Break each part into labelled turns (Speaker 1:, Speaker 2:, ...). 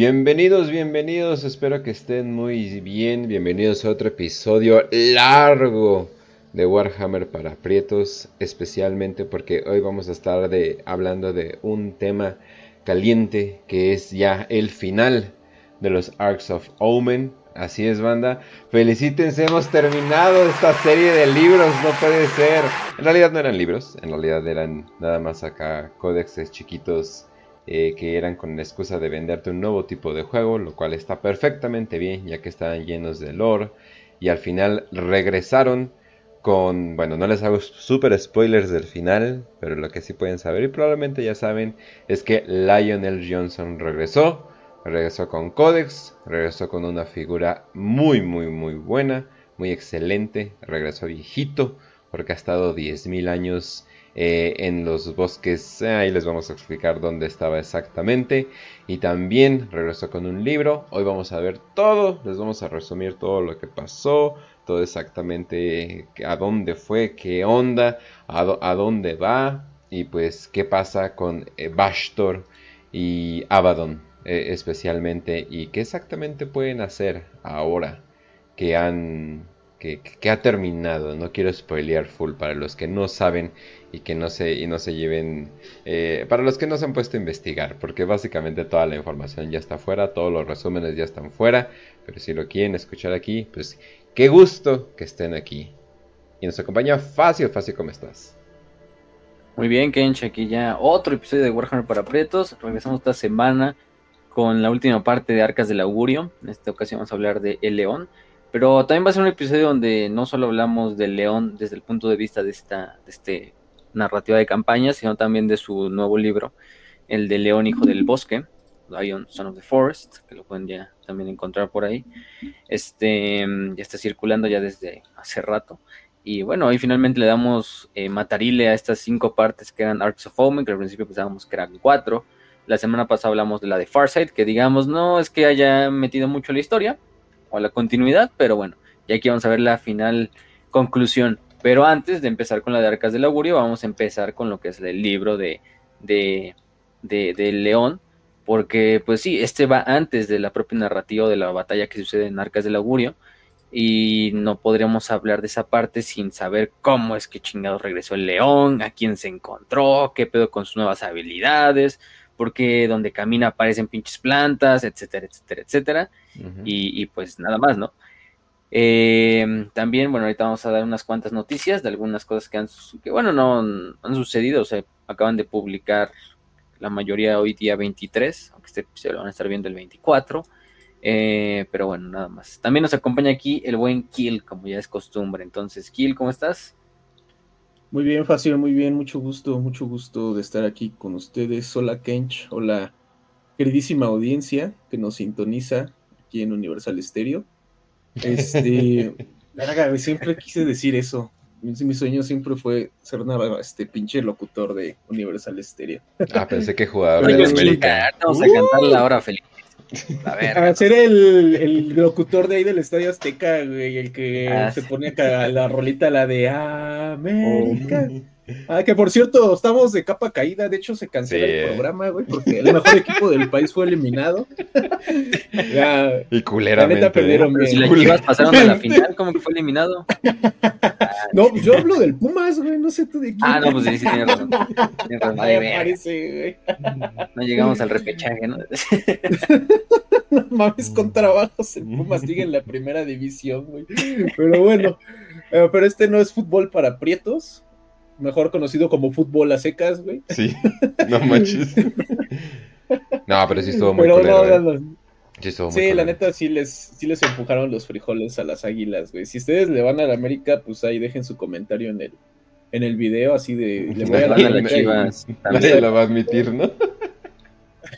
Speaker 1: Bienvenidos, bienvenidos, espero que estén muy bien. Bienvenidos a otro episodio largo de Warhammer para Prietos, especialmente porque hoy vamos a estar de, hablando de un tema caliente que es ya el final de los Arcs of Omen. Así es, banda. Felicítense, hemos terminado esta serie de libros, no puede ser. En realidad no eran libros, en realidad eran nada más acá códexes chiquitos eh, que eran con la excusa de venderte un nuevo tipo de juego, lo cual está perfectamente bien, ya que estaban llenos de lore. Y al final regresaron con, bueno, no les hago super spoilers del final, pero lo que sí pueden saber y probablemente ya saben es que Lionel Johnson regresó, regresó con Codex, regresó con una figura muy, muy, muy buena, muy excelente, regresó viejito, porque ha estado 10.000 años eh, en los bosques. Eh, ahí les vamos a explicar dónde estaba exactamente. Y también regresó con un libro. Hoy vamos a ver todo. Les vamos a resumir todo lo que pasó. Todo exactamente a dónde fue, qué onda, a, dónde va. Y pues qué pasa con eh, Bashtor y Abaddon especialmente. Y qué exactamente pueden hacer ahora que han que, ha terminado. No quiero spoilear full para los que no saben y que no se, y no se lleven... Eh, para los que no se han puesto a investigar, porque básicamente toda la información ya está fuera, todos los resúmenes ya están fuera, pero si lo quieren escuchar aquí, pues qué gusto que estén aquí. Y nos acompaña Facio, Facio, ¿cómo estás?
Speaker 2: Muy bien, Kench, aquí ya otro episodio de Warhammer para Pretos. Regresamos esta semana con la última parte de Arcas del Augurio. En esta ocasión vamos a hablar de El León. Pero también va a ser un episodio donde no solo hablamos del león desde el punto de vista de esta de este narrativa de campaña, sino también de su nuevo libro, el de León Hijo del Bosque, Lion Son of the Forest, que lo pueden ya también encontrar por ahí. Este ya está circulando ya desde hace rato. Y bueno, hoy finalmente le damos eh, matarile a estas cinco partes que eran Arcs of Omen, que al principio pensábamos que eran cuatro. La semana pasada hablamos de la de Farsight, que digamos no es que haya metido mucho la historia, o la continuidad, pero bueno, ya aquí vamos a ver la final conclusión. Pero antes de empezar con la de Arcas del Augurio, vamos a empezar con lo que es el libro de, de, de, León, porque pues sí, este va antes de la propia narrativa de la batalla que sucede en Arcas del Augurio, y no podríamos hablar de esa parte sin saber cómo es que chingado regresó el león, a quién se encontró, qué pedo con sus nuevas habilidades, porque donde camina aparecen pinches plantas, etcétera, etcétera, etcétera. y, pues nada más, ¿no? Eh, también, bueno, ahorita vamos a dar unas cuantas noticias de algunas cosas que han, que bueno, no han sucedido, o sea, acaban de publicar la mayoría hoy día 23, aunque este se lo van a estar viendo el 24. Eh, pero bueno, nada más. También nos acompaña aquí el buen Kill, como ya es costumbre. Entonces, Kill, ¿cómo estás?
Speaker 3: Muy bien, Fácil, muy bien, mucho gusto, mucho gusto de estar aquí con ustedes. Hola Kench, hola queridísima audiencia que nos sintoniza aquí en Universal Stereo. Este, siempre quise decir eso. Mi sueño siempre fue ser una, este pinche locutor de Universal Stereo.
Speaker 1: Ah, pensé que jugaba en
Speaker 2: América. Vamos a cantar la hora feliz.
Speaker 3: A ver. ser el, el, locutor de ahí del Estadio Azteca, güey, el que ah, se pone acá la rolita, la de América. Oh. Ah, que por cierto, estamos de capa caída. De hecho, se canceló el programa, güey, porque el mejor equipo del país fue eliminado.
Speaker 1: y culeramente.
Speaker 2: La perdieron Si las Chivas pasaron a la final, ¿cómo que fue eliminado?
Speaker 3: no, pues yo hablo del Pumas, güey. No sé tú de quién.
Speaker 2: Ah, no, pues sí, sí, tiene razón. Tiene razón. güey. No llegamos al repechaje, ¿no?
Speaker 3: no mames, con trabajos el Pumas sigue en la primera división, güey. Pero bueno, eh, pero este no es fútbol para prietos mejor conocido como fútbol a secas, güey.
Speaker 1: Sí, no manches. no, pero sí estuvo muy pero
Speaker 3: ¿eh? Sí, sí la neta sí les, sí les empujaron los frijoles a las águilas, güey. Si ustedes le van a la América, pues ahí dejen su comentario en el, en el video, así de... Le voy a
Speaker 1: la Chivas. Nadie lo va a admitir, ¿no?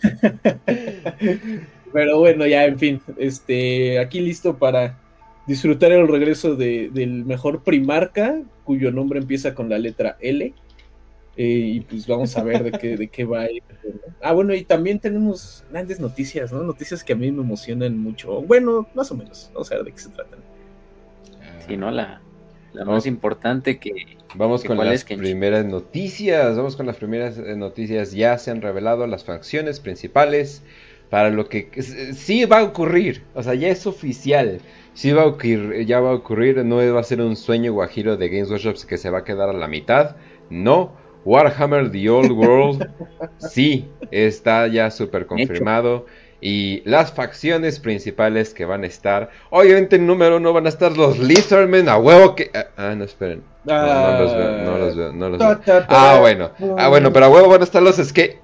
Speaker 3: pero bueno, ya, en fin, este, aquí listo para disfrutar el regreso de, del mejor primarca, cuyo nombre empieza con la letra L. Eh, y pues vamos a ver de qué, de qué va. Ah, bueno, y también tenemos grandes noticias, ¿no? Noticias que a mí me emocionan mucho. Bueno, más o menos. Vamos a ver de qué se tratan.
Speaker 2: Sí, ¿no? La, la más importante que...
Speaker 1: Vamos con las primeras noticias. Vamos con las primeras eh, noticias. Ya se han revelado las facciones principales para lo que sí va a ocurrir. O sea, ya es oficial. Sí va a ocurrir, ya va a ocurrir. No va a ser un sueño guajiro de Games Workshop que se va a quedar a la mitad. No. Warhammer The Old World sí está ya súper confirmado. Y las facciones principales que van a estar. Obviamente, en número uno van a estar los Lizardmen a huevo que. Ah, ah no, esperen. No, los veo, no los veo, no los veo. Ah, bueno. Ah, bueno, pero a huevo van a estar los que.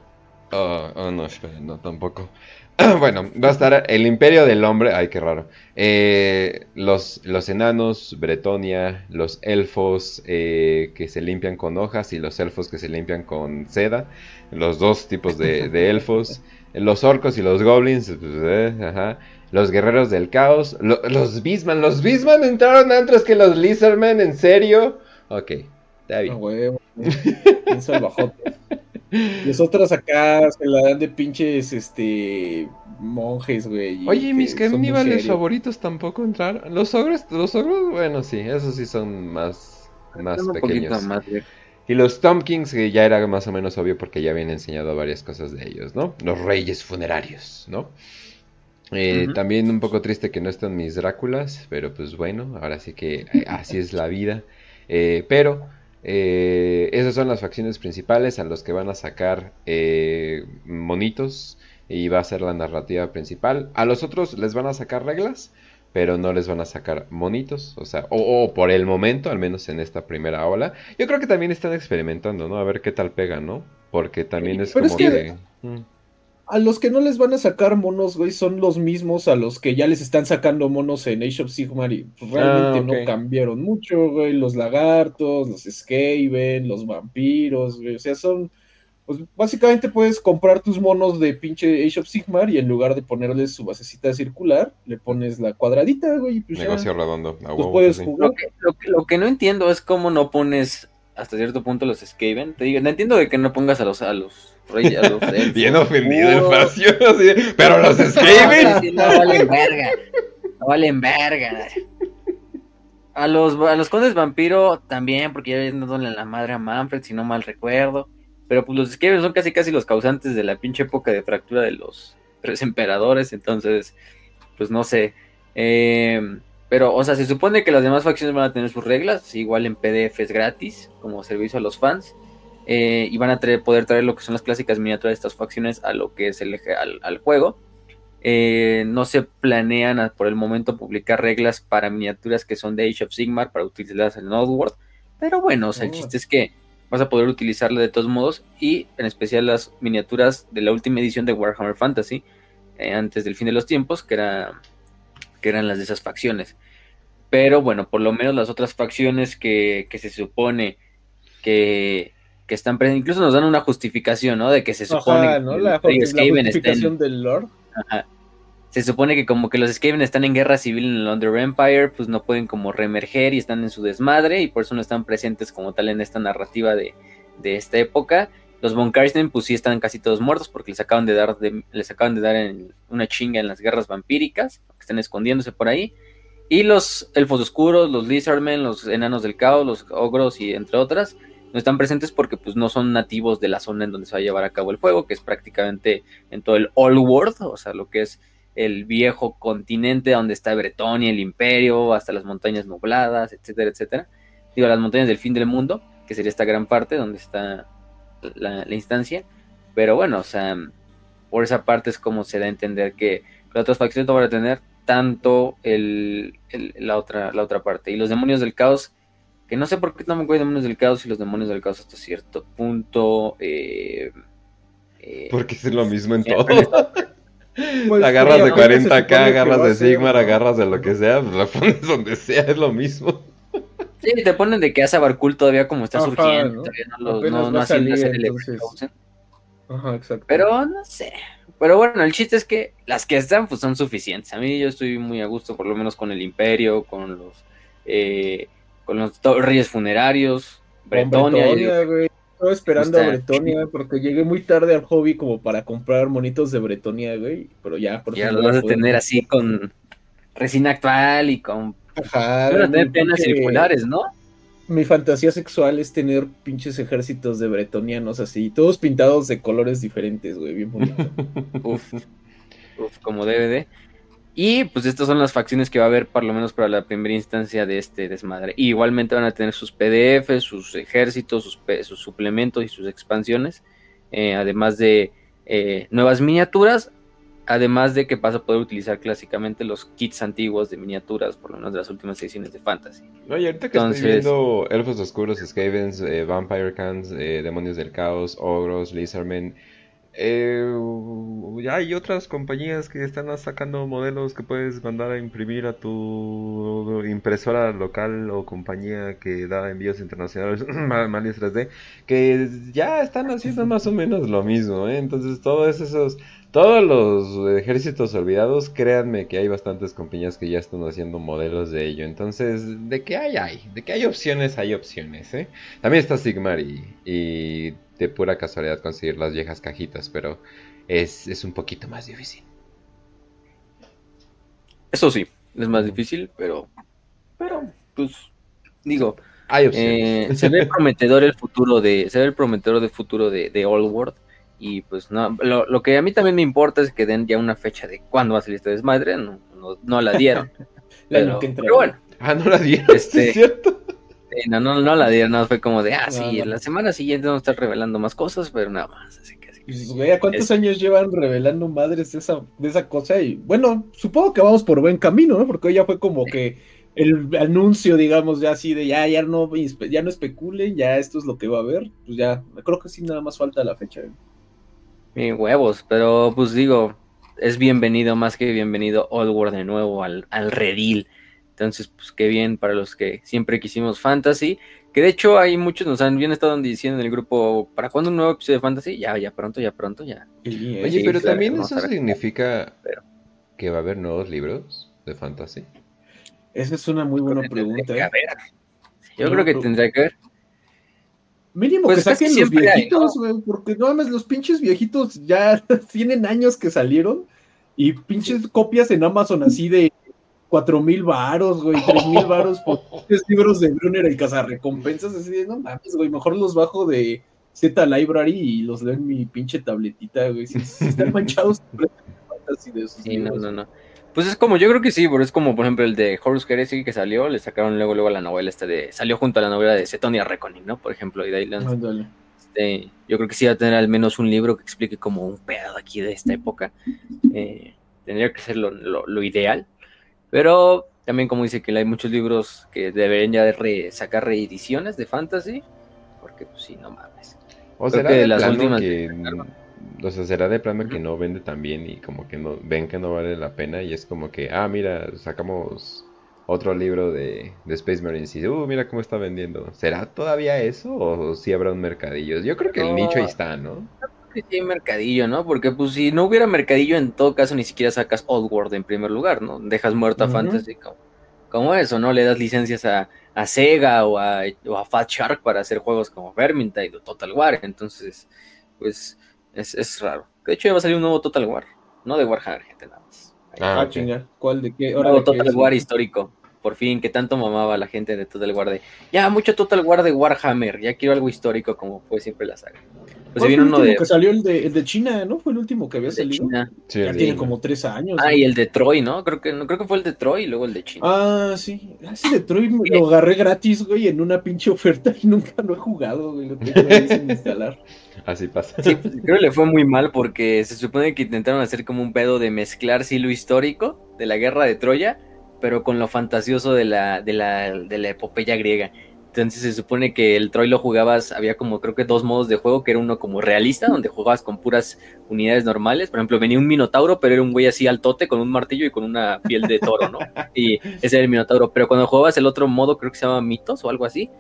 Speaker 1: Oh, oh, no, esperen, no, tampoco. bueno, va a estar el Imperio del Hombre. Ay, qué raro. Eh, los, los enanos, Bretonia, los elfos eh, que se limpian con hojas y los elfos que se limpian con seda. Los dos tipos de, de elfos los orcos y los goblins, pues, eh, ajá. Los guerreros del caos, los Beastman, los Beastman entraron antes que los Lizardmen, ¿en serio? Ok, está bien.
Speaker 4: Los otros acá se la dan de pinches, este, monjes, güey.
Speaker 1: Oye, mis caníbales favoritos tampoco entraron. Los ogros, los ogros, bueno, sí, esos sí son más, más pequeños. Más, y los Tompkins, que ya era más o menos obvio porque ya habían enseñado varias cosas de ellos, ¿no? Los reyes funerarios, ¿no? Eh, también un poco triste que no están mis Dráculas, pero pues bueno, ahora sí que eh, así es la vida. Eh, pero esas son las facciones principales a los que van a sacar monitos y va a ser la narrativa principal. A los otros les van a sacar reglas, pero no les van a sacar monitos, o sea, o, por el momento, al menos en esta primera ola. Yo creo que también están experimentando, ¿no? A ver qué tal pega, ¿no? Porque también es como que...
Speaker 4: Mm. A los que no les van a sacar monos, güey, son los mismos a los que ya les están sacando monos en Age of Sigmar y pues, realmente ah, no cambiaron mucho, güey. Los lagartos, los Skaven, los vampiros, güey. O sea, son pues básicamente puedes comprar tus monos de pinche Age of Sigmar y en lugar de ponerles su basecita circular, le pones la cuadradita, güey.
Speaker 1: Pues Negocio redondo.
Speaker 4: Pues puedes jugar.
Speaker 2: Lo que, no entiendo es cómo no pones hasta cierto punto los Skaven. Te digo, no entiendo de que no pongas a los a los
Speaker 1: Bien ofendido el facio, pero los Skaven.
Speaker 2: No, valen verga. No valen verga. A los, a los condes vampiro también, porque ya viendo la madre a Manfred, si no mal recuerdo. Pero pues los Skaven son casi casi los causantes de la pinche época de fractura de los tres emperadores. Entonces, pues no sé. Eh, pero, o sea, se supone que las demás facciones van a tener sus reglas, igual en PDFs gratis, como servicio a los fans. Eh, y van a poder traer lo que son las clásicas miniaturas de estas facciones a lo que es el al, al juego. Eh, no se planean por el momento publicar reglas para miniaturas que son de Age of Sigmar para utilizarlas en Outward. Pero bueno, o sea, el chiste es que vas a poder utilizarla de todos modos y en especial las miniaturas de la última edición de Warhammer Fantasy eh, antes del fin de los tiempos que, era, que eran las de esas facciones pero bueno por lo menos las otras facciones que, que se supone que, que están incluso nos dan una justificación no de que se supone
Speaker 4: ¿no? la, justificación del Lord
Speaker 2: Ajá se supone que como que los Skaven están en guerra civil en el Under Empire, pues no pueden como reemerger y están en su desmadre y por eso no están presentes como tal en esta narrativa de, esta época. Los Von Karsten pues sí están casi todos muertos porque les acaban de dar, les acaban de dar en una chinga en las guerras vampíricas, que están escondiéndose por ahí. Y los elfos oscuros, los lizardmen, los enanos del caos, los ogros y entre otras, no están presentes porque pues no son nativos de la zona en donde se va a llevar a cabo el juego, que es prácticamente en todo el Old World, o sea, lo que es el viejo continente donde está Bretonia, el imperio, hasta las montañas nubladas, etcétera, etcétera. Digo, las montañas del fin del mundo, que sería esta gran parte donde está la, instancia. Pero bueno, o sea, por esa parte es como se da a entender que las otras facciones no van a tener tanto el, la, otra, la otra parte. Y los demonios del caos, que no sé por qué no acuerdo de demonios del caos y los demonios del caos hasta cierto punto. Eh,
Speaker 1: eh Porque es lo mismo en todo. Pues, agarras de 40k, agarras de Sigmar, agarras de lo que sea, pues lo pones donde sea, es lo mismo.
Speaker 2: Sí, te ponen de que Asa Barkul todavía como está surgiendo, todavía no, lo, no, no Ajá, exacto. Pero no sé. Pero bueno, el chiste es que las que están pues son suficientes. A mí yo estoy muy a gusto, por lo menos con el Imperio, con los eh, con los reyes funerarios, Bretonia.
Speaker 4: Estaba esperando a Bretonia porque llegué muy tarde al hobby como para comprar monitos de Bretonia, güey. Pero ya,
Speaker 2: por Ya lo vas a tener así con resina actual y con. Ajá. Pero tener penas circulares, ¿no?
Speaker 4: Mi fantasía sexual es tener pinches ejércitos de bretonianos así, todos pintados de colores diferentes, güey, bien bonito. Uf.
Speaker 2: como DVD. Y pues estas son las facciones que va a haber, por lo menos para la primera instancia de este desmadre. Y igualmente van a tener sus PDF, sus ejércitos, sus, sus suplementos y sus expansiones. Eh, además de eh, nuevas miniaturas. Además de que vas a poder utilizar clásicamente los kits antiguos de miniaturas, por lo menos de las últimas ediciones de Fantasy.
Speaker 1: No, y ahorita que estoy viendo Elfos Oscuros, Skavens, eh, Vampire Cans, Demonios del Caos, Ogros, Lizardmen eh, hay otras compañías que están sacando modelos que puedes mandar a imprimir a tu impresora local o compañía que da envíos internacionales, Malis 3D, que ya están haciendo más o menos lo mismo. ¿eh? Entonces, todos esos, todos los ejércitos olvidados, créanme que hay bastantes compañías que ya están haciendo modelos de ello. Entonces, de qué hay, hay, de que hay opciones, hay opciones. ¿eh? También está Sigmar y de pura casualidad conseguir las viejas cajitas, pero es, un poquito más difícil.
Speaker 2: Eso sí, es más difícil, pero, pero, pues, digo,
Speaker 1: Hay
Speaker 2: eh, se ve prometedor el futuro de, se ve el prometedor del futuro de, de Old World. Y pues no, lo, que a mí también me importa es que den ya una fecha de cuándo va a salir este desmadre, no, no, la dieron. pero, bueno.
Speaker 1: Ah, no la dieron, este, ¿es cierto?
Speaker 2: no, no, no la dieron, no fue como de, ah, sí, en la semana siguiente vamos a estar revelando más cosas, pero nada más. Así que,
Speaker 3: pues, ¿cuántos años llevan revelando madres de esa, de esa cosa? Y bueno, supongo que vamos por buen camino, ¿no? Porque hoy ya fue como que el anuncio, digamos, ya así de ya, ya no, ya no especulen, ya esto es lo que va a haber. Pues ya, creo que sí, nada más falta la fecha.
Speaker 2: Mi huevos, pero pues digo, es bienvenido, más que bienvenido Old World de nuevo al, al redil entonces, pues qué bien para los que siempre quisimos fantasy. Que de hecho hay muchos nos han bien estado diciendo en el grupo, ¿para cuándo un nuevo episodio de fantasy? Ya, ya pronto, ya pronto, ya.
Speaker 1: Oye, pero también eso significa que va a haber nuevos libros de fantasy.
Speaker 3: Esa es una muy buena pregunta. ¿eh?
Speaker 2: Yo creo que tendría que ver.
Speaker 3: Mínimo pues que saquen los viejitos, güey, porque no mames, los pinches viejitos ya tienen años que salieron y pinches copias en Amazon así de cuatro mil varos, güey, tres mil varos por tres libros de Brunner, el cazarrecompensas, así de, no mames, güey, mejor los bajo de Z Library y los leo en mi pinche tabletita, güey, si, están manchados
Speaker 2: de esos sí, no, no, no. Pues es como, yo creo que sí, pero es como, por ejemplo, el de Horus Heresy que salió, le sacaron luego, luego la novela esta de, salió junto a la novela de Cetonia Reckoning, ¿no? Por ejemplo, y de Este, yo creo que sí va a tener al menos un libro que explique como un pedo aquí de esta época. Eh, tendría que ser lo, lo ideal, pero también como dice que hay muchos libros que deberían ya de sacar reediciones de fantasy, porque pues sí, no mames.
Speaker 1: O será de las últimas que, o sea, será de plano que no vende tan bien y como que no ven que no vale la pena y es como que, ah, mira, sacamos otro libro de, de Space Marines y, uh, mira cómo está vendiendo. ¿Será todavía eso o si habrá un mercadillo? Yo creo que el nicho ahí está, ¿no?
Speaker 2: sí hay mercadillo, ¿no? Porque pues si no hubiera mercadillo, en todo caso ni siquiera sacas Old World en primer lugar, ¿no? Dejas muerto a Fantasy como, eso, ¿no? Le das licencias a, Sega o a, Fat Shark para hacer juegos como Vermintide o Total War. Entonces, pues es, raro. De hecho, ya va a salir un nuevo Total War, no de Warhammer, gente, nada más.
Speaker 3: Ah, ah chinga. ¿Cuál de qué?
Speaker 2: Ahora Total War histórico por fin, que tanto mamaba la gente de Total War de, ya, mucho Total War de Warhammer, ya quiero algo histórico como fue siempre la saga.
Speaker 3: Pues se vino uno de... que salió el de, el de China, ¿no? Fue el último que había salido. ya tiene como tres años.
Speaker 2: Ah, y el de Troy, ¿no? Creo que, creo que fue el de Troy y luego el de China.
Speaker 3: Ah, sí. Ah, ese de Troy lo agarré gratis, güey, en una pinche oferta y nunca lo he jugado, güey. Lo tengo ahí sin instalar.
Speaker 1: Así pasa.
Speaker 2: Sí, creo que le fue muy mal porque se supone que intentaron hacer como un pedo de mezclar sí lo histórico de la guerra de Troya pero con lo fantasioso de la, de la, de la epopeya griega. Entonces se supone que el Troy lo jugabas, había como creo que dos modos de juego, que era uno como realista, donde jugabas con puras unidades normales. Por ejemplo, venía un minotauro, pero era un güey así altote con un martillo y con una piel de toro, ¿no? Y ese era el minotauro. Pero cuando jugabas el otro modo, creo que se llama mitos o algo así,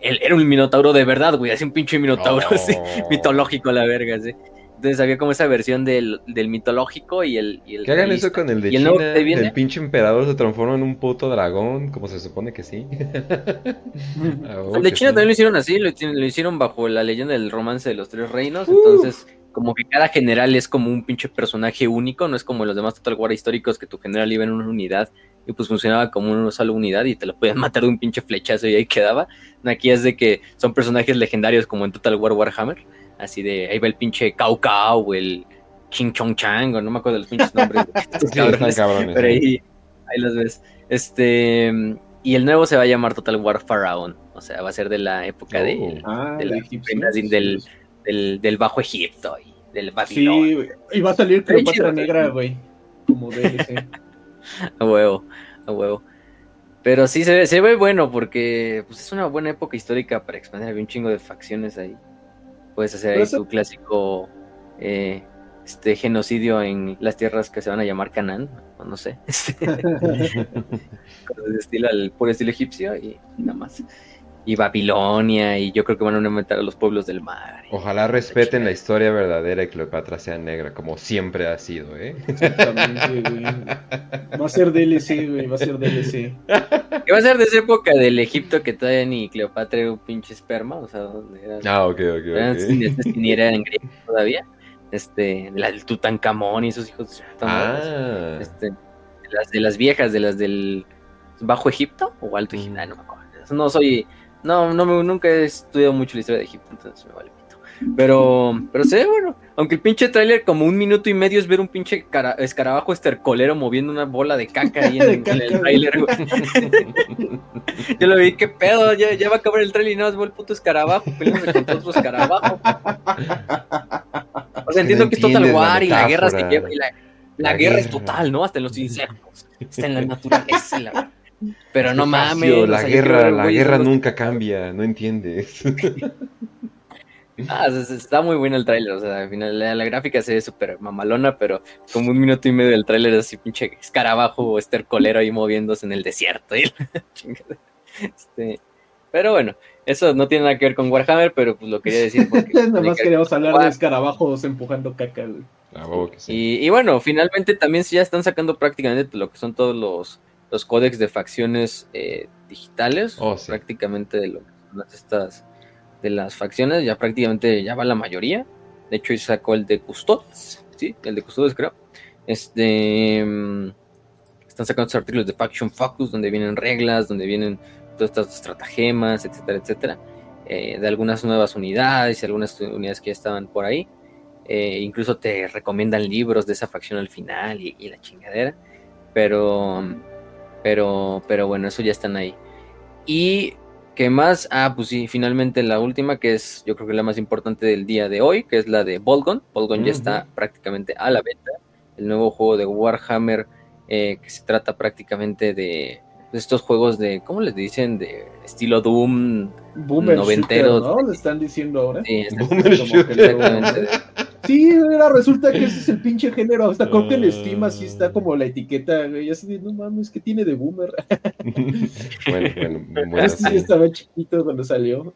Speaker 2: él era un minotauro de verdad, güey, así un pinche minotauro así, mitológico la verga, sí. Entonces había como esa versión del, del mitológico y el, y el
Speaker 1: Que hagan eso con el de China, el, pinche emperador se transforma en un puto dragón, como se supone que sí.
Speaker 2: el de China también lo hicieron así, lo, hicieron bajo la leyenda del romance de los tres reinos, entonces como que cada general es como un pinche personaje único, no es como los demás Total War históricos que tu general iba en una unidad y pues funcionaba como una sola unidad y te lo podían matar de un pinche flechazo y ahí quedaba. Aquí es de que son personajes legendarios como en Total War Warhammer Así de, ahí va el pinche Cao Cao, el Ching Chong Chang, o no me acuerdo de los pinches nombres.
Speaker 1: Sí, están cabrones.
Speaker 2: pero
Speaker 1: ¿eh?
Speaker 2: ahí, ahí los ves. Este, y el nuevo se va a llamar Total War Pharaon. O sea, va a ser de la época de,
Speaker 4: Ah,
Speaker 2: de
Speaker 4: de
Speaker 2: la-
Speaker 4: egipcios.
Speaker 2: del, del, del Bajo Egipto y del
Speaker 4: Sí,
Speaker 2: Babilón.
Speaker 4: güey. y va a salir Cleopatra. Negra, güey. Como DLC.
Speaker 2: A huevo, a huevo. Pero sí se ve, se ve bueno porque pues, es una buena época histórica para expandir. Había un chingo de facciones ahí. Puedes hacer ahí
Speaker 4: eso-
Speaker 2: tu clásico eh, este genocidio en las tierras que se van a llamar Canaán, o no sé. Con el estilo, el puro estilo egipcio y nada más. Y Babilonia, y yo creo que van a aumentar a los pueblos del mar.
Speaker 1: Ojalá respeten la historia verdadera y Cleopatra sea negra, como siempre ha sido, ¿eh?
Speaker 4: Exactamente, güey. Va a ser DLC, güey. Va a ser DLC.
Speaker 2: ¿Qué va a ser de esa época del Egipto que todavía ni Cleopatra era un pinche esperma? O sea, donde era...
Speaker 1: Ah, ok, ok,
Speaker 2: Eran
Speaker 1: ok.
Speaker 2: sin- este, ni era en griego todavía. Este, la del Tutankamón y esos hijos.
Speaker 1: Ah,
Speaker 2: Este, de las, de las viejas, de las del Bajo Egipto o Alto Egipto,
Speaker 1: Mm.
Speaker 2: ah, no me acuerdo. No soy, no, no me, nunca he estudiado mucho la historia de Egipto, entonces me vale pito. Pero, pero se ve bueno. Aunque el pinche tráiler como un minuto y medio es ver un pinche cara- escarabajo estercolero moviendo una bola de caca ahí en,
Speaker 4: De
Speaker 2: en el tráiler. Yo lo vi, qué pedo, ya, ya va a acabar el tráiler y nada más va el puto escarabajo peleándose contra otro escarabajo. O sea, entiendo que es Total War y la guerra se lleva y la, la
Speaker 1: La
Speaker 2: guerra es total, ¿no? Hasta en los insectos, está en la naturaleza. la- Pero no
Speaker 1: Espacio,
Speaker 2: mames. o
Speaker 1: la
Speaker 2: sea,
Speaker 1: guerra, la guerra nunca cambia, no entiendes.
Speaker 2: Ah, está muy bueno el tráiler, o sea, al final la, la gráfica se ve súper mamalona, pero como un minuto y medio del tráiler es así pinche escarabajo o estercolero ahí moviéndose en el desierto. y la chingada. Este, pero bueno, eso no tiene nada que ver con Warhammer, pero pues lo quería decir porque
Speaker 4: Nada más
Speaker 2: que-
Speaker 4: queríamos hablar de escarabajos empujando caca, güey.
Speaker 1: A huevo que sí.
Speaker 2: Y, y bueno, finalmente también ya están sacando prácticamente lo que son todos los, los códex de facciones eh, digitales,
Speaker 1: Oh, sí.
Speaker 2: prácticamente de lo que son las estas de las facciones, ya prácticamente ya va la mayoría. De hecho, sacó el de Custodes, sí, el de Custodes creo. Este mm, están sacando estos artículos de Faction Focus, donde vienen reglas, donde vienen todas estas estratagemas, etcétera, etcétera. eh, de algunas nuevas unidades y algunas unidades que ya estaban por ahí. Eh, incluso te recomiendan libros de esa facción al final y, y la chingadera. Pero, pero, pero bueno, eso ya están ahí. Y ¿qué más? Ah, pues sí, finalmente la última, que es yo creo que la más importante del día de hoy, que es la de Bolgon. Bolgon ya
Speaker 1: Ujú.
Speaker 2: está prácticamente a la venta. El nuevo juego de Warhammer, eh, que se trata prácticamente de, de estos juegos de, ¿cómo les dicen? De estilo Doom.
Speaker 4: Boomer shooter, ¿no? Le están diciendo ahora.
Speaker 2: Sí, este-
Speaker 1: Boomer
Speaker 4: como que
Speaker 2: exactamente.
Speaker 4: Sí, ahora resulta que ese es el pinche género. Hasta creo que en Steam así
Speaker 1: Ah.
Speaker 4: está como la etiqueta, güey. Así de, no mames, que tiene de boomer?
Speaker 1: bueno, bueno, bueno,
Speaker 4: este sí
Speaker 1: sí.
Speaker 4: estaba chiquito cuando salió.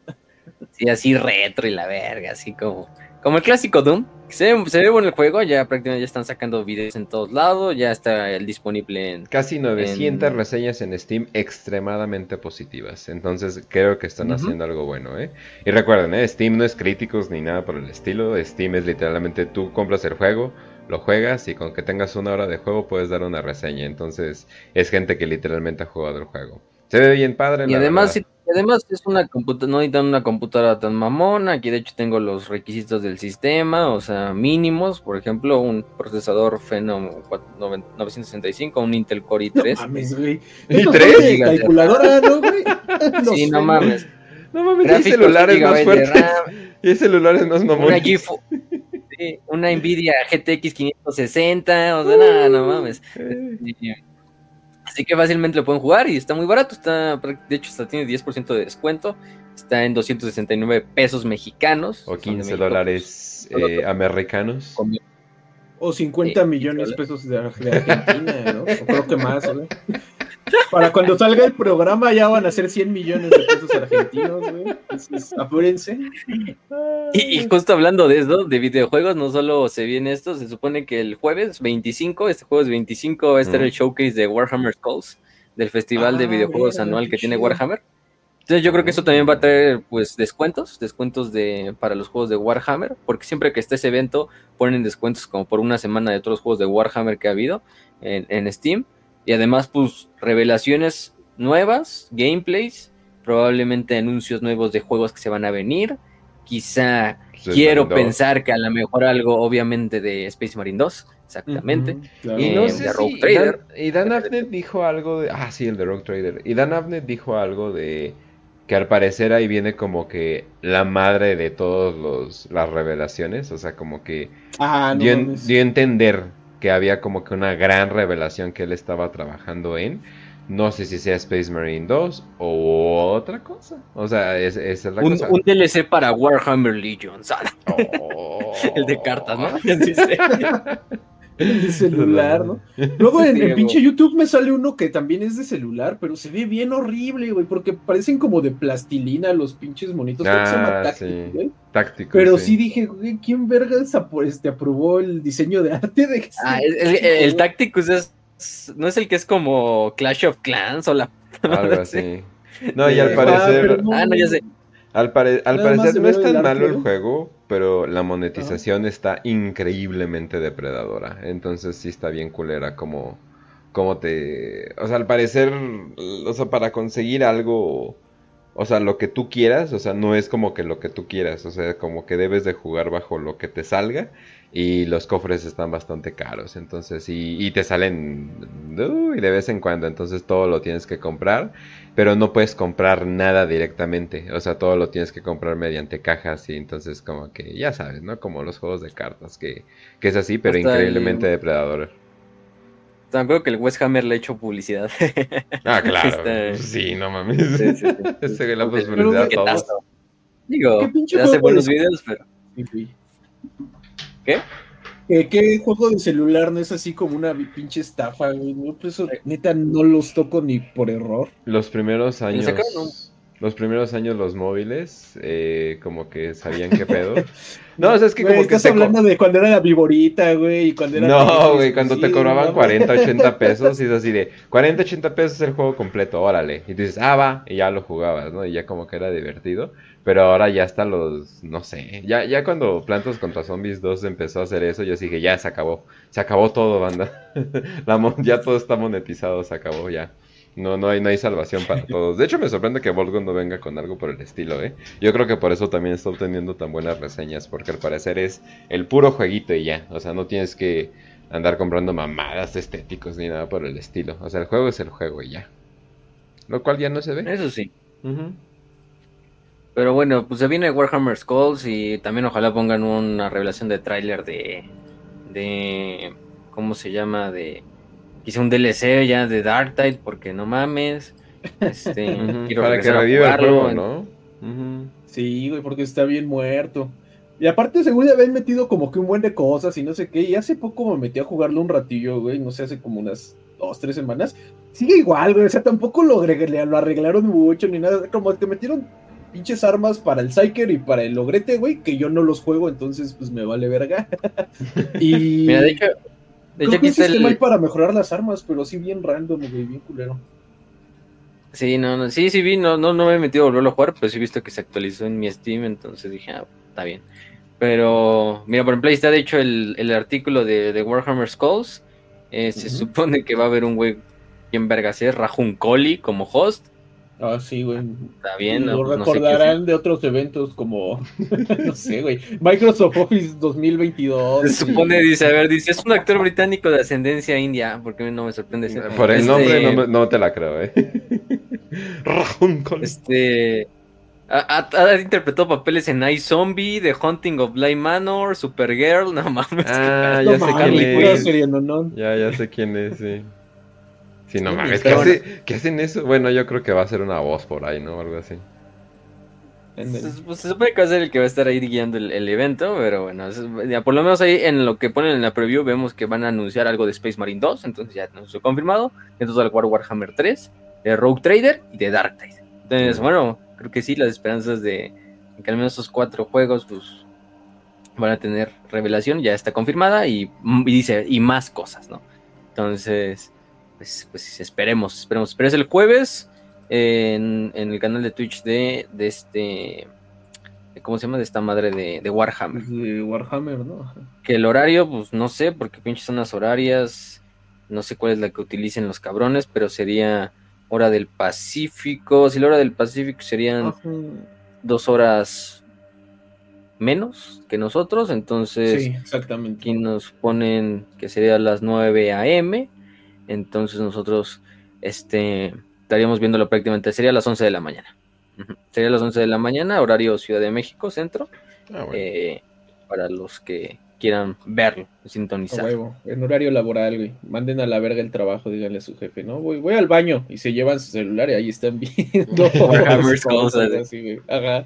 Speaker 2: Sí, así retro y la verga, así como, como el clásico Doom. Se ve, se ve bueno el juego, ya prácticamente ya están sacando videos en todos lados, ya está el disponible en...
Speaker 1: Casi 900
Speaker 2: en-
Speaker 1: reseñas en Steam extremadamente positivas. Entonces creo que están haciendo algo bueno, ¿eh? Y recuerden, ¿eh? Steam no es críticos ni nada por el estilo. Steam es literalmente tú compras el juego, lo juegas y con que tengas una hora de juego puedes dar una reseña. Entonces es gente que literalmente ha jugado el juego. Se ve bien padre.
Speaker 2: Y además,
Speaker 1: verdad.
Speaker 2: Además es una computa no necesitan una computadora tan mamona, aquí de hecho tengo los requisitos del sistema, o sea, mínimos, por ejemplo, un procesador Phenom 4- 965, un Intel Core i3.
Speaker 4: No mames, güey.
Speaker 1: ¿Y
Speaker 4: Eso
Speaker 1: tres?
Speaker 4: fue de calculadora, ¿no, güey?
Speaker 2: sí,
Speaker 4: sé,
Speaker 2: no mames.
Speaker 1: No mames, hay
Speaker 2: Gráficos,
Speaker 1: celulares más fuertes. Y hay celulares más
Speaker 2: Una
Speaker 1: mamones.
Speaker 2: GeFo- sí, una Nvidia GTX 560, o sea, nada, no mames.
Speaker 1: Eh,
Speaker 2: Y- Así que fácilmente lo pueden jugar y está muy barato, está de hecho hasta tiene 10% de descuento, está en 269 pesos mexicanos.
Speaker 1: O
Speaker 2: son de
Speaker 1: 15
Speaker 2: México,
Speaker 1: dólares
Speaker 2: pues,
Speaker 1: eh, americanos.
Speaker 4: O 50
Speaker 2: Sí,
Speaker 4: millones de pesos de, de Argentina, ¿no? O creo que más, güey. Para cuando salga el programa ya van a ser 100 millones de pesos argentinos, güey. Entonces, apúrense.
Speaker 2: Y, y justo hablando de eso, de videojuegos, no solo se viene esto, se supone que el jueves 25, este jueves 25 va a estar el showcase de Warhammer Skulls, del festival de
Speaker 4: Ah,
Speaker 2: videojuegos anual que tiene. Warhammer. Entonces yo creo que eso también va a traer pues descuentos, descuentos de para los juegos de Warhammer, porque siempre que esté ese evento ponen descuentos como por una semana de todos los juegos de Warhammer que ha habido en, en Steam. Y además pues revelaciones nuevas, gameplays, probablemente anuncios nuevos de juegos que se van a venir. quizá
Speaker 1: Space
Speaker 2: quiero
Speaker 1: Marine 2.
Speaker 2: pensar que a lo mejor algo, obviamente, de Space Marine 2, exactamente.
Speaker 3: Claro.
Speaker 1: Y
Speaker 2: Eh,
Speaker 1: no
Speaker 2: de
Speaker 1: sé
Speaker 2: Rogue
Speaker 1: si
Speaker 2: Trader.
Speaker 1: Dan, y Dan Abnett dijo algo de... Ah, sí, el de Rogue Trader. Y Dan Abnett dijo algo de que al parecer ahí viene como que la madre de todas las revelaciones. O sea, como que
Speaker 3: Ah, no
Speaker 1: dio, dio a entender que había como que una gran revelación que él estaba trabajando en. No sé si sea Space Marine 2 o otra cosa. O sea, es- es la
Speaker 2: Un,
Speaker 1: cosa.
Speaker 2: un DLC para Warhammer Legions, ah,
Speaker 1: Oh.
Speaker 2: el de cartas, ¿no?
Speaker 3: De celular, ¿no? Luego en, en pinche YouTube me sale uno que también es de celular, pero se ve bien horrible, güey, porque parecen como de plastilina los pinches monitos. Que se llama
Speaker 1: Ah,
Speaker 3: Tactic,
Speaker 1: sí. Táctico.
Speaker 3: Pero sí dije, güey, ¿quién vergas este, aprobó el diseño de arte de este
Speaker 2: Ah, el, el-? Tacticus es, no es el que es como Clash of Clans o la...
Speaker 1: Algo así. No, y al
Speaker 2: Ah,
Speaker 1: parecer...
Speaker 2: Ah, no, ya sé.
Speaker 1: Al, pare- al parecer no es tan
Speaker 3: el
Speaker 1: malo
Speaker 3: arte,
Speaker 1: el
Speaker 3: ¿no?
Speaker 1: juego, pero la monetización está increíblemente depredadora. Entonces sí está bien culera como, como te... O sea, al parecer, o sea, para conseguir algo, o sea, lo que tú quieras, o sea, no es como que lo que tú quieras, o sea, como que debes de jugar bajo lo que te salga y los cofres están bastante caros, entonces, y, y te salen uy, de vez en cuando, entonces todo lo tienes que comprar pero no puedes comprar nada directamente, o sea, todo lo tienes que comprar mediante cajas y entonces como que ya sabes, ¿no? Como los juegos de cartas, que, que es así, pero
Speaker 2: Hasta el-
Speaker 1: increíblemente depredador.
Speaker 2: Tampoco que el West Hammer le ha hecho publicidad.
Speaker 1: Ah, claro,
Speaker 2: Este-
Speaker 1: sí, no mames.
Speaker 2: Sí, sí, sí.
Speaker 1: Le ha publicidad a todos.
Speaker 2: tazo. Digo,
Speaker 3: ¿Qué pinche
Speaker 2: hace buenos videos, pero... ¿Qué?
Speaker 3: ¿Qué, qué juego de celular no es así como una pinche estafa, güey? No, pues eso, neta, no los toco ni por error.
Speaker 1: Los primeros años,
Speaker 2: sacaron un-
Speaker 1: los primeros años los móviles, eh, como que sabían qué pedo. No, o sea, es que
Speaker 3: Güey,
Speaker 1: como que
Speaker 3: estás
Speaker 1: co-
Speaker 3: hablando de cuando era la viborita, güey, y cuando era...
Speaker 1: No, güey, cuando
Speaker 3: sí,
Speaker 1: te cobraban
Speaker 3: no,
Speaker 1: 40, 80 pesos, y es así de 40, 80 pesos el juego completo, órale. Y dices, ah, va, y ya lo jugabas, ¿no? Y ya como que era divertido. Pero ahora ya hasta los, no sé, ya, ya cuando Plantas contra Zombies 2 empezó a hacer eso, yo dije, ya se acabó, se acabó todo, banda. La mon- ya todo está monetizado, se acabó ya. No, no hay, no hay salvación para todos. De hecho, me sorprende que Volgon no venga con algo por el estilo, ¿eh? Yo creo que por eso también está obteniendo tan buenas reseñas, porque al parecer es el puro jueguito y ya. O sea, no tienes que andar comprando mamadas estéticos ni nada por el estilo. O sea, el juego es el juego y ya. Lo cual ya no se ve.
Speaker 2: Eso sí. Pero bueno, pues se viene Warhammer Skulls y también ojalá pongan una revelación de tráiler de, de, ¿cómo se llama? De, quizá un DLC ya de Dark Tide, porque no mames. Este, quiero
Speaker 1: Para que reviva el juego, ¿no?
Speaker 3: Sí, güey, porque está bien muerto. Y aparte, según ya habían metido como que un buen de cosas y no sé qué. Y hace poco me metí a jugarlo un ratillo, güey. No sé, hace como unas dos, tres semanas. Sigue igual, güey. O sea, tampoco lo, lo arreglaron mucho ni nada. Como que metieron pinches armas para el Psyker y para el Ogrete, güey. Que yo no los juego, entonces pues me vale verga. y.
Speaker 2: Mira, de hecho, de
Speaker 3: creo
Speaker 2: hecho
Speaker 3: que un sistema hay para mejorar las armas, pero sí bien random, güey. Bien culero.
Speaker 2: Sí, no, no, sí, sí vi, no, no, no me he metido a volverlo a jugar, pero sí he visto que se actualizó en mi Steam, entonces dije, ah, está bien. Pero, mira, por ejemplo, ahí está de hecho el, el artículo de, de Warhammer Skulls. Eh, Se supone que va a haber un güey bien vergas, ¿eh? Rajun Coli como host.
Speaker 3: Ah, sí, güey.
Speaker 2: Está bien,
Speaker 3: lo
Speaker 2: no, no sé qué
Speaker 3: recordarán de otros eventos como, no sé, güey, Microsoft Office 2022.
Speaker 2: Se supone, dice, a ver, dice, es un actor británico de ascendencia india, porque no me sorprende ese-
Speaker 1: Por el
Speaker 2: Este,
Speaker 1: nombre no, me- no te la creo, ¿eh?
Speaker 2: Este. Ha, ha- ha interpretado papeles en iZombie, The Hunting of Bly Manor, Supergirl, no mames.
Speaker 1: Ah,
Speaker 3: No
Speaker 1: ya sé
Speaker 3: mames,
Speaker 1: quién es. Ya, ya sé quién es, sí. Sí, no mames, ¿qué,
Speaker 2: pero
Speaker 1: hace- qué hacen eso? Bueno, yo creo que va a ser una voz por ahí, ¿no? Algo así.
Speaker 2: Se, pues, se supone que va a ser el que va a estar ahí guiando el, el evento, pero bueno, es- ya por lo menos ahí en lo que ponen en la preview vemos que van a anunciar algo de Space Marine 2, entonces ya nos fue confirmado. Entonces al War Warhammer 3, de Rogue Trader y de Dark Tide. Entonces,
Speaker 1: Sí.
Speaker 2: bueno, creo que sí, las esperanzas de que al menos esos cuatro juegos, pues van a tener revelación, ya está confirmada y, y dice, y más cosas, ¿no? Entonces, pues, pues esperemos, esperemos. Pero es el jueves en, en el canal de Twitch de, de este, ¿cómo se llama? De esta madre de, de Warhammer.
Speaker 3: De Warhammer, ¿no?
Speaker 2: Que el horario, pues no sé, porque pinches zonas horarias, no sé cuál es la que utilicen los cabrones, pero sería hora del Pacífico. Si la hora del Pacífico serían dos horas menos que nosotros, entonces
Speaker 4: Sí, exactamente.
Speaker 2: aquí nos ponen que sería las 9 a.m., entonces nosotros este, estaríamos viéndolo prácticamente, sería a las 11 de la mañana. Sería a las 11 de la mañana, horario Ciudad de México, centro,
Speaker 1: Ah, bueno.
Speaker 2: eh, para los que quieran verlo, sintonizar.
Speaker 4: huevo, en horario laboral, güey. Manden a la verga el trabajo, díganle a su jefe, ¿no? Voy, voy al baño y se llevan su celular y ahí están viendo cosas
Speaker 2: cosas,
Speaker 4: así, güey. Ajá.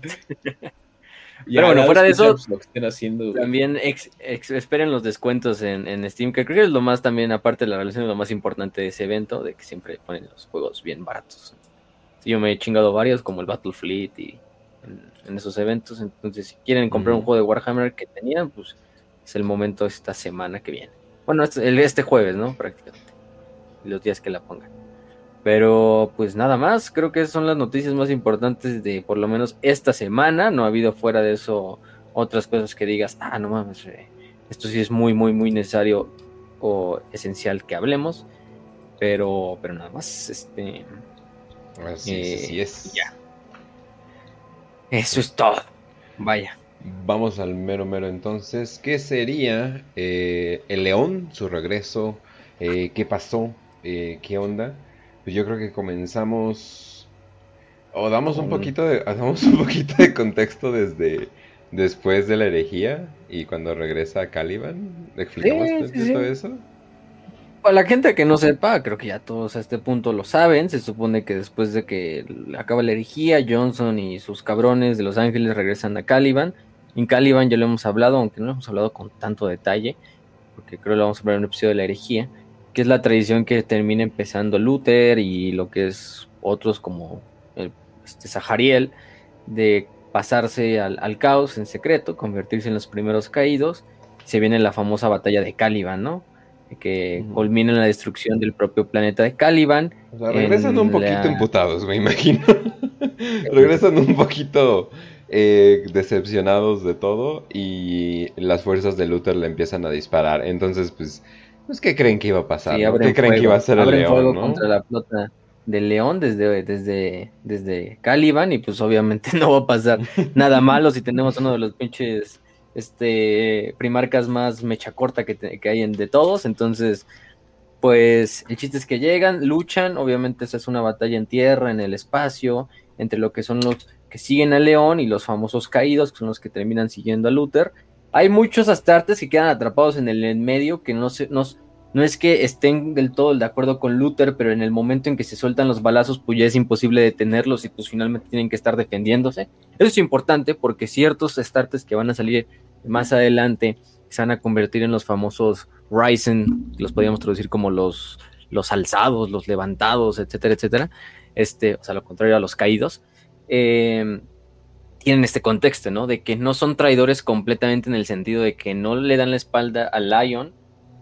Speaker 2: Pero bueno, fuera de eso,
Speaker 4: lo que estén haciendo.
Speaker 2: También ex- ex- esperen los descuentos en, en Steam, que creo que es lo más también, aparte de la relación, lo más importante de ese evento, de que siempre ponen los juegos bien baratos. Sí, yo me he chingado varios, como el Battle Fleet y en, en esos eventos. Entonces, si quieren comprar un juego de Warhammer que tenían, pues es el momento esta semana que viene. Bueno, este, este jueves, ¿no? Prácticamente. Los días que la pongan. Pero pues nada más, creo que esas son las noticias más importantes de por lo menos esta semana. No ha habido fuera de eso otras cosas que digas, ah, no mames, eh, esto sí es muy, muy, muy necesario o esencial que hablemos. Pero, pero nada más, este,
Speaker 1: Así,
Speaker 2: eh,
Speaker 1: así es.
Speaker 2: ya. eso es todo. Vaya.
Speaker 1: Vamos al mero mero entonces. ¿Qué sería eh, el León, su regreso? Eh, ¿Qué pasó? Eh, ¿qué onda? Pues yo creo que comenzamos o damos un poquito de damos un poquito de contexto desde después de la herejía y cuando regresa a Caliban. ¿Explicamos
Speaker 2: Sí, sí, sí.
Speaker 1: eso?
Speaker 2: Para la gente que no sepa, creo que ya todos a este punto lo saben. Se supone que después de que acaba la herejía, Johnson y sus cabrones de Los Ángeles regresan a Caliban. En Caliban ya lo hemos hablado, aunque no lo hemos hablado con tanto detalle, porque creo que lo vamos a hablar en un episodio de la herejía, que es la tradición que termina empezando Luther y lo que es otros como el, este, Sahariel, de pasarse al, al caos en secreto, convertirse en los primeros caídos. Se viene la famosa batalla de Caliban, ¿no? que
Speaker 1: Ujú.
Speaker 2: culmina en la destrucción del propio planeta de Caliban.
Speaker 1: O sea, regresan un poquito
Speaker 2: la-
Speaker 1: emputados, me imagino. regresan un poquito eh, decepcionados de todo y las fuerzas de Luther le empiezan a disparar. Entonces, pues, pues ¿qué creen que iba a pasar?
Speaker 2: Sí,
Speaker 1: no? ¿Qué creen que
Speaker 2: fuego,
Speaker 1: iba a ser el
Speaker 2: fuego
Speaker 1: león, no?
Speaker 2: contra la flota del león desde, desde, desde Caliban y pues obviamente no va a pasar nada malo si tenemos uno de los pinches este primarcas más mecha corta que, te- que hay en de todos, entonces pues el chiste es que llegan, luchan, obviamente esa es una batalla en tierra, en el espacio, entre lo que son los que siguen al león y los famosos caídos, que son los que terminan siguiendo a Luther. Hay muchos astartes que quedan atrapados en el en medio, que no, se, no, no es que estén del todo de acuerdo con Luther, pero en el momento en que se sueltan los balazos, pues ya es imposible detenerlos y pues finalmente tienen que estar defendiéndose. Eso es importante porque ciertos astartes que van a salir más adelante se van a convertir en los famosos Ryzen, los podríamos traducir como los, los alzados, los levantados, etcétera, etcétera. Este, o sea, lo contrario a los caídos. Eh, tienen este contexto, ¿no? De que no son traidores completamente en el sentido de que no le dan la espalda al Lion,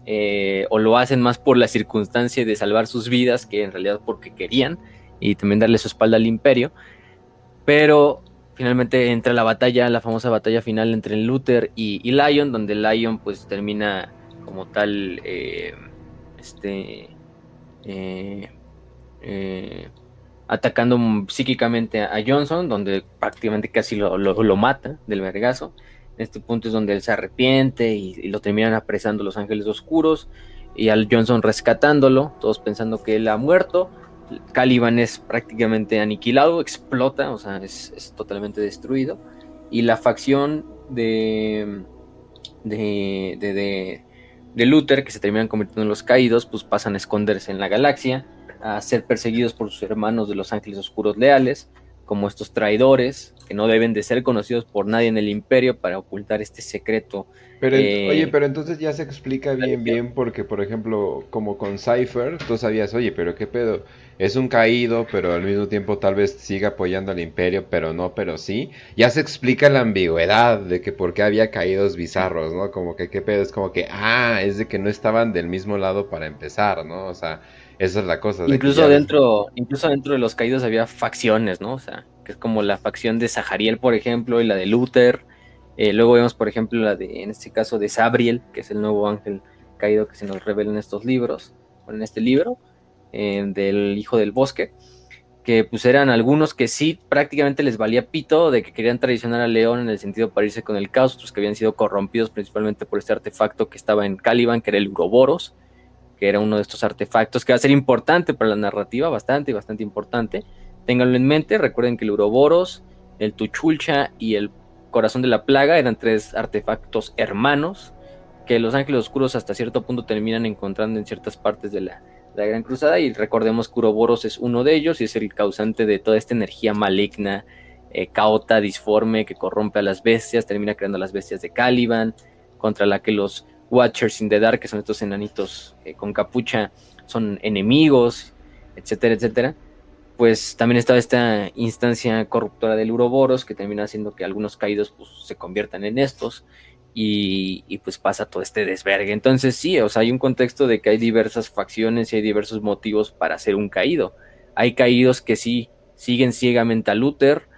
Speaker 2: eh, o lo hacen más por la circunstancia de salvar sus vidas que en realidad porque querían, y también darle su espalda al imperio. Pero finalmente entra la batalla, la famosa batalla final entre Luther y, y Lion, donde Lion pues termina como tal, eh, este, eh, eh, atacando psíquicamente a Johnson, donde prácticamente casi lo, lo, mata del vergazo. En este punto es donde él se arrepiente y, lo terminan apresando los ángeles oscuros y al Johnson rescatándolo, todos pensando que él ha muerto. Caliban es prácticamente aniquilado, explota, o sea, es, es totalmente destruido. Y la facción de, de, de, de, de Luther, que se terminan convirtiendo en los caídos, pues pasan a esconderse en la galaxia, a ser perseguidos por sus hermanos de los ángeles oscuros leales, como estos traidores que no deben de ser conocidos por nadie en el imperio para ocultar este secreto.
Speaker 1: Pero, eh, oye, pero entonces ya se explica bien, bien, porque por ejemplo, como con Cypher, tú sabías, oye, pero qué pedo, es un caído, pero al mismo tiempo tal vez siga apoyando al imperio, pero no, pero sí. Ya se explica la ambigüedad de que por qué había caídos bizarros, ¿no? Como que qué pedo, es como que, ah, es de que no estaban del mismo lado para empezar, ¿no? O sea, esa es la cosa. De
Speaker 2: incluso dentro, incluso dentro de los caídos había facciones, ¿no? O sea, que es como la facción de Sahariel, por ejemplo, y la de Luther. Eh, luego vemos, por ejemplo, la de, en este caso, de Sabriel, que es el nuevo ángel caído que se nos revela en estos libros, o en este libro, eh, del Hijo del Bosque. que pues eran algunos que sí prácticamente les valía pito de que querían traicionar a León en el sentido de irse con el caos, otros que habían sido corrompidos principalmente por este artefacto que estaba en Caliban, que era el Uroboros, que era uno de estos artefactos que va a ser importante para la narrativa, bastante, bastante importante. Ténganlo en mente, recuerden que el Uroboros, el Tuchulcha y el Corazón de la Plaga eran tres artefactos hermanos que los ángeles oscuros hasta cierto punto terminan encontrando en ciertas partes de la, la Gran Cruzada y recordemos que Uroboros es uno de ellos y es el causante de toda esta energía maligna, eh, caota, disforme, que corrompe a las bestias, termina creando a las bestias de Caliban, contra la que los Watchers in the Dark, que son estos enanitos eh, con capucha, son enemigos, etcétera, etcétera. Pues también está esta instancia corruptora del Uroboros, que termina haciendo que algunos caídos pues, se conviertan en estos y, pues pasa todo este desvergue. Entonces sí, o sea, hay un contexto de que hay diversas facciones y hay diversos motivos para ser un caído. Hay caídos que sí siguen ciegamente a Luther,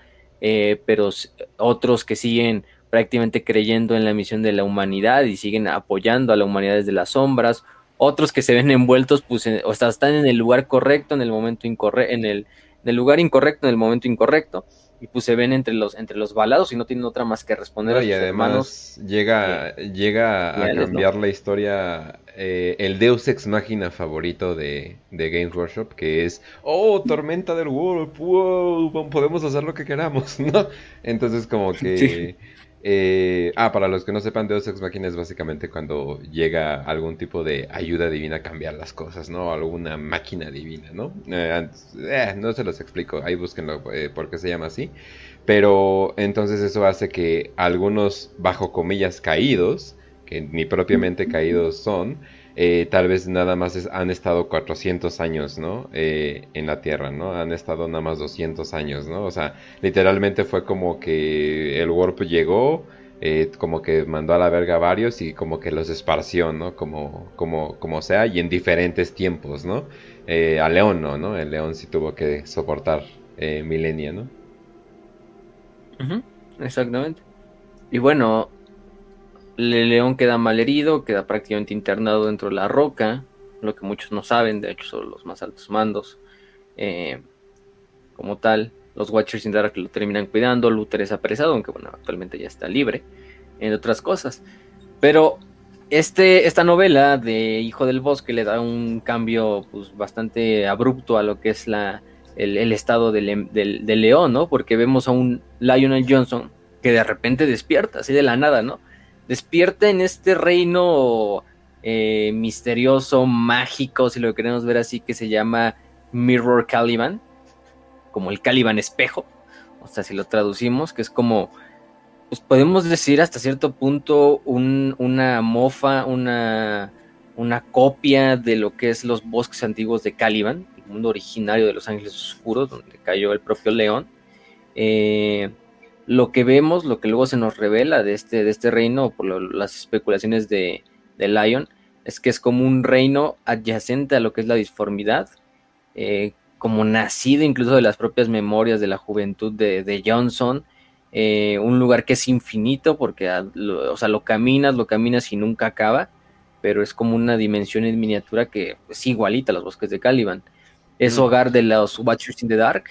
Speaker 2: eh, pero otros que siguen prácticamente creyendo en la misión de la humanidad y siguen apoyando a la humanidad desde las sombras. Otros que se ven envueltos, pues, o sea, están en el lugar correcto, en el momento incorrecto, en el, en el lugar incorrecto, en el momento incorrecto y pues se ven entre los entre los balados y no tienen otra más que responder.
Speaker 1: y además llega llega a cambiar la historia eh, el Deus ex máquina favorito de, de, Games Workshop que es oh tormenta del world wow, podemos hacer lo que queramos no entonces como que eh, ah, para los que no sepan, Deus Ex Machina es básicamente cuando llega algún tipo de ayuda divina a cambiar las cosas, ¿no? Alguna máquina divina, ¿no? Eh, eh, no se los explico, ahí búsquenlo por qué se llama así. Pero entonces eso hace que algunos, bajo comillas, caídos, que ni propiamente caídos son, eh, tal vez nada más han estado 400 años, ¿no? Eh, en la Tierra, ¿no? Han estado nada más 200 años, ¿no? O sea, literalmente fue como que el Warp llegó, eh, como que mandó a la verga varios y como que los esparció, ¿no? Como, como, como sea, y en diferentes tiempos, ¿no? a León no, ¿no? El León sí tuvo que soportar milenia, ¿no?
Speaker 2: exactamente. Y bueno, león queda mal herido, queda prácticamente internado dentro de la roca, lo que muchos no saben, de hecho son los más altos mandos. Eh, como tal, los Watchers sin que lo terminan cuidando, Luther es apresado, aunque bueno, actualmente ya está libre, entre otras cosas. Pero este, esta novela de Hijo del Bosque le da un cambio pues, bastante abrupto a lo que es la, el, estado del, del, león, ¿no? Porque vemos a un Lionel Johnson que de repente despierta, así de la nada, ¿no? Despierta en este reino eh, misterioso, mágico, si lo queremos ver así, que se llama Mirror Caliban, como el Caliban espejo, o sea, si lo traducimos, que es como, pues podemos decir hasta cierto punto una mofa, una, una copia de lo que es los bosques antiguos de Caliban, el mundo originario de los ángeles oscuros, donde cayó el propio león. Eh, lo que vemos, lo que luego se nos revela de este, de este reino, por las especulaciones de, de, Lion, es que es como un reino adyacente a lo que es la disformidad, eh, como nacido incluso de las propias memorias de la juventud de, Johnson, eh, un lugar que es infinito, porque lo, o sea, lo caminas, lo caminas y nunca acaba, pero es como una dimensión en miniatura que es igualita a los bosques de Caliban. Es hogar de los Watchers in the Dark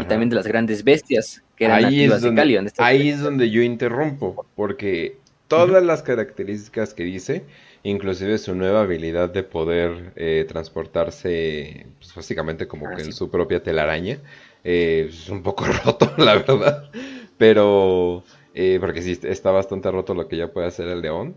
Speaker 2: y también de las grandes bestias
Speaker 1: ahí es donde, Ahí es donde yo interrumpo, porque todas las características que dice, inclusive su nueva habilidad de poder eh, transportarse, pues, básicamente como que en su propia telaraña, eh, es un poco roto, la verdad, pero... Eh, porque sí, está bastante roto lo que ya puede hacer el león,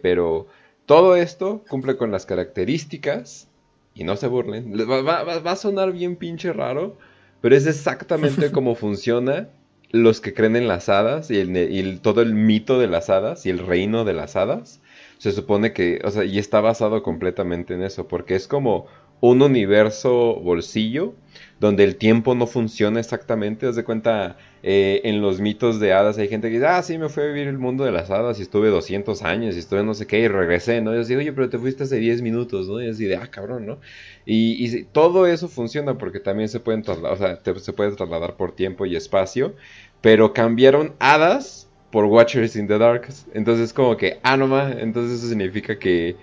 Speaker 1: pero todo esto cumple con las características, y no se burlen, va, a sonar bien pinche raro, pero es exactamente como funciona los que creen en las hadas y, el, todo el mito de las hadas y el reino de las hadas, se supone que, o sea, y está basado completamente en eso, porque es como un universo bolsillo donde el tiempo no funciona exactamente. Haz de cuenta, eh, en los mitos de hadas hay gente que dice, ah, sí, me fui a vivir el mundo de las hadas y estuve 200 años y estuve no sé qué y regresé, ¿no? Y yo digo, oye, pero te fuiste hace 10 minutos, ¿no? Y así de, ah, cabrón, ¿no? Y, todo eso funciona porque también se pueden trasladar, o sea, se puede trasladar por tiempo y espacio pero cambiaron hadas por Watchers in the Dark. Entonces como que, ah, no más, entonces eso significa que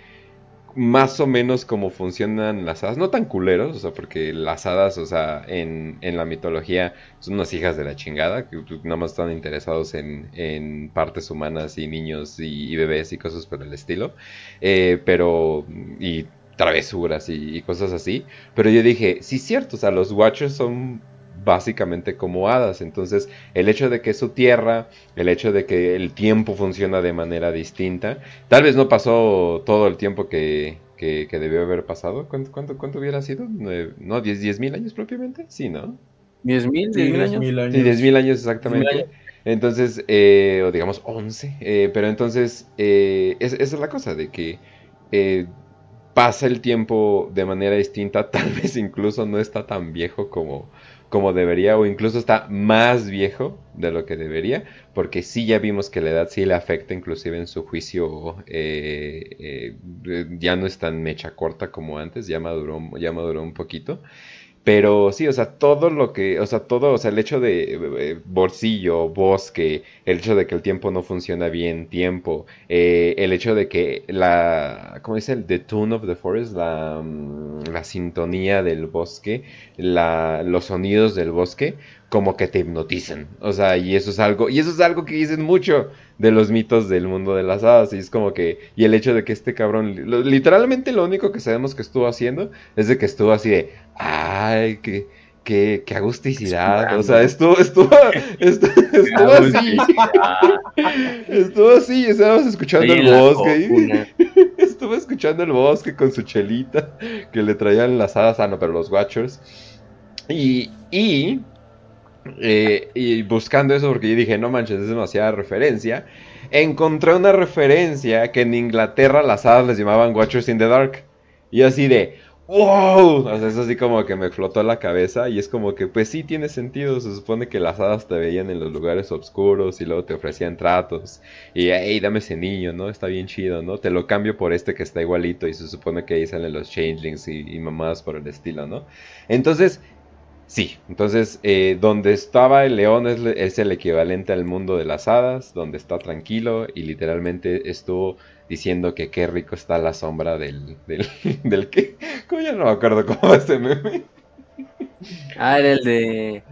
Speaker 1: más o menos cómo funcionan las hadas, no tan culeros, o sea, porque las hadas, o sea, en, en la mitología son unas hijas de la chingada, que pues, nada más están interesados en, en partes humanas y niños y, bebés y cosas por el estilo, eh, pero, y travesuras y, y, cosas así, pero yo dije, sí, cierto, o sea, los Watchers son básicamente como hadas. Entonces, el hecho de que su tierra, el hecho de que el tiempo funciona de manera distinta, tal vez no pasó todo el tiempo que, que, debió haber pasado. ¿Cuánto, cuánto, hubiera sido? ¿No? ¿10 mil años propiamente? Sí, ¿no?
Speaker 2: ¿10 mil? ¿10
Speaker 1: mil años? Sí, 10 mil años exactamente. Entonces, eh, o digamos 11, eh, pero entonces, eh, esa es la cosa, de que eh, pasa el tiempo de manera distinta, tal vez incluso no está tan viejo como, como debería o incluso está más viejo de lo que debería, porque sí ya vimos que la edad sí le afecta inclusive en su juicio, eh, eh, ya no es tan mecha corta como antes, ya maduró, ya maduró un poquito. Pero sí, o sea, todo lo que, o sea, todo, o sea, el hecho de eh, bolsillo, bosque, el hecho de que el tiempo no funciona bien, tiempo, eh, el hecho de que la, ¿cómo dice? El the tune of the forest, la, mm, la sintonía del bosque, la, los sonidos del bosque, como que te hipnotizan. O sea, y eso es algo, y eso es algo que dicen mucho de los mitos del mundo de las hadas. Y es como que, y el hecho de que este cabrón, literalmente lo único que sabemos que estuvo haciendo es de que estuvo así de, ay, que... Qué, qué agusticidad, o sea, estuvo, estuvo, estuvo, estuvo así, estuvo así, estábamos escuchando el bosque, estuvo escuchando el bosque con su chelita que le traían las hadas, ah no, pero los Watchers, y, y eh, y buscando eso, porque yo dije, no manches, es demasiada referencia. Encontré una referencia que en Inglaterra las hadas les llamaban Watchers in the Dark. Y así de, wow. O sea, así como que me flotó la cabeza. Y es como que, pues sí, tiene sentido. Se supone que las hadas te veían en los lugares oscuros y luego te ofrecían tratos. Y, hey, dame ese niño, ¿no? Está bien chido, ¿no? Te lo cambio por este que está igualito. Y se supone que ahí salen los changelings y mamadas por el estilo, ¿no? Entonces, Sí, entonces eh, donde estaba el león es, el equivalente al mundo de las hadas, donde está tranquilo y literalmente estuvo diciendo que qué rico está la sombra del... del, del que... ¿Cómo ya no me acuerdo cómo es ese meme?
Speaker 2: Ah, era el de...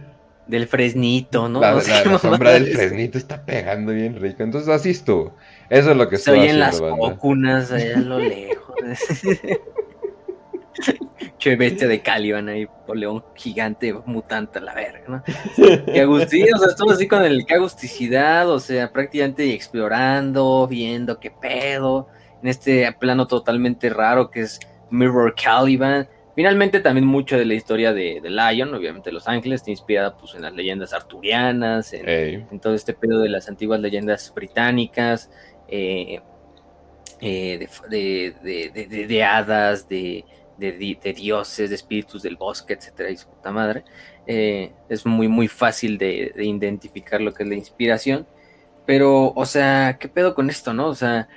Speaker 2: Del fresnito, ¿no?
Speaker 1: La, la, sombra del fresnito está pegando bien rico. Entonces así estuvo. Eso es lo que estuvo
Speaker 2: haciendo, las banda. allá a lo lejos. che bestia de Caliban ahí, león gigante, mutante a la verga, ¿no? Que Agustín, o sea, estuvo así con el que agusticidad, o sea, prácticamente explorando, viendo qué pedo, en este plano totalmente raro que es Mirror Caliban. Finalmente también mucho de la historia de, de Lion, obviamente Los Ángeles, está inspirada pues en las leyendas arturianas, en, todo este pedo de las antiguas leyendas británicas, eh, eh, de, de hadas, de de, dioses, de espíritus del bosque, etcétera, y su puta madre. Eh, es muy, muy fácil de, identificar lo que es la inspiración. Pero, o sea, ¿qué pedo con esto, no? O sea,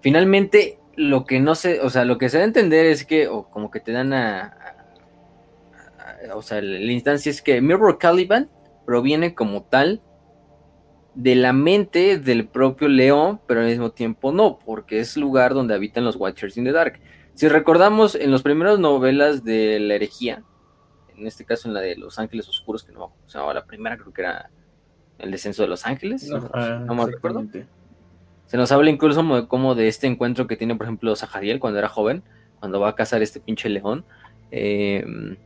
Speaker 2: finalmente lo que no sé, o sea, lo que se da a entender es que, o como que te dan a, o sea, la instancia es que Mirror Caliban proviene como tal de la mente del propio león, pero al mismo tiempo no, porque es lugar donde habitan los Watchers in the Dark. Si recordamos en las primeras novelas de la herejía, en este caso en la de Los Ángeles Oscuros, que no se llamaba la primera, creo que era El descenso de los ángeles, no, me recuerdo. Se nos habla incluso como de este encuentro que tiene, por ejemplo, Zahariel cuando era joven, cuando va a cazar este pinche león, em,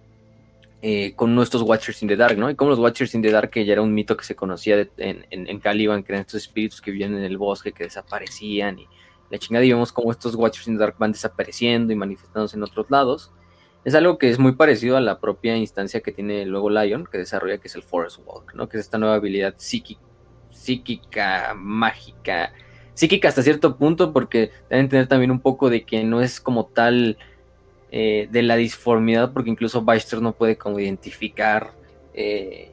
Speaker 2: eh, con nuestros Watchers in the Dark, ¿no? Y como los Watchers in the Dark, que ya era un mito que se conocía en, en, Caliban, que eran estos espíritus que vivían en el bosque, que desaparecían y la chingada y vemos cómo estos Watchers in Dark van desapareciendo y manifestándose en otros lados. Es algo que es muy parecido a la propia instancia que tiene luego Lion, que desarrolla, que es el Forest Walk, ¿no? Que es esta nueva habilidad psíquica, psíquica mágica, psíquica hasta cierto punto, porque deben tener también un poco de que no es como tal eh, de la disformidad, porque incluso Baxter no puede como identificar eh,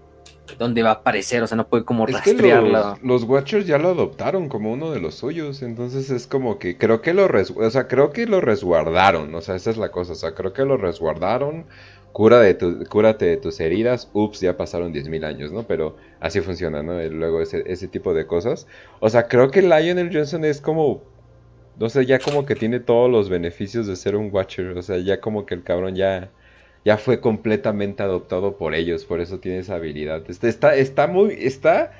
Speaker 2: dónde va a aparecer, o sea, no puede como rastrearla.
Speaker 1: los, Watchers ya lo adoptaron como uno de los suyos, entonces es como que creo que lo o sea, creo que lo resguardaron, o sea, esa es la cosa, o sea, creo que lo resguardaron. Cura de tu, cúrate de tus heridas, ups, ya pasaron 10.000 años, ¿no? Pero así funciona, ¿no? luego ese, ese tipo de cosas. O sea, creo que Lionel Johnson es como no sé, ya como que tiene todos los beneficios de ser un Watcher. O sea, ya como que el cabrón ya, ya fue completamente adoptado por ellos. Por eso tiene esa habilidad. Este, está, está muy, está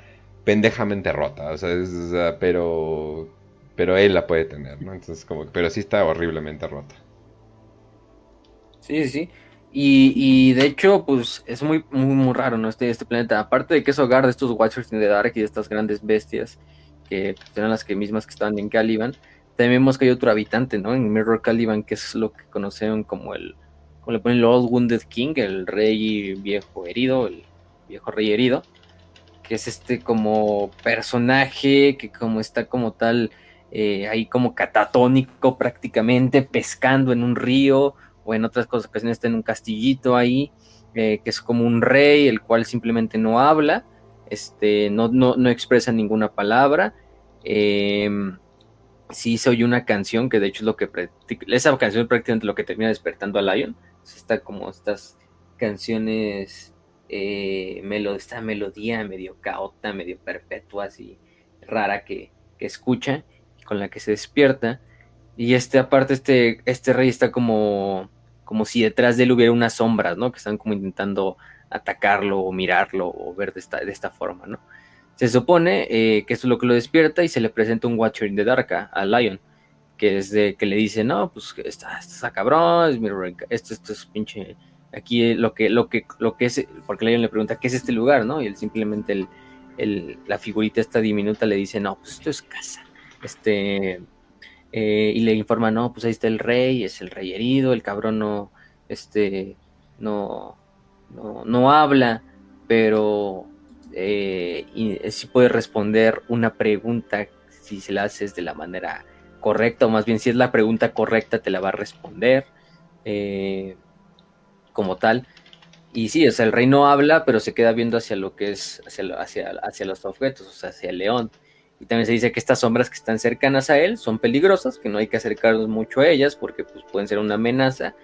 Speaker 1: pendejamente rota. O sea, pero, pero él la puede tener, ¿no? Entonces como, pero sí está horriblemente rota.
Speaker 2: Sí, sí. Y, y de hecho, pues es muy, muy, muy raro, ¿no? Este, este planeta. Aparte de que es hogar de estos Watchers in the Dark y de estas grandes bestias que eran las que mismas que estaban en Caliban. También vemos que hay otro habitante, ¿no? En Mirror Caliban, que es lo que conocen como el, como le ponen el Old Wounded King, el rey viejo herido, el viejo rey herido, que es este como personaje que como está como tal, eh, ahí como catatónico prácticamente, pescando en un río, o en otras ocasiones está en un castillito ahí, eh, que es como un rey, el cual simplemente no habla, este, no, no, no expresa ninguna palabra. Eh, sí se oye una canción que de hecho es lo que esa canción es prácticamente lo que termina despertando a Lion. Está como estas canciones, eh, esta melodía medio caota, medio perpetua, así rara que, que escucha y con la que se despierta. Y este, aparte, este, este rey está como, como si detrás de él hubiera unas sombras, ¿no? Que están como intentando atacarlo o mirarlo o ver de esta, de esta forma, ¿no? Se supone eh, que eso es lo que lo despierta y se le presenta un Watcher in the Dark a, Lion, que es de que le dice, no, pues está, está cabrón, esto, esto es pinche, aquí lo que, lo que, lo que es, porque Lion le pregunta, ¿qué es este lugar, no? Y él simplemente, el, la figurita esta diminuta le dice, no, pues esto es casa, este, eh, y le informa, no, pues ahí está el rey, es el rey herido, el cabrón no, este, no, no, no habla, pero eh, y si puede responder una pregunta si se la haces de la manera correcta, o más bien si es la pregunta correcta te la va a responder eh, como tal. Y sí, o sea, el rey no habla, pero se queda viendo hacia lo que es, hacia, hacia, hacia los objetos, o sea, hacia el león. Y también se dice que estas sombras que están cercanas a él son peligrosas, que no hay que acercarnos mucho a ellas porque pues, pueden ser una amenaza,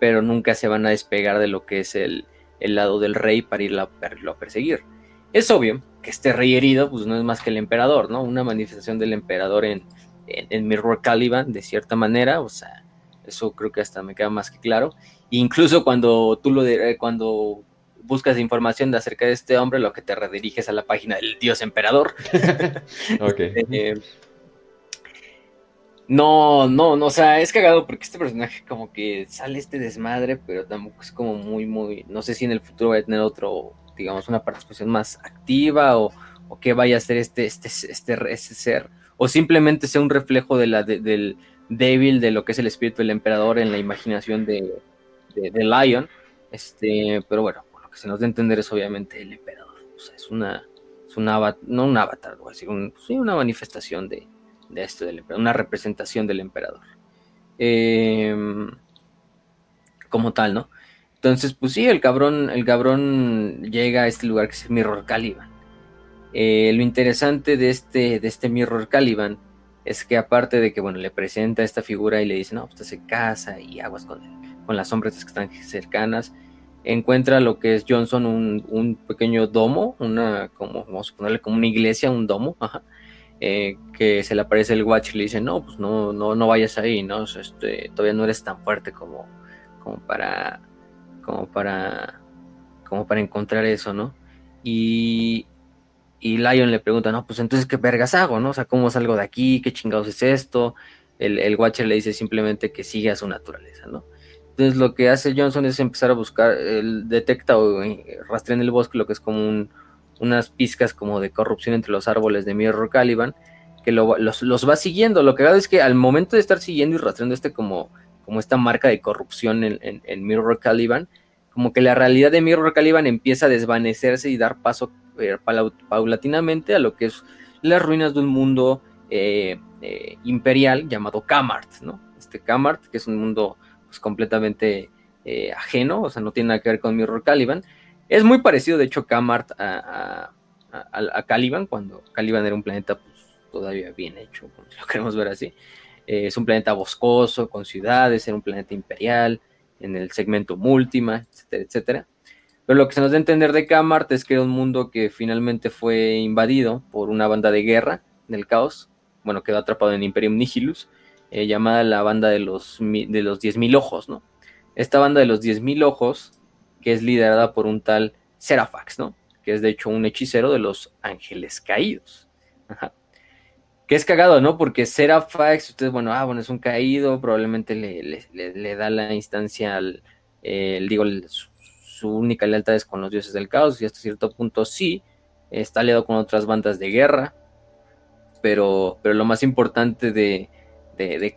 Speaker 2: pero nunca se van a despegar de lo que es el, el lado del rey para irlo a perseguir. Es obvio que este rey herido pues no es más que el emperador, ¿no? Una manifestación del emperador en, en, Mirror Caliban, de cierta manera, o sea, eso creo que hasta me queda más que claro. incluso cuando tú lo de, cuando buscas información de acerca de este hombre, lo que te rediriges a la página del dios emperador. Eh, no, no, no, o sea, es cagado porque este personaje como que sale este desmadre, pero tampoco es como muy, muy, no sé si en el futuro va a tener otro, digamos, una participación más activa o, o qué vaya a ser este, este, este, este, ser, o simplemente sea un reflejo de la, del débil de lo que es el espíritu del emperador en la imaginación de, de, Lion, este, pero bueno, lo que se nos da a entender es obviamente el emperador, o sea, es una, es una no un avatar, sí, una manifestación de, de esto del emperador, una representación del emperador. Em, como tal, ¿no? Entonces, pues sí, el cabrón, el cabrón llega a este lugar que es Mirror Caliban. Eh, lo interesante de este, de este Mirror Caliban es que aparte de que, bueno, le presenta esta figura y le dice, no, pues se casa y aguas con, con las sombras que están cercanas, encuentra lo que es Johnson un, pequeño domo, una, como, vamos a ponerle como una iglesia, un domo, eh, que se le aparece el watch y le dice, no, pues no, no, no vayas ahí, ¿no? este, todavía no eres tan fuerte como, como para como para, como para encontrar eso, ¿no? Y, y Lion le pregunta, no, pues entonces, ¿qué vergas hago, no? O sea, ¿cómo salgo de aquí? ¿Qué chingados es esto? El, el Watcher le dice simplemente que sigue a su naturaleza, ¿no? Entonces lo que hace Johnson es empezar a buscar, él detecta o eh, rastrea en el bosque lo que es como unas pizcas como de corrupción entre los árboles de Mirror Caliban, que los, va siguiendo. Lo que hago es que al momento de estar siguiendo y rastreando este como como esta marca de corrupción en, Mirror Caliban, como que la realidad de Mirror Caliban empieza a desvanecerse y dar paso eh, paulatinamente a lo que es las ruinas de un mundo eh, eh, imperial llamado Kamart, ¿no? Este Kamart, que es un mundo pues, completamente ajeno, o sea, no tiene nada que ver con Mirror Caliban. Es muy parecido, de hecho, Kamart a, Caliban, cuando Caliban era un planeta pues, todavía bien hecho, lo queremos ver así. Es un planeta boscoso, con ciudades, era un planeta imperial, en el segmento Múltima, etcétera, etcétera. Pero lo que se nos da a entender de Kamart es que era un mundo que finalmente fue invadido por una banda de guerra del caos, bueno, quedó atrapado en Imperium Nihilus, eh, llamada la banda de los, de los 10.000 ojos, ¿no? Esta banda de los 10.000 ojos, que es liderada por un tal Serafax, ¿no? Que es de hecho un hechicero de los ángeles caídos. Ajá. Que es cagado, ¿no? Porque Serafax, ustedes, bueno, ah, bueno, es un caído, probablemente le, da la instancia al, digo, su, única lealtad es con los dioses del caos, y hasta cierto punto sí, está aliado con otras bandas de guerra, pero, pero lo más importante de, de, de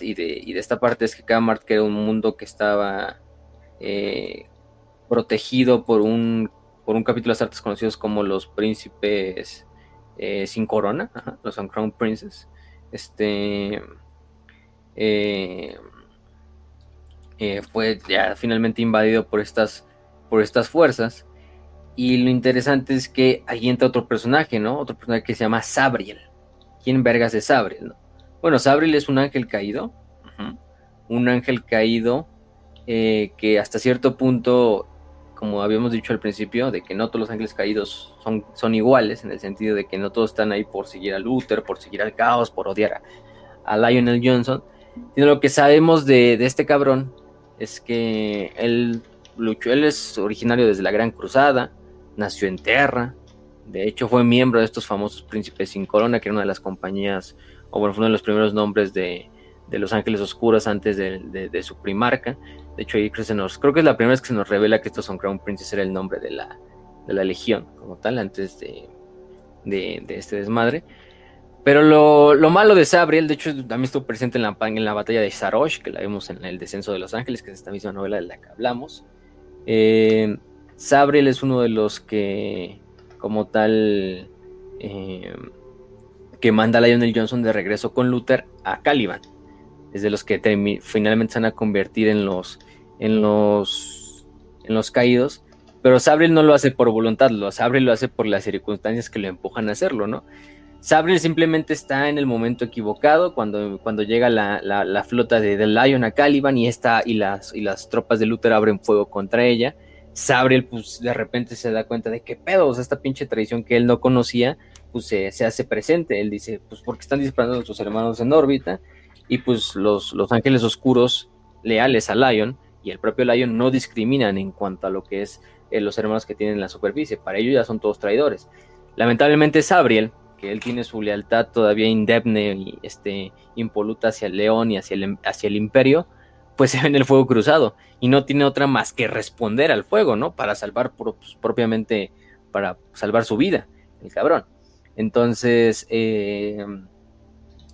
Speaker 2: y de, y de, esta parte es que Kamart era un mundo que estaba eh, protegido por un, por un capítulo de artes conocidos como los príncipes eh, sin corona, los Uncrowned Princes. Este eh, fue ya finalmente invadido por estas, por estas fuerzas. Y lo interesante es que ahí entra otro personaje, ¿no? Otro personaje que se llama Sabriel. ¿Quién vergas es Sabriel? No? Bueno, Sabriel es un ángel caído. Un ángel caído eh, que hasta cierto punto, como habíamos dicho al principio, de que no todos los ángeles caídos son, son iguales, en el sentido de que no todos están ahí por seguir a Luther, por seguir al caos, por odiar a, Lionel Johnson. Sino lo que sabemos de, de, este cabrón es que él luchó, él es originario desde la Gran Cruzada, nació en Terra, de hecho fue miembro de estos famosos príncipes sin corona, que era una de las compañías o bueno, fue uno de los primeros nombres de, Los Ángeles Oscuros antes de, su primarca. De hecho, ahí creo, creo que es la primera vez que se nos revela que estos son Crown Princes era el nombre de la, de la legión, como tal, antes de, este desmadre. Pero lo, malo de Sabriel, de hecho, también estuvo presente en la, en la batalla de Sarosh, que la vimos en el descenso de Los Ángeles, que es esta misma novela de la que hablamos. Eh, Sabriel es uno de los que, como tal, eh, que manda a Lionel Johnson de regreso con Luther a Caliban. Es de los que finalmente se van a convertir en los, en los, en los caídos. Pero Sabriel no lo hace por voluntad, lo, Sabriel lo hace por las circunstancias que lo empujan a hacerlo, ¿no? Sabriel simplemente está en el momento equivocado cuando, cuando llega la, flota de, The Lion a Caliban y, está, y, las, y las tropas de Luther abren fuego contra ella. Sabriel, pues de repente se da cuenta de que pedos, esta pinche traición que él no conocía, pues se, hace presente. Él dice, pues porque están disparando a nuestros hermanos en órbita y pues los, los ángeles oscuros leales a Lion y el propio Lion no discriminan en cuanto a lo que es eh, los hermanos que tienen en la superficie. Para ellos ya son todos traidores. Lamentablemente Sabriel, que él tiene su lealtad todavía indemne y este, impoluta hacia el león y hacia el, hacia el imperio, pues se ve en el fuego cruzado y no tiene otra más que responder al fuego, ¿no? Para salvar pues, propiamente, para salvar su vida, el cabrón. Entonces, eh,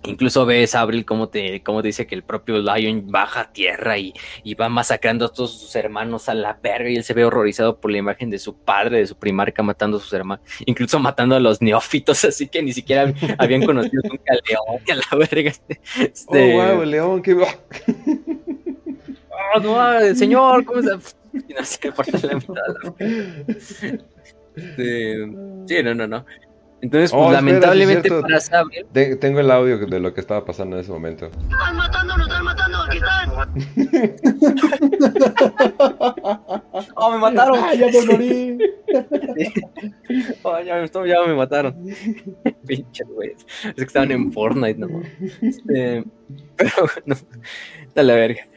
Speaker 2: incluso ves a Abril como te, como dice que el propio Lion baja a tierra y, va masacrando a todos sus hermanos a la verga y él se ve horrorizado por la imagen de su padre, de su primarca matando a sus hermanos, incluso matando a los neófitos, así que ni siquiera habían conocido nunca al león, a la verga.
Speaker 1: Este, oh, wow, león, qué...
Speaker 2: oh, no, señor, ¿cómo está? No sé qué parte la Este, sí, no, no, no. Entonces, pues, oh, lamentablemente para Sabriel.
Speaker 1: tengo el audio de lo que estaba pasando en ese momento. ¡Están matando, nos están matando! ¡Aquí
Speaker 2: están! ¡Oh, me mataron!
Speaker 4: ¡Ah, ya me morí!
Speaker 2: oh, ya, me, ya me mataron. Pinche güey. Es que estaban en Fortnite, ¿no? Este, pero bueno, dale la verga.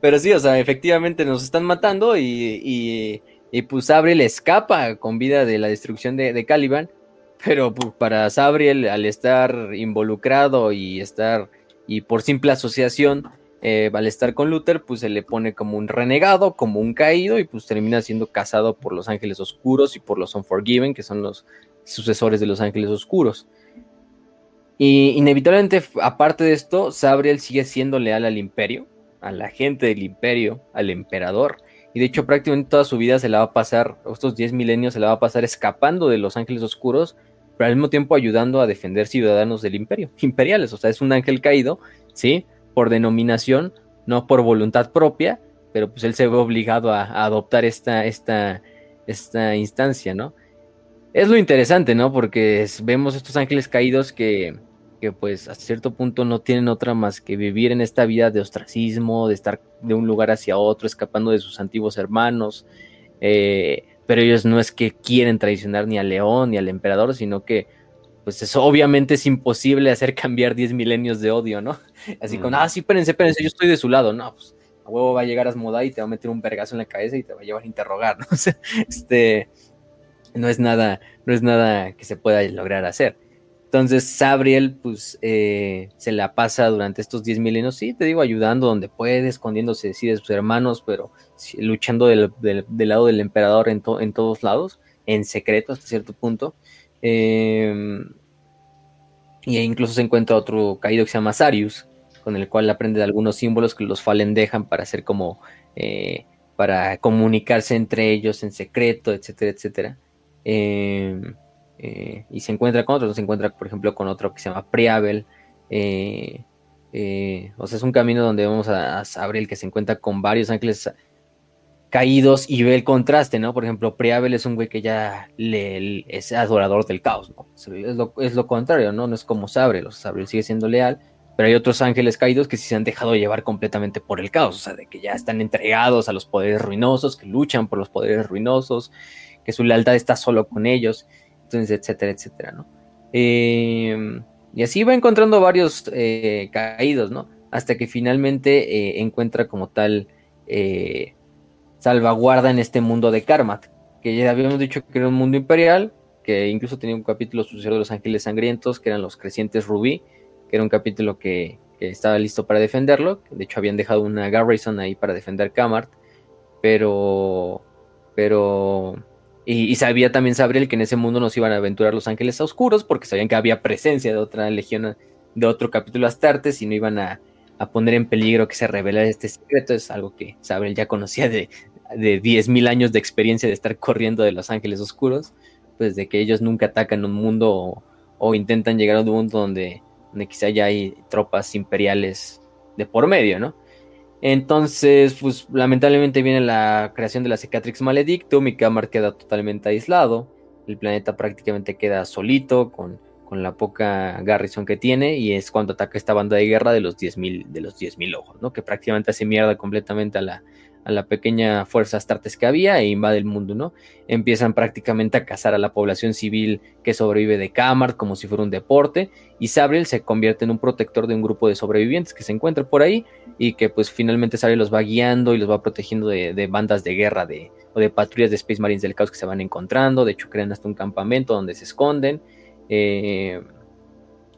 Speaker 2: pero sí, o sea, efectivamente nos están matando y y pues Sabriel escapa con vida de la destrucción de, Caliban, pero pues, para Sabriel, al estar involucrado y estar, y por simple asociación, eh, al estar con Luther, pues se le pone como un renegado, como un caído, y pues termina siendo casado por los ángeles oscuros y por los Unforgiven, que son los sucesores de los ángeles oscuros. Y inevitablemente, aparte de esto, Sabriel sigue siendo leal al imperio, a la gente del imperio, al emperador, y de hecho prácticamente toda su vida se la va a pasar, estos 10 milenios se la va a pasar escapando de los ángeles oscuros, pero al mismo tiempo ayudando a defender ciudadanos del imperio, imperiales, o sea, es un ángel caído, ¿sí? Por denominación, no por voluntad propia, pero pues él se ve obligado a, adoptar esta, esta, esta instancia, ¿no? Es lo interesante, ¿no? Porque vemos estos ángeles caídos que que pues a cierto punto no tienen otra más que vivir en esta vida de ostracismo, de estar de un lugar hacia otro, escapando de sus antiguos hermanos, eh, pero ellos no es que quieren traicionar ni al león ni al emperador, sino que pues eso obviamente es imposible hacer cambiar 10 milenios de odio, ¿no? Así con, ah, sí, espérense, espérense, yo estoy de su lado, no, pues a huevo va a llegar a Asmodai y te va a meter un vergazo en la cabeza y te va a llevar a interrogar, ¿no? O sea, este, no es nada, no es nada que se pueda lograr hacer. Entonces, Sabriel, pues, eh, se la pasa durante estos 10 milenios, sí, te digo, ayudando donde puede, escondiéndose sí, de sus hermanos, pero luchando del, lado del emperador en, en, todos lados, en secreto hasta cierto punto. Eh, y incluso se encuentra otro caído que se llama Sarius, con el cual aprende algunos símbolos que los Fallen dejan para hacer como, eh, para comunicarse entre ellos en secreto, etcétera, etcétera. Em, eh, y se encuentra con otros, se encuentra por ejemplo con otro que se llama Priavel. Eh, o sea, es un camino donde vamos a, a el que se encuentra con varios ángeles caídos y ve el contraste, ¿no? Por ejemplo, Priavel es un güey que ya es adorador del caos, ¿no? Es lo, contrario, ¿no? No es como Sabriel, o Sabriel sigue siendo leal, pero hay otros ángeles caídos que sí se han dejado llevar completamente por el caos, o sea, de que ya están entregados a los poderes ruinosos, que luchan por los poderes ruinosos, que su lealtad está solo con ellos, entonces, etcétera, etcétera, ¿no? Em, y así va encontrando varios eh, caídos, ¿no? Hasta que finalmente eh, encuentra como tal eh, salvaguarda en este mundo de Karmat, que ya habíamos dicho que era un mundo imperial, que incluso tenía un capítulo sucesor de los ángeles sangrientos, que eran los crecientes rubí, que era un capítulo que, estaba listo para defenderlo. De hecho, habían dejado una Garrison ahí para defender Kamart, pero. Pero. Y, sabía también Sabriel que en ese mundo nos iban a aventurar los ángeles oscuros, porque sabían que había presencia de otra legión, de otro capítulo Astartes, y no iban a, a poner en peligro que se revelara este secreto. Es algo que Sabriel ya conocía de, de 10.000 años de experiencia de estar corriendo de los ángeles oscuros, pues de que ellos nunca atacan un mundo o, intentan llegar a un mundo donde, donde, quizá ya hay tropas imperiales de por medio, ¿no? Entonces, pues lamentablemente viene la creación de la Cicatrix Maledictum y Kamar queda totalmente aislado. El planeta prácticamente queda solito con, con la poca garrison que tiene y es cuando ataca esta banda de guerra de los 10.000 de los 10.000 ojos, ¿no? Que prácticamente hace mierda completamente a la, a la pequeña fuerza astartes que había e invade el mundo, ¿no? Empiezan prácticamente a cazar a la población civil que sobrevive de Kamart como si fuera un deporte y Sabriel se convierte en un protector de un grupo de sobrevivientes que se encuentra por ahí y que pues finalmente Sabriel los va guiando y los va protegiendo de, bandas de guerra de, o de patrullas de Space Marines del caos que se van encontrando, de hecho crean hasta un campamento donde se esconden. Eh,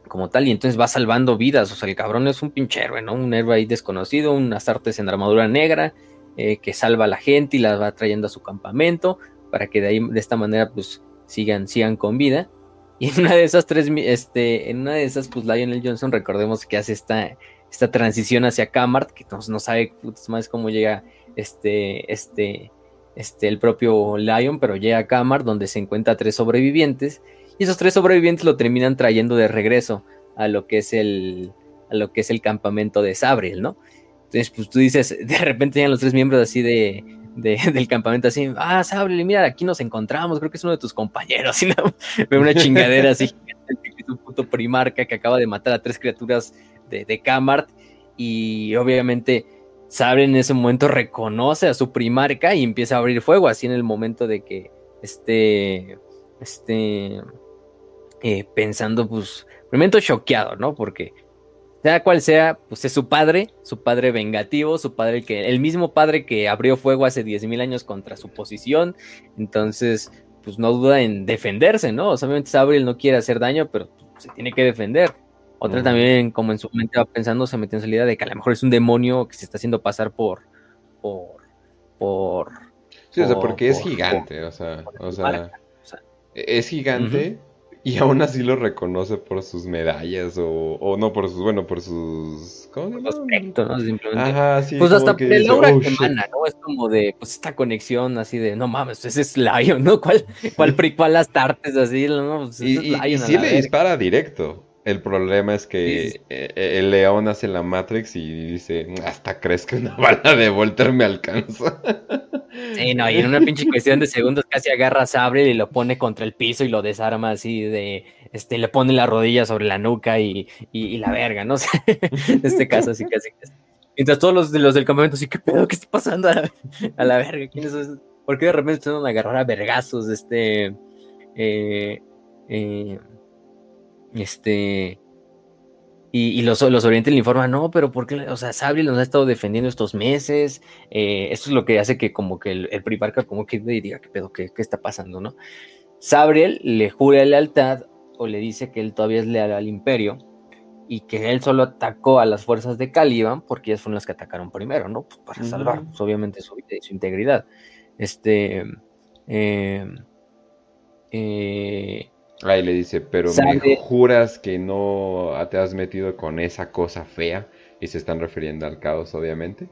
Speaker 2: como tal, y entonces va salvando vidas. O sea, el cabrón es un pinche héroe, ¿no? Un héroe ahí desconocido, un Astartes en armadura negra, eh, que salva a la gente y la va trayendo a su campamento para que de ahí de esta manera pues sigan, sigan con vida. Y en una de esas tres, este, en una de esas, pues Lionel Johnson, recordemos que hace esta, esta transición hacia Kamart, que no, no sabe más cómo llega este, este, este, el propio Lion, pero llega a Kamart donde se encuentra tres sobrevivientes, y esos tres sobrevivientes lo terminan trayendo de regreso a lo que es el, a lo que es el campamento de Sabriel, ¿no? Entonces, pues tú dices, de repente llegan los tres miembros así de, del campamento así, ah, Sable, mira, aquí nos encontramos, creo que es uno de tus compañeros, y ve una chingadera así, un puto primarca que acaba de matar a tres criaturas de, de Kamart, y obviamente Sable en ese momento reconoce a su primarca y empieza a abrir fuego, así en el momento de que esté, esté eh, pensando, pues, momento choqueado, ¿no? Porque sea cual sea, pues es su padre, su padre vengativo, su padre que, el mismo padre que abrió fuego hace 10.000 años contra su posición, entonces, pues no duda en defenderse, ¿no? obviamente Sabriel no quiere hacer daño, pero se tiene que defender. Otra también, como en su mente va pensando, se metió en salida de que a lo mejor es un demonio que se está haciendo pasar por, por, por...
Speaker 1: Sí, o sea, porque es gigante, o sea, o sea, es gigante. Y aún así lo reconoce por sus medallas o, o no por sus, bueno, por sus...
Speaker 2: ¿Cómo se Aspecto, ¿no? Simplemente. Ajá, sí. Pues hasta el aura oh, que emana, ¿no? Es como de, pues esta conexión así de, no mames, ese es Lion, ¿no? ¿Cuál, cuál, cuál las tartes así? ¿no? Pues
Speaker 1: y, y, y sí le dispara directo. El problema es que e, e, el león hace la Matrix y dice, hasta crees que una bala de Volter me alcanza.
Speaker 2: Sí, no, y en una pinche cuestión de segundos casi agarra a Sabre y lo pone contra el piso y lo desarma así de, este, le pone la rodilla sobre la nuca y, y, la verga, ¿no? en este caso así casi. Mientras todos los, los del campamento así, ¿qué pedo? ¿Qué está pasando a, la verga? ¿Quién es ¿Por qué de repente se van a agarrar a vergazos? Este, eh, eh, Este. Y, los, los Oriente le informan, no, pero ¿por qué? O sea, Sabriel nos ha estado defendiendo estos meses. Eh, esto es lo que hace que como que el, el Primarca como que diga, ¿qué pedo? ¿Qué, está pasando, no? Sabriel le jura lealtad o le dice que él todavía es leal al Imperio y que él solo atacó a las fuerzas de Caliban porque ellas fueron las que atacaron primero, ¿no? Pues para salvar, pues, obviamente, su su integridad. Este... Eh,
Speaker 1: eh, Ahí le dice, pero me juras que no te has metido con esa cosa fea. Y se están refiriendo al caos, obviamente.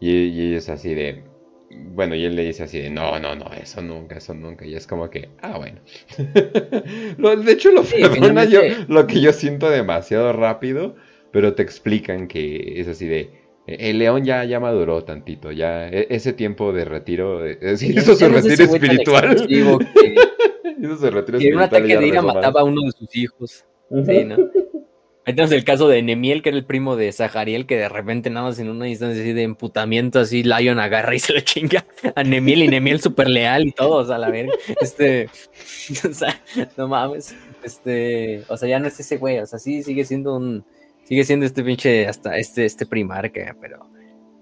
Speaker 1: Y, y es así de, bueno, y él le dice así de, no, no, no, eso nunca, eso nunca. Y es como que, ah, bueno. de hecho, lo perdona yo, lo que yo siento demasiado rápido, pero te explican que es así de, el león ya, ya maduró tantito, ya e, ese tiempo de retiro, es decir, hizo su retiro espiritual.
Speaker 2: espiritual. En un ataque de ira mataba a uno de sus hijos. Sí, ¿no? Ahí tenemos el caso de Nemiel, que era el primo de Zahariel, que de repente nada más en una instancia así de emputamiento, así Lion agarra y se lo chinga a Nemiel y Nemiel súper leal y todo, o sea, la verga. Este, o sea, no mames. Este, o sea, ya no es ese güey, o sea, sí sigue siendo un, sigue siendo este pinche, hasta este, este primarca, pero,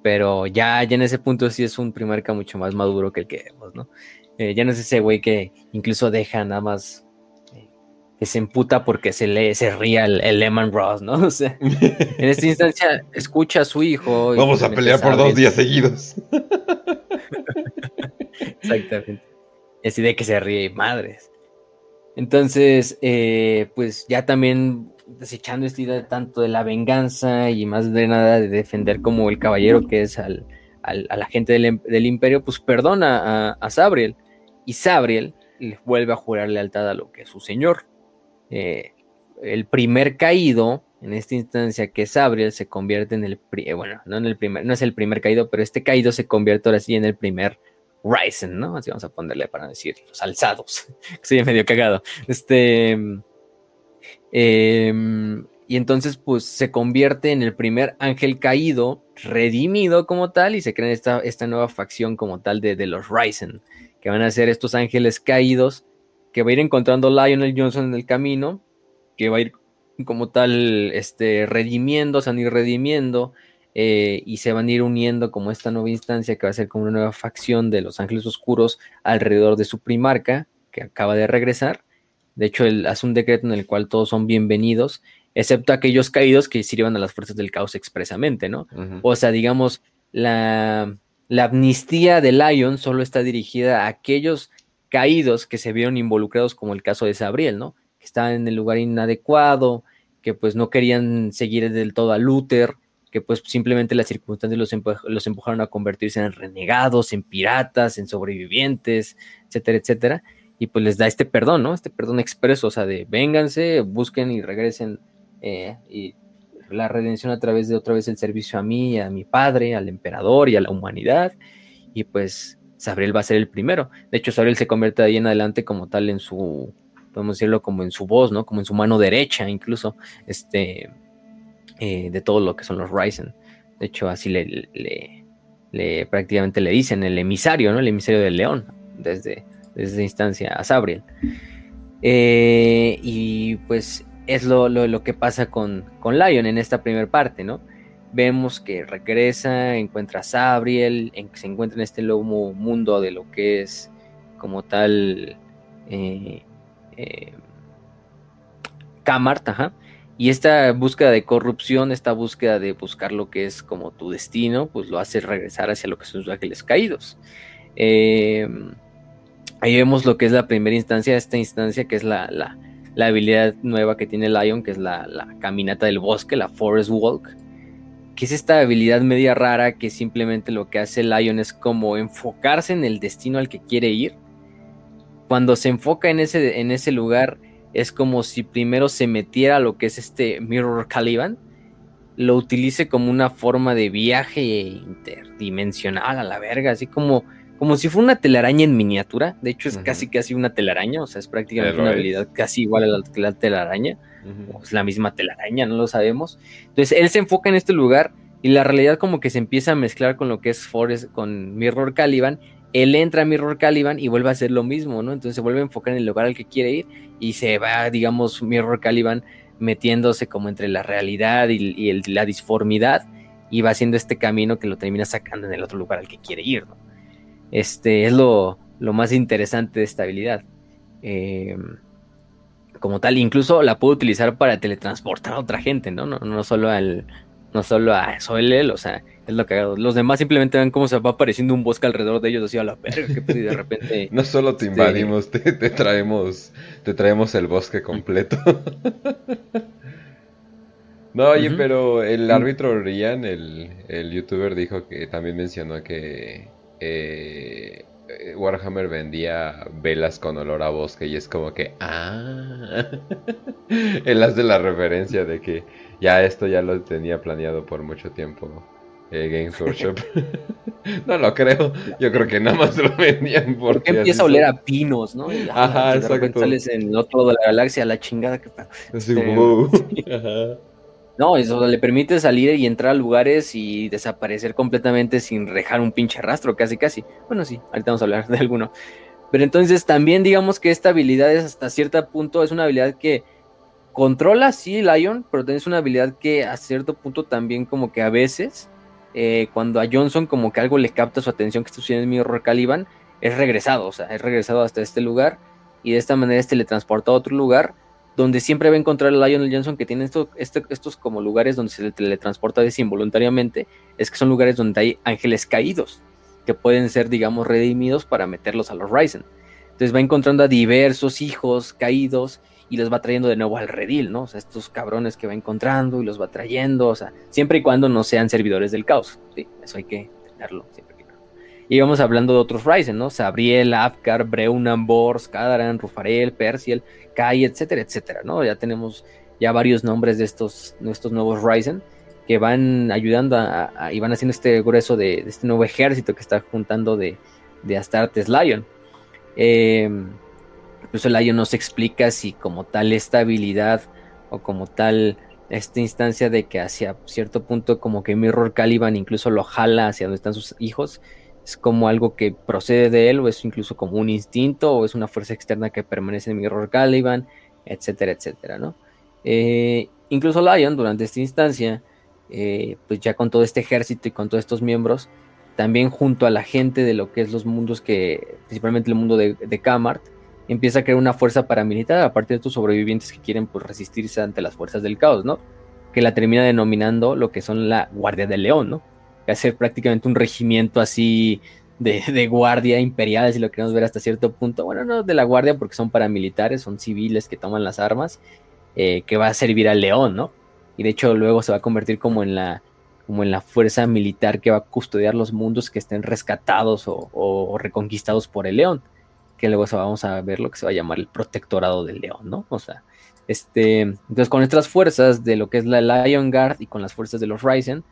Speaker 2: pero ya, ya en ese punto sí es un primarca mucho más maduro que el que vemos, ¿no? Eh, ya no es ese güey que incluso deja nada más que se emputa porque se le se ría el, el Lehman Ross, ¿no? O sea, en esta instancia escucha a su hijo.
Speaker 1: Vamos a pelear por dos días seguidos.
Speaker 2: Exactamente. Y así de que se ríe, madres. Entonces, eh, pues ya también desechando esta idea tanto de la venganza y más de nada de defender como el caballero que es al, a la gente del, imperio, pues perdona a, Sabriel. Y Sabriel le vuelve a jurar lealtad a lo que es su señor. Eh, el primer caído, en esta instancia que es Abriel, se convierte en el, eh, bueno, no en el primer, no es el primer caído, pero este caído se convierte ahora sí en el primer Ryzen, ¿no? Así vamos a ponerle para decir los alzados, sería medio cagado. Este, em, y entonces pues se convierte en el primer ángel caído, redimido como tal, y se crea esta, esta nueva facción como tal de, de los Ryzen, que van a ser estos ángeles caídos que va a ir encontrando Lionel Johnson en el camino, que va a ir como tal este, redimiendo, se van a ir redimiendo eh, y se van a ir uniendo como esta nueva instancia que va a ser como una nueva facción de los Ángeles Oscuros alrededor de su primarca que acaba de regresar. De hecho, él hace un decreto en el cual todos son bienvenidos, excepto aquellos caídos que sirvan a las fuerzas del caos expresamente, ¿no? O sea, digamos, la, la amnistía de Lion solo está dirigida a aquellos caídos que se vieron involucrados, como el caso de Sabriel, ¿no? Que estaban en el lugar inadecuado, que pues no querían seguir del todo a Luther, que pues simplemente las circunstancias los, empujaron a convertirse en renegados, en piratas, en sobrevivientes, etcétera, etcétera. Y pues les da este perdón, ¿no? Este perdón expreso, o sea, de vénganse, busquen y regresen eh, y la redención a través de otra vez el servicio a mí, a mi padre, al emperador y a la humanidad. Y pues Sabriel va a ser el primero. De hecho, Sabriel se convierte ahí en adelante como tal en su, podemos decirlo como en su voz, ¿no? Como en su mano derecha, incluso, este, eh, de todo lo que son los Ryzen. De hecho, así le, le, prácticamente le dicen el emisario, ¿no? El emisario del león, desde, desde instancia a Sabriel. Eh, y pues es lo, lo, que pasa con, con Lion en esta primera parte, ¿no? vemos que regresa, encuentra a Sabriel, en, se encuentra en este nuevo mundo de lo que es como tal eh, eh y esta búsqueda de corrupción, esta búsqueda de buscar lo que es como tu destino, pues lo hace regresar hacia lo que son los ángeles caídos. Eh, ahí vemos lo que es la primera instancia, esta instancia que es la, la, habilidad nueva que tiene Lion, que es la, la, caminata del bosque, la Forest Walk, que es esta habilidad media rara que simplemente lo que hace Lion es como enfocarse en el destino al que quiere ir. Cuando se enfoca en ese, en ese lugar, es como si primero se metiera a lo que es este Mirror Caliban, lo utilice como una forma de viaje interdimensional a la verga, así como, como si fuera una telaraña en miniatura. De hecho, es casi casi una telaraña, o sea, es prácticamente una habilidad casi igual a la telaraña es la misma telaraña, no lo sabemos. Entonces él se enfoca en este lugar y la realidad como que se empieza a mezclar con lo que es Forest, con Mirror Caliban. Él entra a Mirror Caliban y vuelve a hacer lo mismo, ¿no? Entonces se vuelve a enfocar en el lugar al que quiere ir y se va, digamos, Mirror Caliban metiéndose como entre la realidad y, la disformidad y va haciendo este camino que lo termina sacando en el otro lugar al que quiere ir. ¿no? Este es lo, más interesante de esta habilidad. Eh, como tal, incluso la puedo utilizar para teletransportar a otra gente, ¿no? No, no solo al, no solo a él, o sea, es lo que hago. Los demás simplemente ven cómo se va apareciendo un bosque alrededor de ellos, así a la verga, que de repente.
Speaker 1: no solo te este, invadimos, te, traemos, te traemos el bosque completo. no, oye, pero el árbitro Rian, el, el youtuber, dijo que también mencionó que eh, Warhammer vendía velas con olor a bosque y es como que, ah, él hace la referencia de que ya esto ya lo tenía planeado por mucho tiempo eh, Games Workshop. no lo creo. Yo creo que nada más lo vendían porque.
Speaker 2: empieza a oler a pinos, ¿no? Ajá, exacto. sales en otro de la galaxia, la chingada que Así, este, Ajá. No, eso le permite salir y entrar a lugares y desaparecer completamente sin dejar un pinche rastro, casi, casi. Bueno, sí, ahorita vamos a hablar de alguno. Pero entonces también digamos que esta habilidad es hasta cierto punto, es una habilidad que controla, sí, Lion, pero es una habilidad que a cierto punto también como que a veces, eh, cuando a Johnson como que algo le capta su atención que está sucediendo en Mirror Caliban, es regresado, o sea, es regresado hasta este lugar y de esta manera es teletransportado a otro lugar donde siempre va a encontrar a Lionel Johnson que tiene este, estos como lugares donde se le teletransporta involuntariamente, es que son lugares donde hay ángeles caídos que pueden ser, digamos, redimidos para meterlos a los Ryzen. Entonces va encontrando a diversos hijos caídos y los va trayendo de nuevo al redil, ¿no? O sea, estos cabrones que va encontrando y los va trayendo, o sea, siempre y cuando no sean servidores del caos, ¿sí? Eso hay que tenerlo siempre vamos hablando de otros Ryzen, ¿no? Sabriel, Apgar, Breunan, Bors, Kadaran, Rufarel, Perciel, Kai, etcétera, etcétera, ¿no? Ya tenemos ya varios nombres de estos, estos nuevos Ryzen que van ayudando a, y van haciendo este grueso de, este nuevo ejército que está juntando de, de Astartes Lion. Eh, Incluso Lion nos explica si como tal esta habilidad o como tal esta instancia de que hacia cierto punto como que Mirror Caliban incluso lo jala hacia donde están sus hijos, es como algo que procede de él o es incluso como un instinto o es una fuerza externa que permanece en Mirror Caliban, etcétera, etcétera, ¿no? Eh, incluso Lion durante esta instancia, eh, pues ya con todo este ejército y con todos estos miembros, también junto a la gente de lo que es los mundos que, principalmente el mundo de, de Kamart, empieza a crear una fuerza paramilitar a partir de estos sobrevivientes que quieren pues, resistirse ante las fuerzas del caos, ¿no? Que la termina denominando lo que son la Guardia del León, ¿no? Que hace prácticamente un regimiento así de, guardia imperial, si lo queremos ver hasta cierto punto. Bueno, no de la guardia porque son paramilitares, son civiles que toman las armas, eh, que va a servir al león, ¿no? Y de hecho luego se va a convertir como en la, como en la fuerza militar que va a custodiar los mundos que estén rescatados o reconquistados por el león que luego vamos a ver lo que se va a llamar el protectorado del león, ¿no? O sea, este, entonces con estas fuerzas de lo que es la Lion Guard y con las fuerzas de los Ryzen,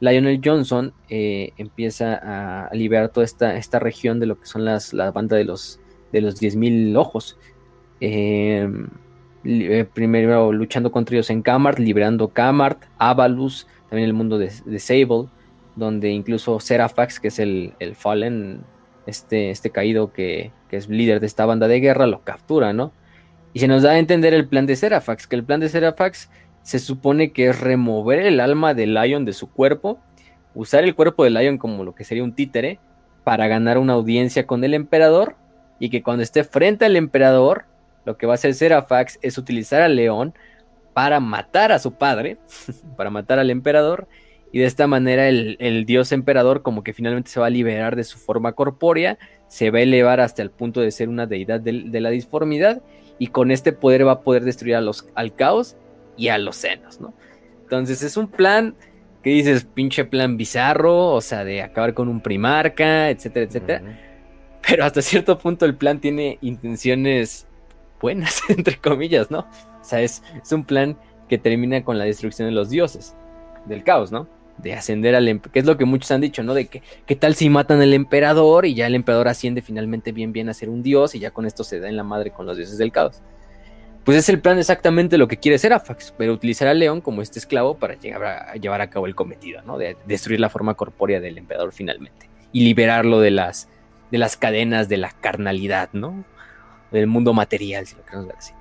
Speaker 2: Lionel Johnson eh, empieza a liberar toda esta, esta región de lo que son las, la banda de los, de los 10.000 ojos. Em, eh, primero luchando contra ellos en Kamart, liberando Kamart, Avalus, también el mundo de, Sable, donde incluso Serafax, que es el, el Fallen, este, este caído que, que es líder de esta banda de guerra, lo captura, ¿no? Y se nos da a entender el plan de Serafax, que el plan de Serafax se supone que es remover el alma de Lion de su cuerpo, usar el cuerpo de Lion como lo que sería un títere, para ganar una audiencia con el emperador, y que cuando esté frente al emperador, lo que va a hacer Serafax es utilizar al león para matar a su padre, para matar al emperador, y de esta manera el, el, dios emperador como que finalmente se va a liberar de su forma corpórea se va a elevar hasta el punto de ser una deidad de, la disformidad y con este poder va a poder destruir a los, al caos y a los senos, ¿no? Entonces es un plan que dices, pinche plan bizarro, o sea, de acabar con un primarca, etcétera, etcétera. Pero hasta cierto punto el plan tiene intenciones buenas, entre comillas, ¿no? O sea, es, es un plan que termina con la destrucción de los dioses, del caos, ¿no? de ascender al emperador, que es lo que muchos han dicho, ¿no? De que, ¿qué tal si matan al emperador y ya el emperador asciende finalmente bien, bien a ser un dios y ya con esto se da en la madre con los dioses del caos? Pues es el plan exactamente lo que quiere Serafax, pero utilizar al león como este esclavo para llegar a, llevar a cabo el cometido, ¿no? De destruir la forma corpórea del emperador finalmente y liberarlo de las, de las cadenas de la carnalidad, ¿no? Del mundo material, si lo queremos ver así.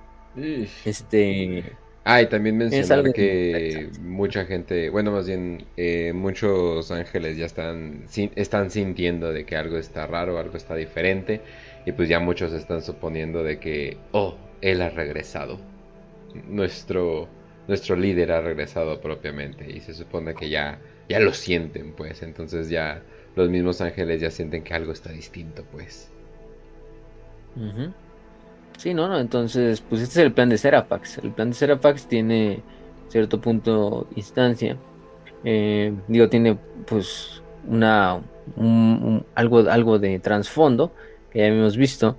Speaker 2: Este
Speaker 1: Ah, y también mencionar que mucha gente, bueno, más bien eh, muchos ángeles ya están, están sintiendo de que algo está raro, algo está diferente, y pues ya muchos están suponiendo de que, oh, él ha regresado. Nuestro, nuestro líder ha regresado propiamente, y se supone que ya, ya lo sienten, pues, entonces ya los mismos ángeles ya sienten que algo está distinto, pues.
Speaker 2: Sí, no, no, entonces, pues este es el plan de Serafax. El plan de Serafax tiene cierto punto instancia. Eh, digo, tiene pues una algo, algo de trasfondo que ya hemos visto.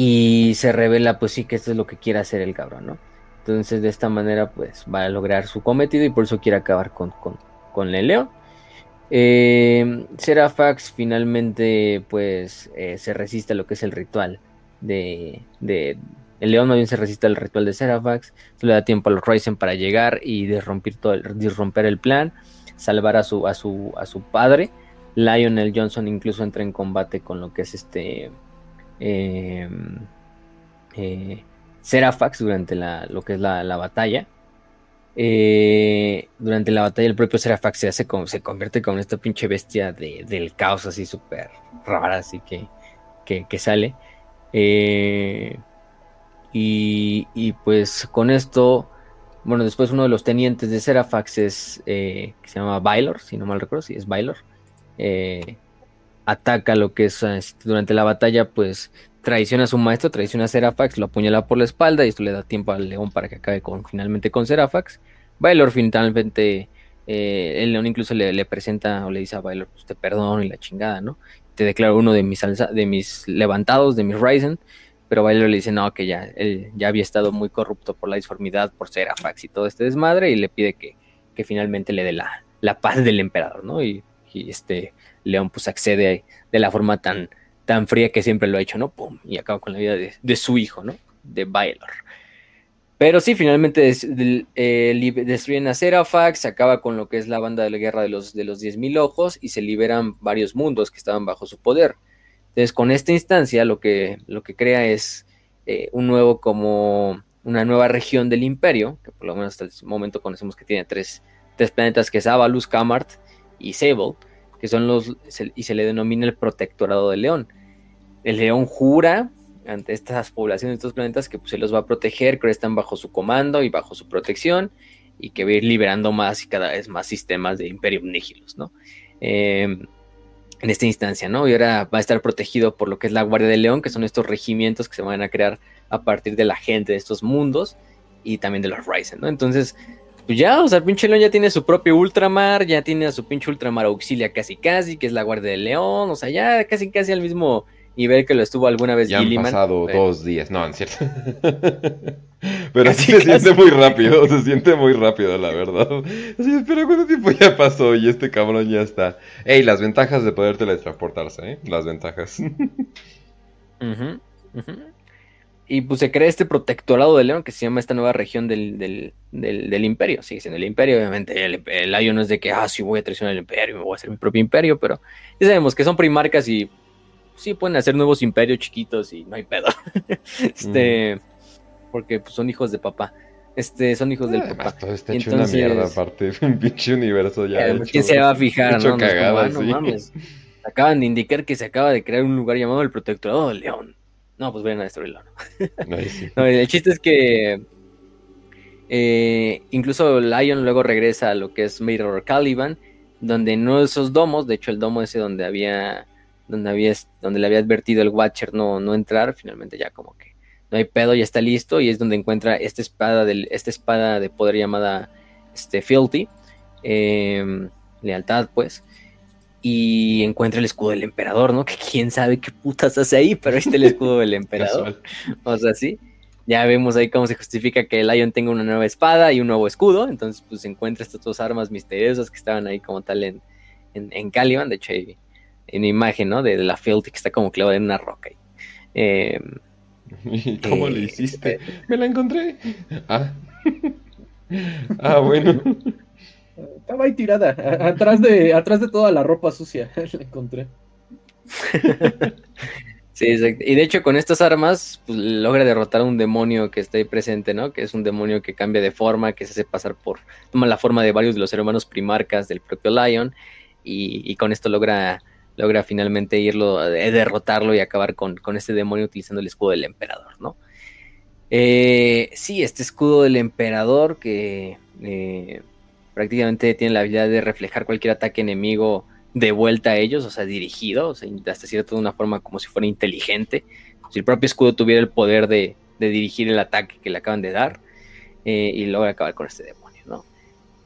Speaker 2: Y se revela, pues sí, que esto es lo que quiere hacer el cabrón, ¿no? Entonces, de esta manera, pues va a lograr su cometido y por eso quiere acabar con, con, con el león. Eh, Serafax finalmente, pues, eh, se resiste a lo que es el ritual de, el león más bien se resiste al ritual de Serafax, le da tiempo a los Ryzen para llegar y disromper, todo el, el plan, salvar a su, a su, a su padre. Lionel Johnson incluso entra en combate con lo que es este em, eh, durante la, lo que es la, batalla. Eh, durante la batalla el propio Serafax se hace como, se convierte como esta pinche bestia del caos así súper rara así que, que sale eh, y, pues con esto, bueno, después uno de los tenientes de Serafax es, eh, que se llama Baylor, si no mal recuerdo, si es Baylor, eh, ataca lo que es este, durante la batalla, pues traiciona a su maestro, traiciona a Serafax, lo apuñala por la espalda y esto le da tiempo al león para que acabe con, finalmente con Serafax. Baylor finalmente, el león incluso le, presenta o le dice a Baylor, pues te perdono y la chingada, ¿no? te declaro uno de mis, de mis levantados, de mis Ryzen, pero Baylor le dice no, que ya, él ya había estado muy corrupto por la disformidad, por ser Afax y todo este desmadre, y le pide que, que finalmente le dé la, la, paz del emperador, ¿no? Este León pues accede de la forma tan, tan fría que siempre lo ha hecho, ¿no? Pum, y acaba con la vida de, de su hijo, ¿no? De Baylor. Pero sí, finalmente eh, destruyen a Serafax, se acaba con lo que es la banda de la guerra de los, de los 10.000 ojos y se liberan varios mundos que estaban bajo su poder. Entonces, con esta instancia, lo que, lo que crea es eh, un nuevo, como una nueva región del imperio, que por lo menos hasta el momento conocemos que tiene tres, tres planetas, que es Avalus, Kamart y Sable, que son los, y se le denomina el protectorado del león. El león jura ante estas poblaciones, estos planetas, que pues, se los va a proteger, que están bajo su comando y bajo su protección, y que va a ir liberando más y cada vez más sistemas de Imperium Nigilos, ¿no? Em, en esta instancia, ¿no? Y ahora va a estar protegido por lo que es la Guardia del León, que son estos regimientos que se van a crear a partir de la gente de estos mundos y también de los Ryzen, ¿no? Entonces, pues ya, o sea, el pinche León ya tiene su propio ultramar, ya tiene a su pinche ultramar auxilia casi casi, que es la Guardia del León, o sea, ya casi casi al mismo ver que lo estuvo alguna vez
Speaker 1: ya han pasado dos días, no, en cierto. Pero sí se siente muy rápido, se siente muy rápido, la verdad. Así, espera, ¿cuánto tiempo ya pasó? Y este cabrón ya está. Ey, las ventajas de poder teletransportarse, ¿eh? Las ventajas.
Speaker 2: Y pues se crea este protectorado de León que se llama esta nueva región del, del, del, imperio. Sigue siendo el imperio, obviamente. El, el no es de que, ah, sí, voy a traicionar el imperio, me voy a hacer mi propio imperio, pero ya sabemos que son primarcas y sí pueden hacer nuevos imperios chiquitos y no hay pedo. este, porque pues, son hijos de papá. Este, son hijos del papá.
Speaker 1: Todo está hecho una mierda aparte, un pinche universo ya.
Speaker 2: Eh, ¿Quién se va a fijar? ¿no? Ah, no, mames. Acaban de indicar que se acaba de crear un lugar llamado el Protectorado del León. No, pues vayan a destruirlo. no, el chiste es que eh, incluso Lion luego regresa a lo que es Mirror Caliban, donde no esos domos, de hecho el domo ese donde había donde, había, donde le había advertido el Watcher no, no entrar, finalmente ya como que no hay pedo, ya está listo, y es donde encuentra esta espada, del, esta espada de poder llamada este, Filthy, em, lealtad pues, y encuentra el escudo del emperador, ¿no? Que quién sabe qué putas hace ahí, pero ahí está el escudo del emperador. o sea, sí. Ya vemos ahí cómo se justifica que el Lion tenga una nueva espada y un nuevo escudo. Entonces, pues encuentra estas dos armas misteriosas que estaban ahí como tal en, en, en Caliban. De hecho, ahí en imagen, ¿no? De, la Filthy que está como clavada en una roca.
Speaker 1: Eh, ¿Cómo le eh, hiciste? Eh, Me la encontré. Ah, ah bueno.
Speaker 4: Estaba ahí tirada, atrás de, atrás de toda la ropa sucia. la encontré.
Speaker 2: Sí, exacto. Y de hecho con estas armas pues, logra derrotar a un demonio que está ahí presente, ¿no? Que es un demonio que cambia de forma, que se hace pasar por... Toma la forma de varios de los hermanos primarcas del propio Lion y, con esto logra, logra finalmente irlo, eh, derrotarlo y acabar con, con, este demonio utilizando el escudo del emperador, ¿no? Eh, sí, este escudo del emperador que eh, prácticamente tiene la habilidad de reflejar cualquier ataque enemigo de vuelta a ellos, o sea, dirigido, o sea, hasta cierto de una forma como si fuera inteligente, si el propio escudo tuviera el poder de, dirigir el ataque que le acaban de dar eh, y logra acabar con este demonio, ¿no?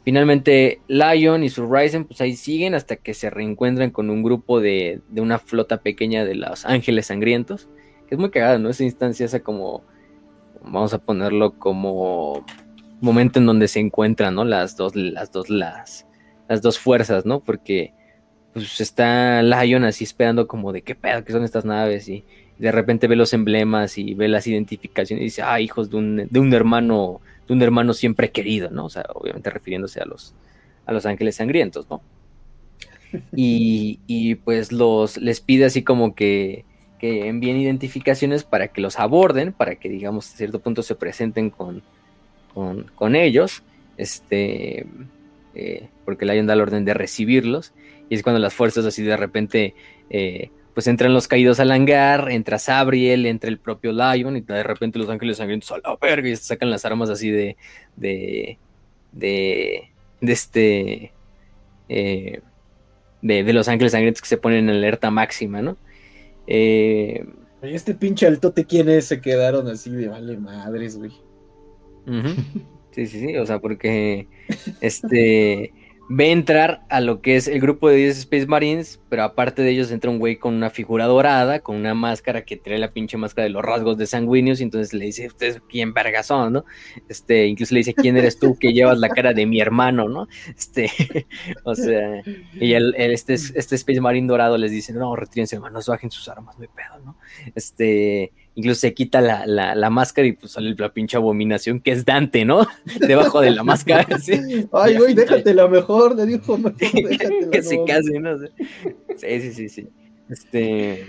Speaker 2: Finalmente, Lion y su Ryzen, pues ahí siguen hasta que se reencuentran con un grupo de, de una flota pequeña de los ángeles sangrientos, que es muy cagada, ¿no? Esa instancia, esa como, vamos a ponerlo como momento en donde se encuentran, ¿no? Las dos, las dos, las, las dos fuerzas, ¿no? Porque pues está Lion así esperando como de qué pedo que son estas naves y de repente ve los emblemas y ve las identificaciones y dice, ah, hijos de un, de un hermano, de un hermano siempre querido, ¿no? O sea, obviamente refiriéndose a los, a los ángeles sangrientos, ¿no? Y, y pues los les pide así como que, que envíen identificaciones para que los aborden, para que digamos a cierto punto se presenten con, con, ellos, este, eh, porque Lion da la orden de recibirlos y es cuando las fuerzas así de repente, eh, pues entran los caídos al hangar, entra Sabriel, entra el propio Lion, y de repente los ángeles sangrientos a la verga y sacan las armas así de, de, de, de este, eh, de, los ángeles sangrientos que se ponen en alerta máxima, ¿no?
Speaker 4: Este pinche altote, ¿quién es? Se quedaron así de vale madres, güey.
Speaker 2: Sí, sí, sí, o sea, porque este ve entrar a lo que es el grupo de 10 Space Marines, pero aparte de ellos entra un güey con una figura dorada, con una máscara que trae la pinche máscara de los rasgos de sanguíneos, y entonces le dice, ¿ustedes quién verga son, no? Este, incluso le dice, ¿quién eres tú que llevas la cara de mi hermano, no? Este, o sea, y el, este, este Space Marine dorado les dice, no, retírense, hermanos, bajen sus armas, no pedo, ¿no? Este, incluso se quita la, la, máscara y pues sale la pinche abominación que es Dante, ¿no? Debajo de la máscara.
Speaker 4: Ay, güey, déjate la mejor, le dijo mejor,
Speaker 2: Que se case, ¿no? Sí, sí, sí, sí. Este.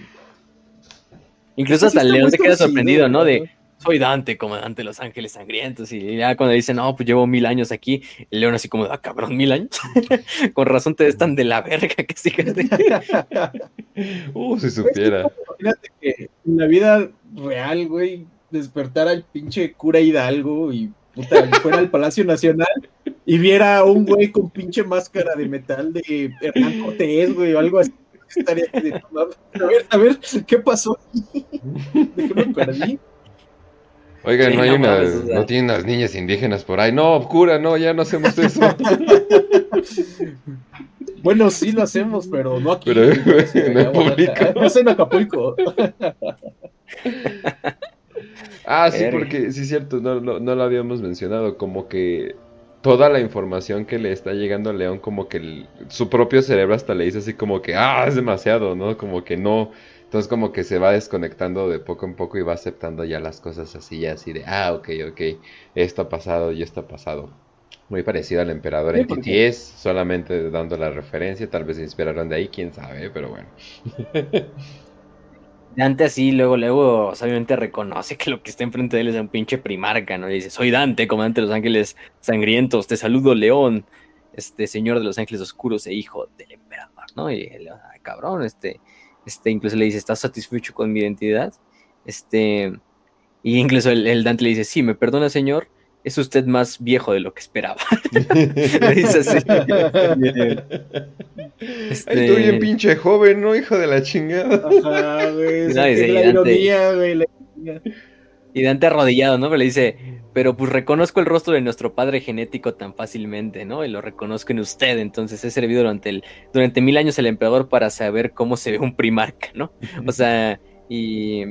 Speaker 2: Incluso hasta el león se queda sorprendido, ¿no? De soy Dante, comandante de los ángeles sangrientos. Y ya cuando dicen, no, pues llevo mil años aquí, el león así como, ah, cabrón, mil años. Con razón te ves tan de la verga que sí
Speaker 1: uh, si supiera.
Speaker 4: Imagínate que en la vida real, güey, despertar al pinche cura Hidalgo y puta, fuera al Palacio Nacional y viera a un güey con pinche máscara de metal de Hernán Cortés, güey, o algo así. Estaría a ver, a ver, ¿qué pasó? ¿De qué me perdí?
Speaker 1: Oigan, no, hay una, no tienen las niñas indígenas por ahí. No, cura, no, ya no hacemos eso.
Speaker 4: bueno, sí lo hacemos, pero no aquí. Pero, no, es en Acapulco.
Speaker 1: ah, sí, porque sí es cierto, no, no, no, lo habíamos mencionado, como que toda la información que le está llegando a León, como que su propio cerebro hasta le dice así como que, ah, es demasiado, ¿no? Como que no, entonces como que se va desconectando de poco en poco y va aceptando ya las cosas así, ya así de, ah, ok, ok, esto ha pasado y esto ha pasado. Muy parecido al emperador en TTS, solamente dando la referencia, tal vez se inspiraron de ahí, quién sabe, pero bueno.
Speaker 2: Dante así, luego, luego, obviamente reconoce que lo que está enfrente de él es un pinche primarca, ¿no? Y dice, soy Dante, comandante de los ángeles sangrientos, te saludo, León, este señor de los ángeles oscuros e hijo del emperador, ¿no? Y él, cabrón, este, este, incluso le dice, ¿estás satisfecho con mi identidad? Este, y incluso el, Dante le dice, sí, me perdona, señor, es usted más viejo de lo que esperaba. le dice así.
Speaker 1: este... Estoy bien pinche joven, ¿no? Hijo de la chingada. Ajá,
Speaker 4: güey. la ironía, güey.
Speaker 2: Y Dante arrodillado, ¿no? Pero le dice, pero pues reconozco el rostro de nuestro padre genético tan fácilmente, ¿no? Y lo reconozco en usted, entonces he servido durante, el, durante mil años el emperador para saber cómo se ve un primarca, ¿no? O sea, y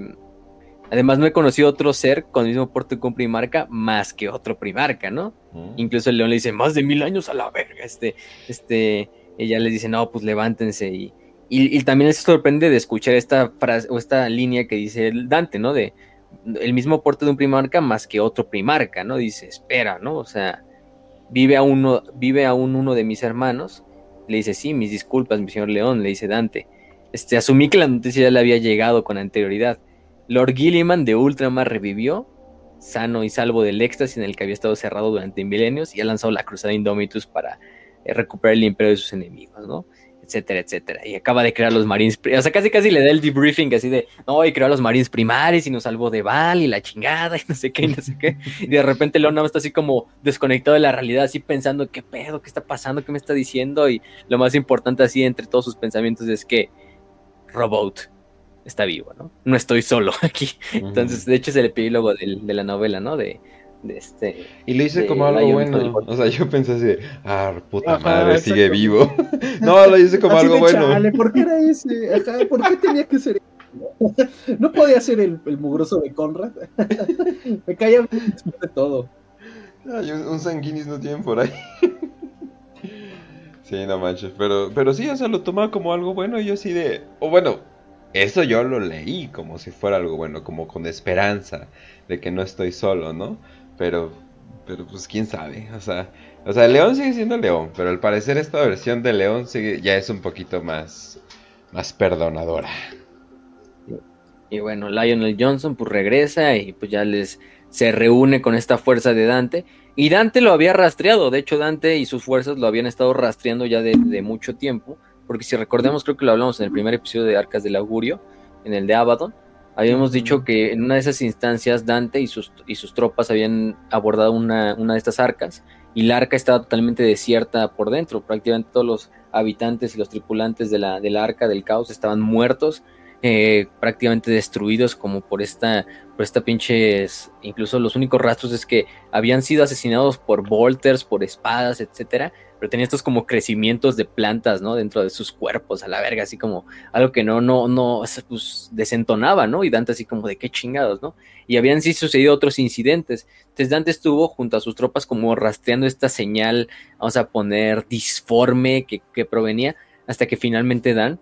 Speaker 2: además no he conocido otro ser con el mismo porte que un primarca más que otro primarca, ¿no? Mm. Incluso el león le dice, más de mil años a la verga, este, este, ella le dice, no, pues levántense y, y, y también se sorprende de escuchar esta frase o esta línea que dice Dante, ¿no? De el mismo porte de un primarca más que otro primarca, ¿no? Dice, espera, ¿no? O sea, vive a uno, vive aún uno de mis hermanos. Le dice, sí, mis disculpas, mi señor León, le dice Dante. este, asumí que la noticia ya le había llegado con anterioridad. Lord Gilliman de Ultramar revivió, sano y salvo del éxtasis en el que había estado cerrado durante milenios y ha lanzado la cruzada Indomitus para eh, recuperar el imperio de sus enemigos, ¿no? Etcétera, etcétera. Y acaba de crear los Marines, o sea, casi casi le da el debriefing así de, no, y creó a los Marines primares y nos salvó de Val y la chingada y no sé qué, y no sé qué. Y de repente Leon está así como desconectado de la realidad, así pensando, ¿qué pedo? ¿Qué está pasando? ¿Qué me está diciendo? Y lo más importante así entre todos sus pensamientos es que Robot está vivo, ¿no? No estoy solo aquí. Entonces, de hecho es el epílogo de la novela, ¿no? De, este.
Speaker 1: Y lo hice como algo bueno. O sea, yo pensé así, ah, puta madre, sigue vivo. no, lo hice como algo bueno.
Speaker 4: Chale, ¿por qué era ese? ¿Por qué tenía que ser No podía ser el, el mugroso de Conrad. Me caía de todo.
Speaker 1: un sanguinis no tienen por ahí. sí, no manches. Pero, pero sí, o sea, lo tomaba como algo bueno y yo así de. O bueno, eso yo lo leí como si fuera algo bueno, como con esperanza de que no estoy solo, ¿no? Pero, pero pues quién sabe, o sea, o sea, León sigue siendo León, pero al parecer esta versión de León sigue, ya es un poquito más, más perdonadora.
Speaker 2: Y bueno, Lionel Johnson pues regresa y pues ya les se reúne con esta fuerza de Dante. Y Dante lo había rastreado, de hecho Dante y sus fuerzas lo habían estado rastreando ya de, mucho tiempo, porque si recordemos creo que lo hablamos en el primer episodio de Arcas del Augurio, en el de Abaddon, Habíamos dicho que en una de esas instancias Dante y sus, y sus tropas habían abordado una, una, de estas arcas y la arca estaba totalmente desierta por dentro. Prácticamente todos los habitantes y los tripulantes de la, de la arca del caos estaban muertos, eh, prácticamente destruidos como por esta, por esta pinches, incluso los únicos rastros es que habían sido asesinados por bolters, por espadas, etcétera, pero tenía estos como crecimientos de plantas, ¿no? Dentro de sus cuerpos, a la verga, así como algo que no, no, no, pues desentonaba, ¿no? Y Dante así como de qué chingados, ¿no? Y habían sí sucedido otros incidentes. Entonces Dante estuvo junto a sus tropas como rastreando esta señal, vamos a poner disforme que, que provenía, hasta que finalmente dan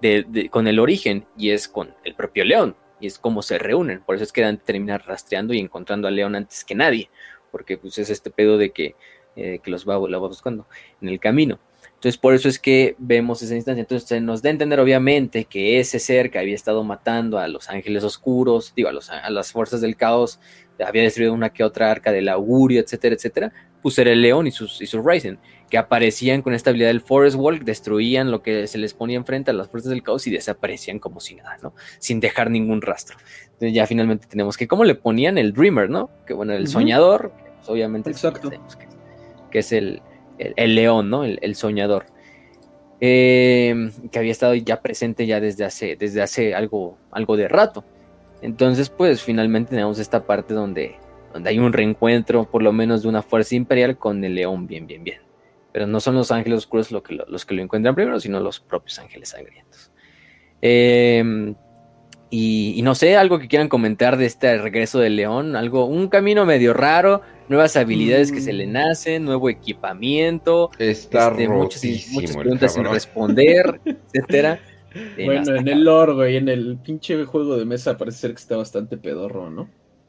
Speaker 2: de, con el origen, y es con el propio León, y es como se reúnen. Por eso es que Dante termina rastreando y encontrando a León antes que nadie, porque pues es este pedo de que eh, que los va, va buscando en el camino. Entonces, por eso es que vemos esa instancia. Entonces, se nos da a entender, obviamente, que ese ser que había estado matando a los ángeles oscuros, digo, a, los, a las fuerzas del caos, había destruido una que otra arca del augurio, etcétera, etcétera, pues era el león y sus, y sus Ryzen, que aparecían con esta habilidad del Forest Walk, destruían lo que se les ponía enfrente a las fuerzas del caos y desaparecían como si nada, ¿no? Sin dejar ningún rastro. Entonces, ya finalmente tenemos que, ¿cómo le ponían el Dreamer, ¿no? Que bueno, el soñador, pues, obviamente.
Speaker 4: Exacto
Speaker 2: que es el, león, ¿no? El, soñador. Em, que había estado ya presente ya desde hace, desde hace algo, algo de rato. Entonces, pues finalmente tenemos esta parte donde, donde hay un reencuentro, por lo menos de una fuerza imperial con el león, bien, bien, bien. Pero no son los ángeles oscuros lo que los que lo encuentran primero, sino los propios ángeles sangrientos. Eh, y, no sé, algo que quieran comentar de este regreso del León, algo, un camino medio raro, nuevas habilidades que se le mm. nacen, nuevo equipamiento,
Speaker 1: Está este, muchas,
Speaker 2: preguntas sin responder, etcétera.
Speaker 4: Bueno, en el lore, güey, en el pinche juego de mesa parece ser que está bastante pedorro, ¿no?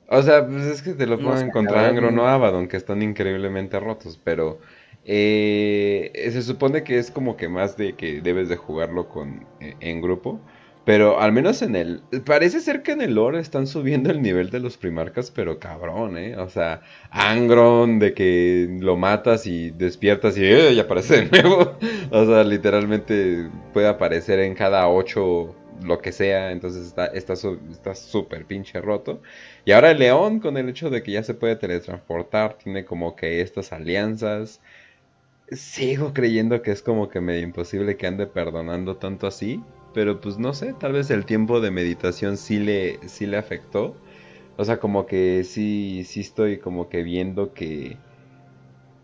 Speaker 1: O sea, pues es que te lo pueden encontrar en Grono Abaddon, que están increíblemente rotos, pero eh, se supone que es como que más de que debes de jugarlo con eh, en grupo. Pero al menos en el... Parece ser que en el lore están subiendo el nivel de los primarcas, pero cabrón, ¿eh? O sea, Angron, de que lo matas y despiertas y, ¡eh! aparece de nuevo. o sea, literalmente puede aparecer en cada ocho lo que sea, entonces está está está súper pinche roto. Y ahora el león con el hecho de que ya se puede teletransportar, tiene como que estas alianzas. Sigo creyendo que es como que medio imposible que ande perdonando tanto así, pero pues no sé, tal vez el tiempo de meditación sí le, sí le afectó. O sea, como que sí, sí estoy como que viendo que...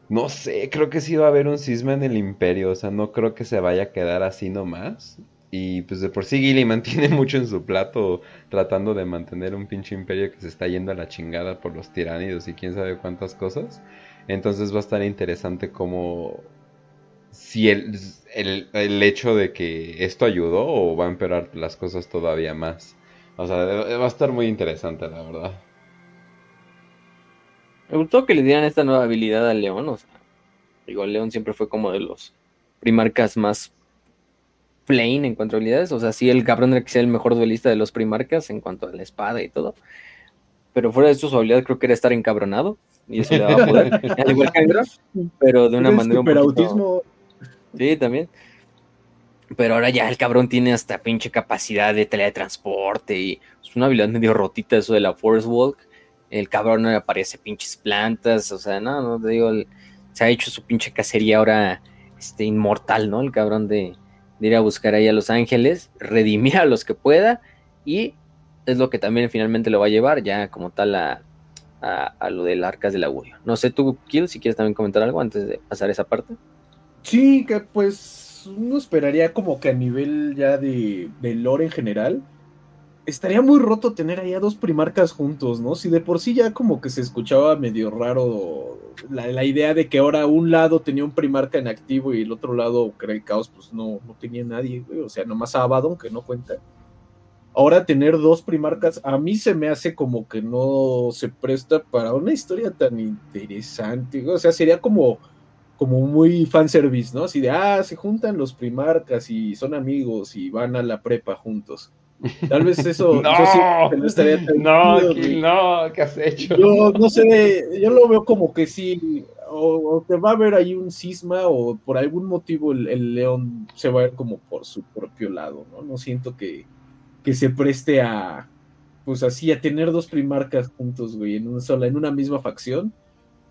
Speaker 1: No sé, creo que sí va a haber un cisma en el imperio, o sea, no creo que se vaya a quedar así nomás. Y pues de por sí Gilly mantiene mucho en su plato tratando de mantener un pinche imperio que se está yendo a la chingada por los tiránidos y quién sabe cuántas cosas. Entonces va a estar interesante cómo si el, el, hecho de que esto ayudó o va a empeorar las cosas todavía más. O sea, va a estar muy interesante, la verdad.
Speaker 2: Me gustó que le dieran esta nueva habilidad al León. O sea, digo, León siempre fue como de los primarcas más plain en cuanto a habilidades. O sea, sí, el cabrón era que sea el mejor duelista de los primarcas en cuanto a la espada y todo. Pero fuera de eso, su habilidad creo que era estar encabronado. Y eso le daba poder. al igual que Andra, pero de una manera un
Speaker 3: poquito... autismo.
Speaker 2: Sí, también. Pero ahora ya el cabrón tiene hasta pinche capacidad de teletransporte y es una habilidad medio rotita eso de la Force Walk. El cabrón no le aparece pinches plantas, o sea, no, no te digo, se ha hecho su pinche cacería ahora este, inmortal, ¿no? El cabrón de, ir a buscar ahí a Los Ángeles, redimir a los que pueda y es lo que también finalmente lo va a llevar ya como tal a, a, lo del Arcas del Augurio. No sé tú, Kill, si quieres también comentar algo antes de pasar esa parte.
Speaker 3: Sí, que pues uno esperaría como que a nivel ya de, de lore en general, estaría muy roto tener ahí a dos primarcas juntos, ¿no? Si de por sí ya como que se escuchaba medio raro la, idea de que ahora un lado tenía un primarca en activo y el otro lado, que el caos, pues no, no tenía nadie, güey. O sea, nomás a Abaddon, que no cuenta. Ahora tener dos primarcas, a mí se me hace como que no se presta para una historia tan interesante. O sea, sería como, como muy fanservice, ¿no? Así de, ah, se juntan los primarcas y son amigos y van a la prepa juntos. Tal vez eso,
Speaker 1: no, no estaría No, no, ¿qué has hecho?
Speaker 3: Yo no sé, yo lo veo como que sí, o, te va a haber ahí un cisma, o por algún motivo el, león se va a ver como por su propio lado, ¿no? No siento que, que se preste a, pues así, a tener dos primarcas juntos, güey, en una sola, en una misma facción,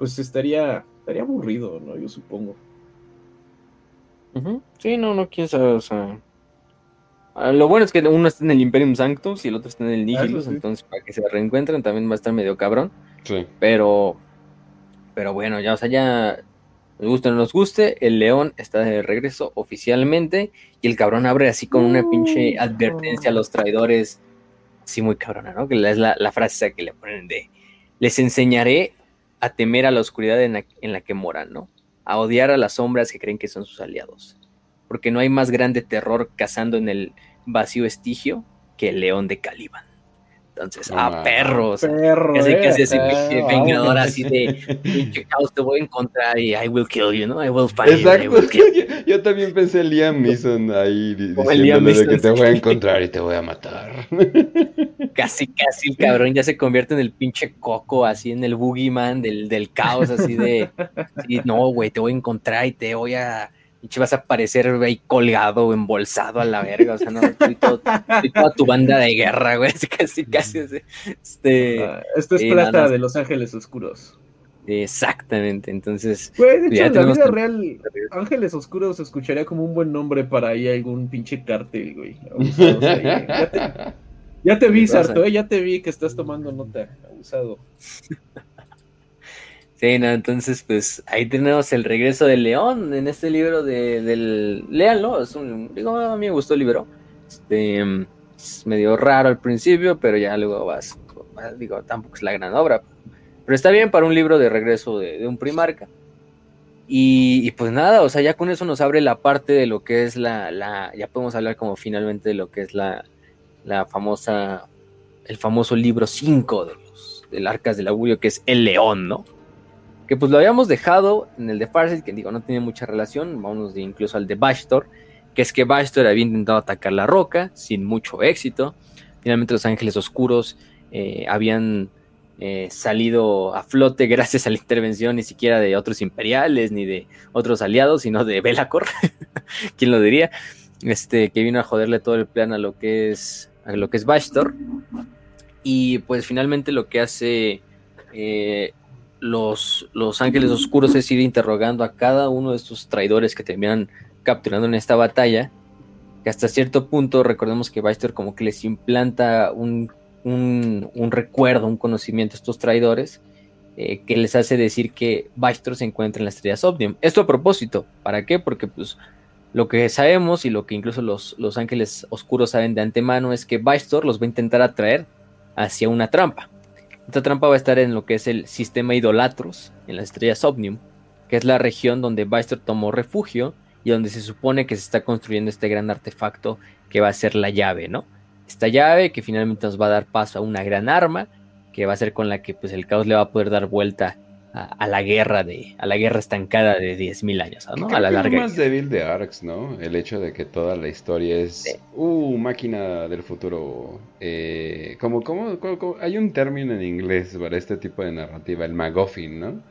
Speaker 3: pues estaría, estaría aburrido, ¿no? Yo supongo.
Speaker 2: Sí, no, no, quién sabe, o sea Ah, lo bueno es que uno está en el Imperium Sanctus y el otro está en el ah, Nihilus, entonces para que se reencuentren también va a estar medio cabrón.
Speaker 1: Sí.
Speaker 2: Pero, pero bueno, ya, o sea, ya nos guste o no nos guste, el león está de regreso oficialmente y el cabrón abre así con una pinche advertencia a los traidores, así muy cabrona, ¿no? Que es la, la frase que le ponen de, les enseñaré a temer a la oscuridad en la, que moran, ¿no? A odiar a las sombras que creen que son sus aliados porque no hay más grande terror cazando en el vacío estigio que el león de Caliban. Entonces, a ah, perros. Perro, casi que ese eh, vengador así de pinche caos te voy a encontrar y I will kill you, ¿no? I will find
Speaker 1: Exacto. you. Yo, también pensé Liam Neeson ahí diciéndole que te voy a encontrar y te voy a matar.
Speaker 2: Casi, casi el cabrón ya se convierte en el pinche coco, así en el boogeyman del, del caos, así de, no, güey, te voy a encontrar y te voy a y vas a aparecer ahí colgado o embolsado a la verga, o sea, no, estoy, toda tu banda de guerra, güey, casi, casi, este...
Speaker 3: Ah, esto es plata de Los Ángeles Oscuros.
Speaker 2: Exactamente, entonces...
Speaker 3: Güey, de hecho, en la vida real, Ángeles Oscuros se escucharía como un buen nombre para ahí algún pinche cártel, güey. ya, te, ya te vi, Sarto, eh, ya te vi que estás tomando nota, abusado.
Speaker 2: Entonces pues ahí tenemos el regreso del león en este libro de, del... Léanlo, es un... Digo, a mí me gustó el libro. Este, es medio raro al principio, pero ya luego vas... Digo, tampoco es la gran obra. Pero está bien para un libro de regreso de, un primarca. Y, pues nada, o sea, ya con eso nos abre la parte de lo que es la, la ya podemos hablar como finalmente de lo que es la, la famosa, el famoso libro 5 de los, del Arcas del Augurio, que es El León, ¿no? Que pues lo habíamos dejado en el de Farsight, que digo, no tiene mucha relación, vámonos de incluso al de Bastor, que es que Bastor había intentado atacar la roca sin mucho éxito. Finalmente los ángeles oscuros eh, habían eh, salido a flote gracias a la intervención ni siquiera de otros imperiales ni de otros aliados, sino de Belacor, ¿quién lo diría? Este, que vino a joderle todo el plan a lo que es, a lo que es Bastor. Y pues finalmente lo que hace eh, los, ángeles oscuros es ir interrogando a cada uno de estos traidores que terminan capturando en esta batalla, que hasta cierto punto recordemos que Baxter como que les implanta un, un, recuerdo, un conocimiento a estos traidores, eh, que les hace decir que Baxter se encuentra en la estrella Somnium. Esto a propósito, ¿para qué? Porque pues lo que sabemos y lo que incluso los, los ángeles oscuros saben de antemano es que Baxter los va a intentar atraer hacia una trampa. Esta trampa va a estar en lo que es el sistema Idolatros, en la estrella Somnium, que es la región donde Baxter tomó refugio y donde se supone que se está construyendo este gran artefacto que va a ser la llave, ¿no? Esta llave que finalmente nos va a dar paso a una gran arma que va a ser con la que pues el caos le va a poder dar vuelta a, la guerra de a la guerra estancada de 10.000 años, ¿no? a la larga.
Speaker 1: Es más débil de Arx, ¿no? El hecho de que toda la historia es uh máquina del futuro. Eh, como, como, hay un término en inglés para este tipo de narrativa, el MacGuffin, ¿no?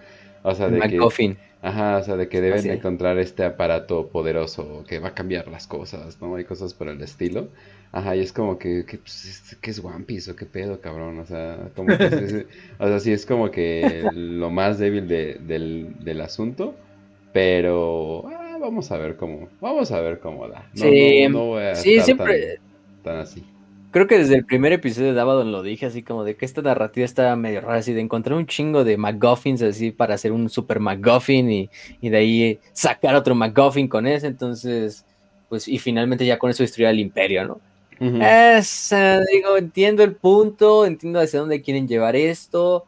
Speaker 2: O sea, de MacGuffin.
Speaker 1: ajá, o sea, de que deben encontrar este aparato poderoso que va a cambiar las cosas, ¿no? Hay cosas por el estilo. Ajá, y es como que, que, pues, es One Piece o qué pedo, cabrón. O sea, como que es, o sea, sí es como que lo más débil de, del, del, asunto. Pero ah, vamos a ver cómo, vamos a ver cómo da.
Speaker 2: No, sí, no, voy a sí siempre
Speaker 1: tan, así.
Speaker 2: Creo que desde el primer episodio de Abaddon lo dije, así como de que esta narrativa está medio rara, así de encontrar un chingo de MacGuffins así para hacer un super MacGuffin y, y de ahí sacar otro MacGuffin con ese, entonces, pues, y finalmente ya con eso destruir al imperio, ¿no? Es, eh, digo, entiendo el punto, entiendo hacia dónde quieren llevar esto.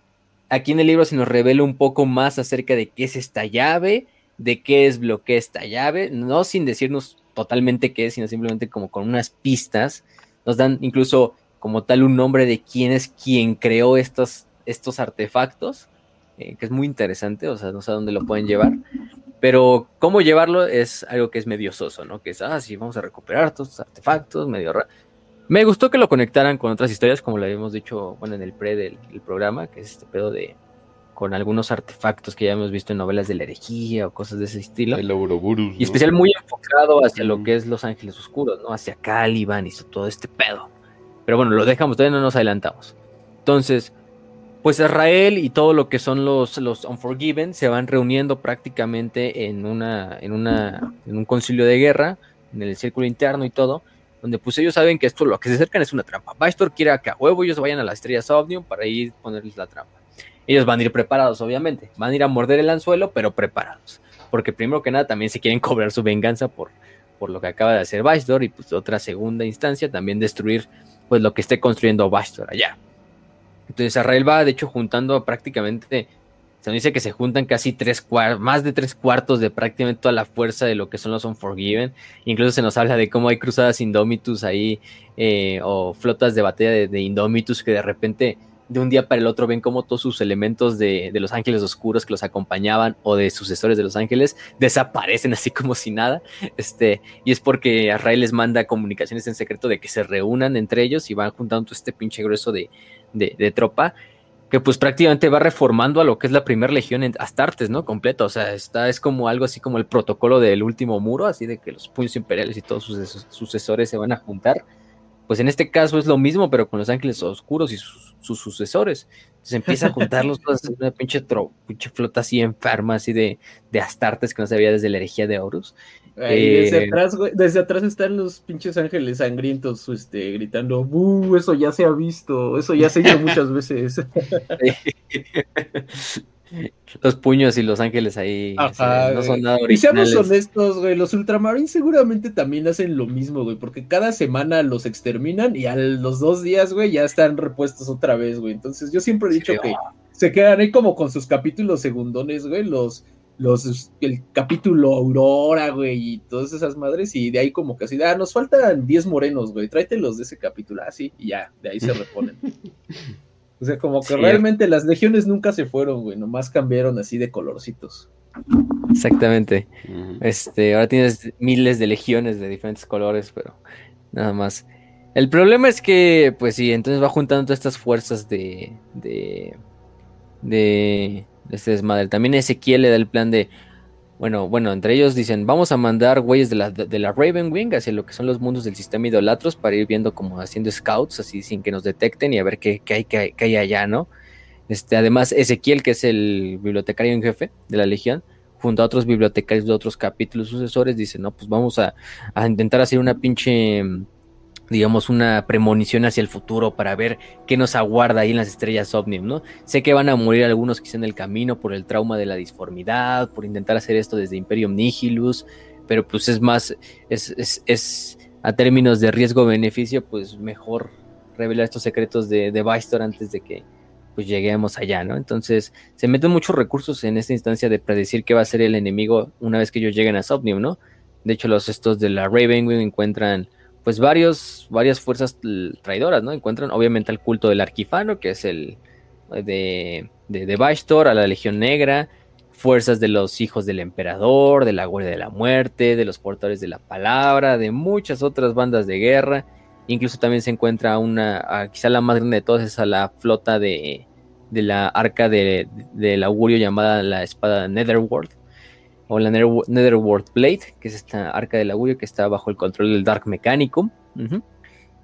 Speaker 2: Aquí en el libro se nos revela un poco más acerca de qué es esta llave, de qué es bloquea esta llave, no sin decirnos totalmente qué es, sino simplemente como con unas pistas. Nos dan incluso como tal un nombre de quién es quien creó estos, estos artefactos, eh, que es muy interesante, o sea, no sé a dónde lo pueden llevar. Pero cómo llevarlo es algo que es medio soso, ¿no? Que es, ah, sí, vamos a recuperar todos estos artefactos, medio raro. Me gustó que lo conectaran con otras historias, como lo habíamos dicho, bueno, en el pre del, programa, que es este pedo de con algunos artefactos que ya hemos visto en novelas de la herejía o cosas de ese estilo.
Speaker 1: El Ouroboros.
Speaker 2: Y especial muy enfocado hacia lo que es Los Ángeles Oscuros, ¿no? Hacia Caliban y todo este pedo. Pero bueno, lo dejamos, todavía no nos adelantamos. Entonces, pues Israel y todo lo que son los, los Unforgiven se van reuniendo prácticamente en, una, en, una, en un concilio de guerra, en el círculo interno y todo, donde pues ellos saben que esto lo que se acercan es una trampa. Bastor quiere que a huevo ellos vayan a las estrellas Ovnium para ir a ponerles la trampa. Ellos van a ir preparados, obviamente, van a ir a morder el anzuelo, pero preparados. Porque primero que nada también se quieren cobrar su venganza por, por lo que acaba de hacer Bastor y pues otra segunda instancia también destruir pues lo que esté construyendo Bastor allá. Entonces Israel va, de hecho, juntando prácticamente, se nos dice que se juntan casi tres cuartos, más de tres cuartos de prácticamente toda la fuerza de lo que son los Unforgiven. Incluso se nos habla de cómo hay cruzadas Indomitus ahí, eh, o flotas de batalla de, de, Indomitus que de repente, de un día para el otro, ven como todos sus elementos de, de, los ángeles oscuros que los acompañaban o de sucesores de los ángeles desaparecen así como si nada. Este, y es porque Israel les manda comunicaciones en secreto de que se reúnan entre ellos y van juntando todo este pinche grueso de de, tropa, que pues prácticamente va reformando a lo que es la primera legión en Astartes, ¿no? Completo, o sea, está, es como algo así como el protocolo del último muro, así de que los puños imperiales y todos sus sucesores se van a juntar. Pues en este caso es lo mismo, pero con los ángeles oscuros y sus, sucesores. Se empieza a juntarlos todos una pinche, pinche flota así enferma, así de, de Astartes que no se veía desde la herejía de Horus
Speaker 4: desde, eh, atrás, desde atrás están los pinches ángeles sangrientos este, gritando, Eso ya se ha visto, eso ya se ha muchas veces.
Speaker 2: los puños y los ángeles ahí no son nada originales. Y
Speaker 4: seamos honestos, güey, los ultramarines seguramente también hacen lo mismo, güey, porque cada semana los exterminan y a los dos días, güey, ya están repuestos otra vez, güey. Entonces yo siempre he dicho que se quedan ahí como con sus capítulos segundones, güey, los los el capítulo Aurora, güey, y todas esas madres, y de ahí como que así, ah, nos faltan 10 morenos, güey, tráetelos de ese capítulo, así, y ya, de ahí se reponen. o sea, como que realmente las legiones nunca se fueron, güey, nomás cambiaron así de colorcitos.
Speaker 2: Exactamente. Este, ahora tienes miles de legiones de diferentes colores, pero nada más. El problema es que, pues sí, entonces va juntando todas estas fuerzas de, de, de, este desmadre. También Ezequiel le da el plan de, bueno, bueno, entre ellos dicen, vamos a mandar güeyes de la, de la Ravenwing hacia lo que son los mundos del sistema idolatros para ir viendo como haciendo scouts, así sin que nos detecten y a ver qué, hay, qué, hay allá, ¿no? Este, además, Ezequiel, que es el bibliotecario en jefe de la Legión, junto a otros bibliotecarios de otros capítulos sucesores, dice, no, pues vamos a, a intentar hacer una pinche digamos, una premonición hacia el futuro para ver qué nos aguarda ahí en las estrellas Omnium, ¿no? Sé que van a morir algunos quizá en el camino por el trauma de la disformidad, por intentar hacer esto desde Imperium Nihilus, pero pues es más, es, es, a términos de riesgo-beneficio, pues mejor revelar estos secretos de, de antes de que pues lleguemos allá, ¿no? Entonces se meten muchos recursos en esta instancia de predecir qué va a ser el enemigo una vez que ellos lleguen a Somnium, ¿no? De hecho, los estos de la Ravenwing encuentran pues varios, varias fuerzas traidoras, ¿no? Encuentran obviamente al culto del Arquifano, que es el de, de, de a la Legión Negra, fuerzas de los hijos del emperador, de la Guardia de la Muerte, de los portadores de la palabra, de muchas otras bandas de guerra. Incluso también se encuentra una, quizá la más grande de todas, es a la flota de, de la arca de, del augurio llamada la espada Netherworld, o la Netherworld Blade, que es esta arca del augurio que está bajo el control del Dark Mechanicum.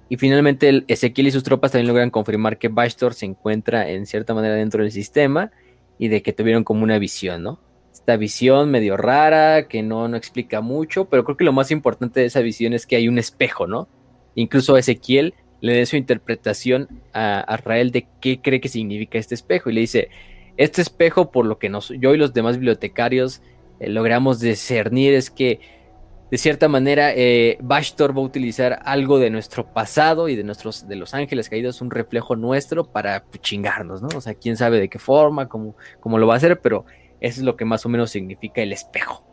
Speaker 2: Y finalmente el Ezequiel y sus tropas también logran confirmar que Bastor se encuentra en cierta manera dentro del sistema y de que tuvieron como una visión, ¿no? Esta visión medio rara, que no, no explica mucho, pero creo que lo más importante de esa visión es que hay un espejo, ¿no? Incluso Ezequiel le da su interpretación a, a Rael de qué cree que significa este espejo y le dice, este espejo por lo que nos, yo y los demás bibliotecarios eh, logramos discernir es que de cierta manera eh, Bashtor va a utilizar algo de nuestro pasado y de nuestros de los ángeles caídos, un reflejo nuestro para chingarnos, ¿no? O sea, quién sabe de qué forma, cómo, cómo lo va a hacer, pero eso es lo que más o menos significa el espejo.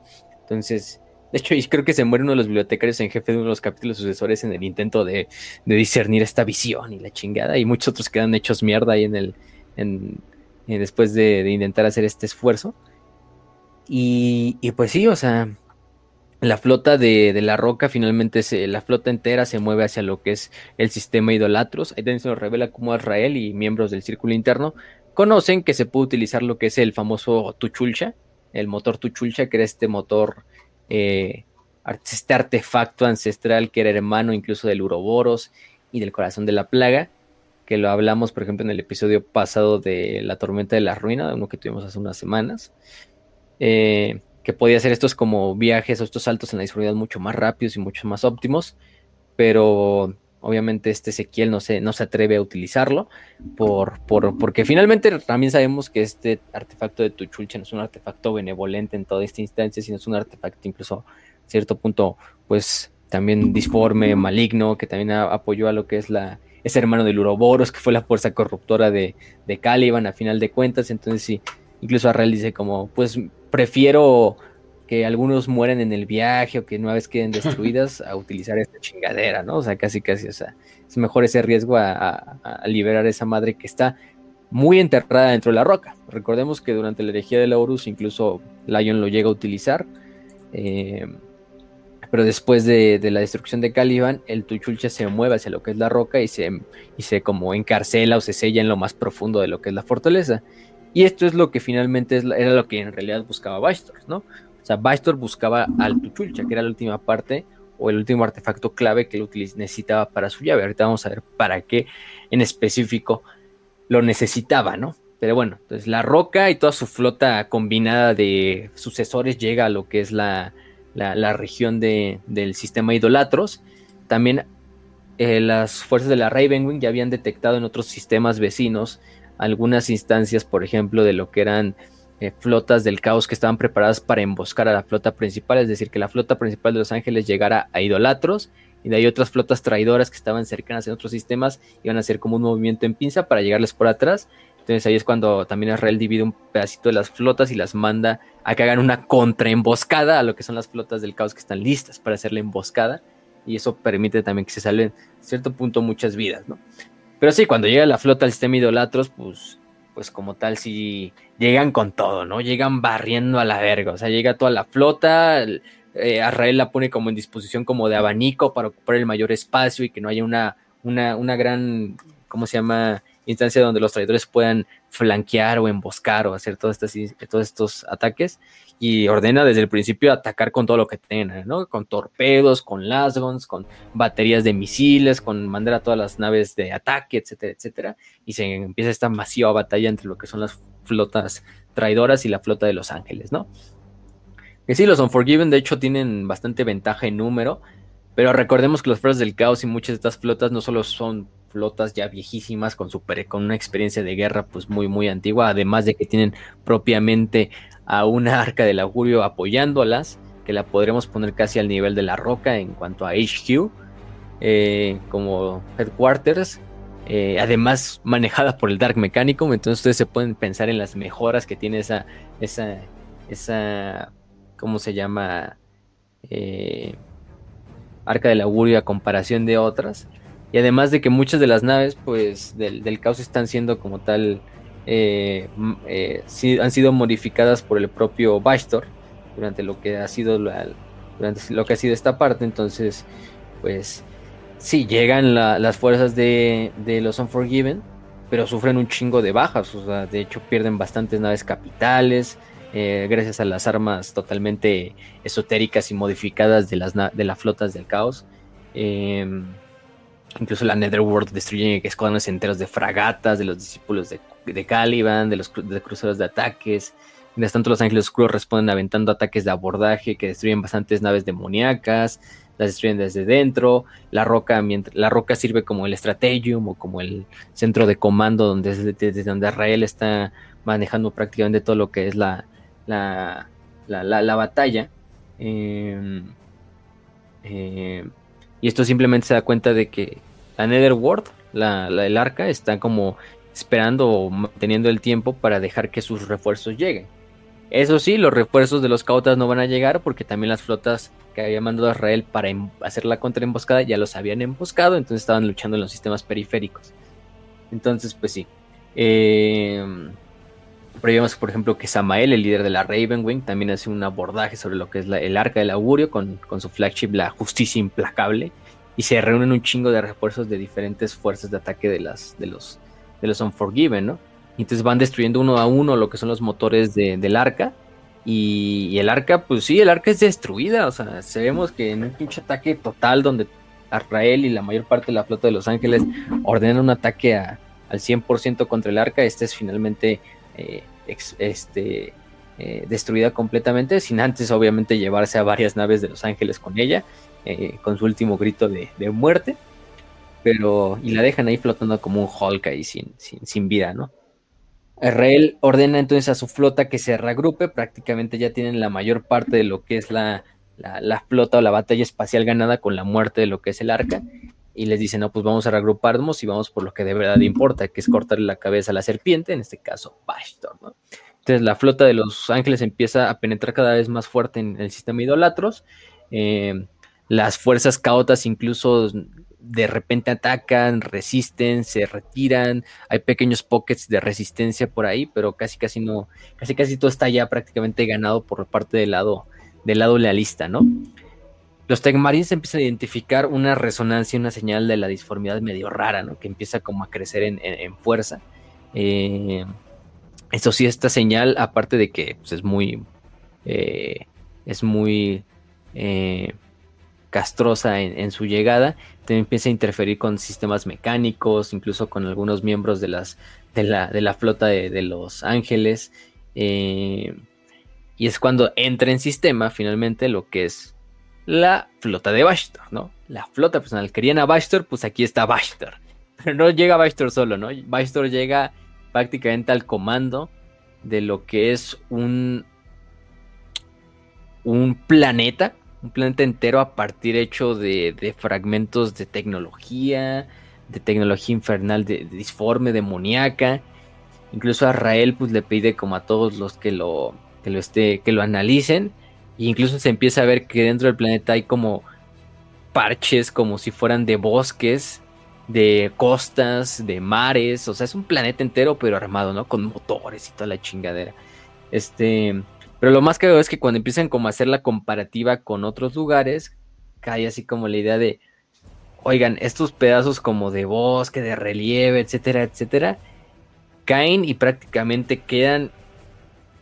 Speaker 2: Entonces, de hecho, creo que se muere uno de los bibliotecarios en jefe de uno de los capítulos sucesores en el intento de, discernir esta visión y la chingada. Y muchos otros quedan hechos mierda ahí en el. En, después de, intentar hacer este esfuerzo. Y, pues sí, o sea. La flota de, la roca finalmente se, la flota entera se mueve hacia lo que es el sistema idolatros. Ahí también se nos revela cómo Israel y miembros del círculo interno conocen que se puede utilizar lo que es el famoso Tuchulcha, el motor Tuchulcha, que era este motor eh, este artefacto ancestral que era hermano incluso del Uroboros y del corazón de la plaga, que lo hablamos, por ejemplo, en el episodio pasado de la tormenta de la ruina, uno que tuvimos hace unas semanas, eh, que podía hacer estos como viajes o estos saltos en la disponibilidad mucho más rápidos y mucho más óptimos, pero obviamente este Ezequiel no se, no se atreve a utilizarlo, por, por, porque finalmente también sabemos que este artefacto de Tuchulchen es un artefacto benevolente en toda esta instancia, sino es un artefacto incluso a cierto punto, pues también disforme, maligno, que también apoyó a lo que es la ese hermano del Uroboros, que fue la fuerza corruptora de, de Caliban a final de cuentas, entonces sí, incluso Arrel dice como, pues prefiero que algunos mueren en el viaje o que vez queden destruidas a utilizar esta chingadera, ¿no? O sea, casi, casi, o sea, es mejor ese riesgo a, liberar a esa madre que está muy enterrada dentro de la roca. Recordemos que durante la herejía de la Horus incluso Lion lo llega a utilizar, eh, pero después de, la destrucción de Caliban, el Tuchulcha se mueve hacia lo que es la roca y se, y se como encarcela o se sella en lo más profundo de lo que es la fortaleza. Y esto es lo que finalmente era lo que en realidad buscaba Bastor, ¿no? sea, Bastor buscaba al Tuchulcha, que era la última parte o el último artefacto clave que lo necesitaba para su llave. Ahorita vamos a ver para qué en específico lo necesitaba, ¿no? Pero bueno, entonces la roca y toda su flota combinada de sucesores llega a lo que es la, región del sistema idolatros. También eh, las fuerzas de la Ravenwing ya habían detectado en otros sistemas vecinos algunas instancias, por ejemplo, de lo que eran eh, flotas del caos que estaban preparadas para emboscar a la flota principal, es decir, que la flota principal de los ángeles llegara a idolatros y de ahí otras flotas traidoras que estaban cercanas en otros sistemas iban a hacer como un movimiento en pinza para llegarles por atrás. Entonces ahí es cuando también Israel divide un pedacito de las flotas y las manda a que hagan una contraemboscada a lo que son las flotas del caos que están listas para hacer la emboscada. Y eso permite también que se salven a cierto punto muchas vidas, ¿no? Pero sí, cuando llega la flota al sistema idolatros, pues pues como tal si llegan con todo, ¿no? Llegan barriendo a la verga, o sea, llega toda la flota, eh, Arrael la pone como en disposición como de abanico para ocupar el mayor espacio y que no haya una, una, una gran, ¿cómo se llama? instancia donde los traidores puedan flanquear o emboscar o hacer todos estos, todos estos ataques y ordena desde el principio atacar con todo lo que tengan, ¿no? Con torpedos, con lasgons, con baterías de misiles, con mandar a todas las naves de ataque, etcétera, etcétera. Y se empieza esta masiva batalla entre lo que son las flotas traidoras y la flota de los ángeles, ¿no? Que sí, los Unforgiven de hecho tienen bastante ventaja en número, pero recordemos que los flotas del caos y muchas de estas flotas no solo son flotas ya viejísimas con, super, con una experiencia de guerra pues muy muy antigua, además de que tienen propiamente a una arca del augurio apoyándolas, que la podremos poner casi al nivel de la roca en cuanto a HQ, eh, como headquarters, eh, además manejada por el Dark Mechanicum, entonces ustedes se pueden pensar en las mejoras que tiene esa, esa, esa, ¿cómo se llama? Eh, arca del augurio a comparación de otras. Y además de que muchas de las naves, pues, del, caos están siendo como tal eh, han sido modificadas por el propio Bastor durante lo que ha sido durante lo que ha sido esta parte. Entonces, pues sí, llegan las fuerzas de, los Unforgiven, pero sufren un chingo de bajas. O sea, de hecho, pierden bastantes naves capitales. Eh, gracias a las armas totalmente esotéricas y modificadas de las de las flotas del caos. Em, incluso la Netherworld destruye escuadrones enteros de fragatas, de los discípulos de, de Caliban, de los de cruceros de ataques. Mientras tanto, los ángeles oscuros responden aventando ataques de abordaje que destruyen bastantes naves demoníacas, las destruyen desde dentro. La roca, la roca sirve como el estrategium o como el centro de comando donde, desde, donde Israel está manejando prácticamente todo lo que es la, la, la, batalla. Em, em, y esto simplemente se da cuenta de que la Netherworld, el arca, está como esperando o manteniendo el tiempo para dejar que sus refuerzos lleguen. Eso sí, los refuerzos de los cautas no van a llegar porque también las flotas que había mandado Israel para em, hacer la contraemboscada ya los habían emboscado, entonces estaban luchando en los sistemas periféricos. Entonces, pues sí. Eh, pero vemos, por ejemplo, que Samael, el líder de la Ravenwing, también hace un abordaje sobre lo que es el arca del augurio con, su flagship, la justicia implacable. Y se reúnen un chingo de refuerzos de diferentes fuerzas de ataque de, las, de, los, de los Unforgiven, ¿no? Y entonces van destruyendo uno a uno lo que son los motores del arca. Y, el arca, pues sí, el arca es destruida. O sea, sabemos que en un pinche ataque total donde Israel y la mayor parte de la flota de Los Ángeles ordenan un ataque al 100% contra el arca, este es finalmente eh, este, eh, destruida completamente, sin antes obviamente llevarse a varias naves de Los Ángeles con ella, eh, con su último grito de, muerte. Pero, y la dejan ahí flotando como un Hulk ahí sin, vida, ¿no? Israel ordena entonces a su flota que se reagrupe, prácticamente ya tienen la mayor parte de lo que es la, flota o la batalla espacial ganada con la muerte de lo que es el arca, y les dicen, no, pues vamos a reagruparnos y vamos por lo que de verdad importa, que es cortarle la cabeza a la serpiente, en este caso Bastor, ¿no? Entonces la flota de los ángeles empieza a penetrar cada vez más fuerte en el sistema idolatros, eh, las fuerzas caotas incluso de repente atacan, resisten, se retiran, hay pequeños pockets de resistencia por ahí, pero casi casi no, casi casi todo está ya prácticamente ganado por parte del lado, del lado lealista, ¿no? Los Tecmarines empiezan a identificar una resonancia, una señal de la disformidad medio rara, ¿no? Que empieza como a crecer en, fuerza. Eh, eso sí, esta señal, aparte de que pues, es muy, eh, es muy eh, castrosa en, su llegada, también empieza a interferir con sistemas mecánicos, incluso con algunos miembros de, las, de, la, flota de, los ángeles. Eh, y es cuando entra en sistema finalmente lo que es la flota de Bastor, ¿no? La flota personal. Querían a Bastor, pues aquí está Bastor. Pero no llega Bastor solo, ¿no? Bastor llega prácticamente al comando de lo que es un, un planeta un planeta entero a partir hecho de, fragmentos de tecnología, de tecnología infernal, de, disforme, demoníaca. Incluso a Rael pues le pide como a todos los que lo, que lo, esté, que lo analicen. E incluso se empieza a ver que dentro del planeta hay como parches como si fueran de bosques, de costas, de mares. O sea, es un planeta entero pero armado, ¿no? Con motores y toda la chingadera. Este... Pero lo más veo es que cuando empiezan como a hacer la comparativa con otros lugares, cae así como la idea de, oigan, estos pedazos como de bosque, de relieve, etcétera, etcétera, caen y prácticamente quedan,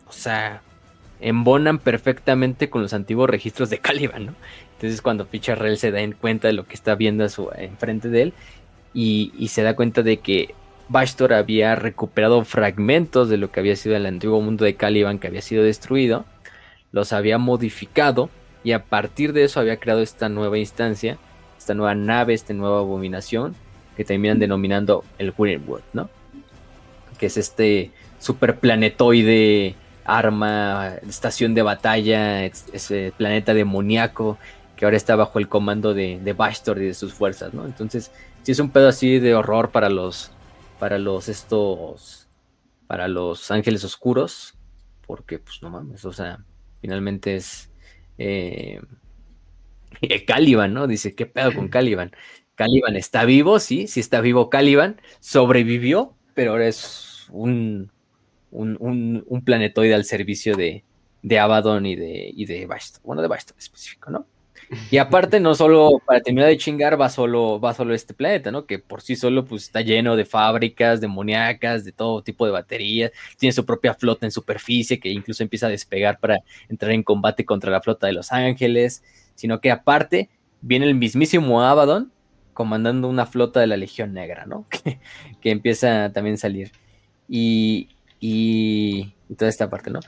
Speaker 2: o sea, embonan perfectamente con los antiguos registros de Caliban, ¿no? Entonces cuando Picharrel se da en cuenta de lo que está viendo a su, enfrente de él y, y se da cuenta de que Bastor había recuperado fragmentos de lo que había sido el antiguo mundo de Caliban que había sido destruido, los había modificado y a partir de eso había creado esta nueva instancia, esta nueva nave, esta nueva abominación que terminan denominando el Greenwood, ¿no? Que es este superplanetoide, arma, estación de batalla, ese planeta demoníaco que ahora está bajo el comando de, de Bastor y de sus fuerzas, ¿no? Entonces, si es un pedo así de horror para los para los estos, para los ángeles oscuros, porque pues no mames, o sea, finalmente es eh, Caliban, ¿no? Dice, ¿qué pedo con Caliban? Caliban está vivo, sí, sí está vivo Caliban, sobrevivió, pero ahora es un un, planetoide al servicio de, de Abaddon y de, y de Bastor. Bueno, de Bastor específico, ¿no? Y aparte, no solo para terminar de chingar, va solo, va solo este planeta, ¿no? Que por sí solo pues, está lleno de fábricas, demoníacas, de todo tipo de baterías. Tiene su propia flota en superficie que incluso empieza a despegar para entrar en combate contra la flota de Los Ángeles. Sino que aparte viene el mismísimo Abaddon comandando una flota de la Legión Negra, ¿no? que, empieza también a salir. Y, y toda esta parte, ¿no?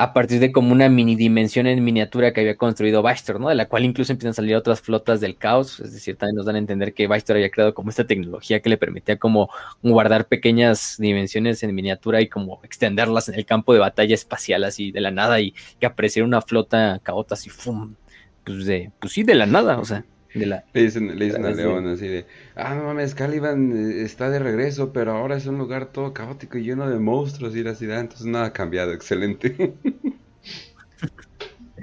Speaker 2: A partir de como una mini dimensión en miniatura que había construido Bastor, ¿no? De la cual incluso empiezan a salir otras flotas del caos, es decir, también nos dan a entender que Bastor había creado como esta tecnología que le permitía como guardar pequeñas dimensiones en miniatura y como extenderlas en el campo de batalla espacial así de la nada y que apareciera una flota caota así, ¡fum! Pues, pues sí, de la nada, o sea, le
Speaker 1: dicen, le dicen a León así de, ah, no mames, Caliban eh, está de regreso, pero ahora es un lugar todo caótico y lleno de monstruos y la ciudad, entonces nada ha cambiado, excelente.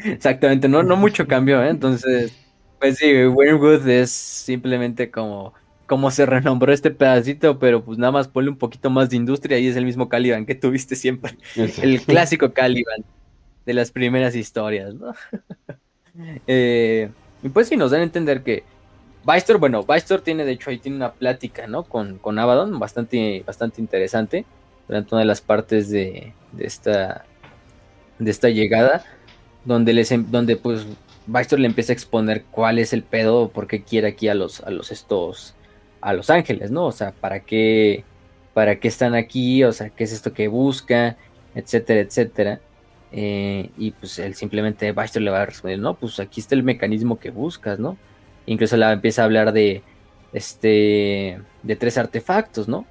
Speaker 2: Exactamente, no, no mucho cambió, ¿eh? entonces, pues sí, Wyrmwood es simplemente como, como se renombró este pedacito, pero pues nada más ponle un poquito más de industria y es el mismo Caliban que tuviste siempre, el clásico Caliban de las primeras historias, ¿no? eh, y pues sí, nos dan a entender que Bystor, bueno, Bystor tiene, de hecho, ahí tiene una plática, ¿no? Con, con Abaddon, bastante, bastante interesante, durante una de las partes de, de esta, de esta llegada, donde, les, em, donde pues Bystor le empieza a exponer cuál es el pedo, por qué quiere aquí a los, a los estos, a los ángeles, ¿no? O sea, para qué, para qué están aquí, o sea, qué es esto que busca, etcétera, etcétera. Eh, y pues él simplemente Baxter le va a responder, no, pues aquí está el mecanismo que buscas, ¿no? Incluso la empieza a hablar de este de tres artefactos, ¿no?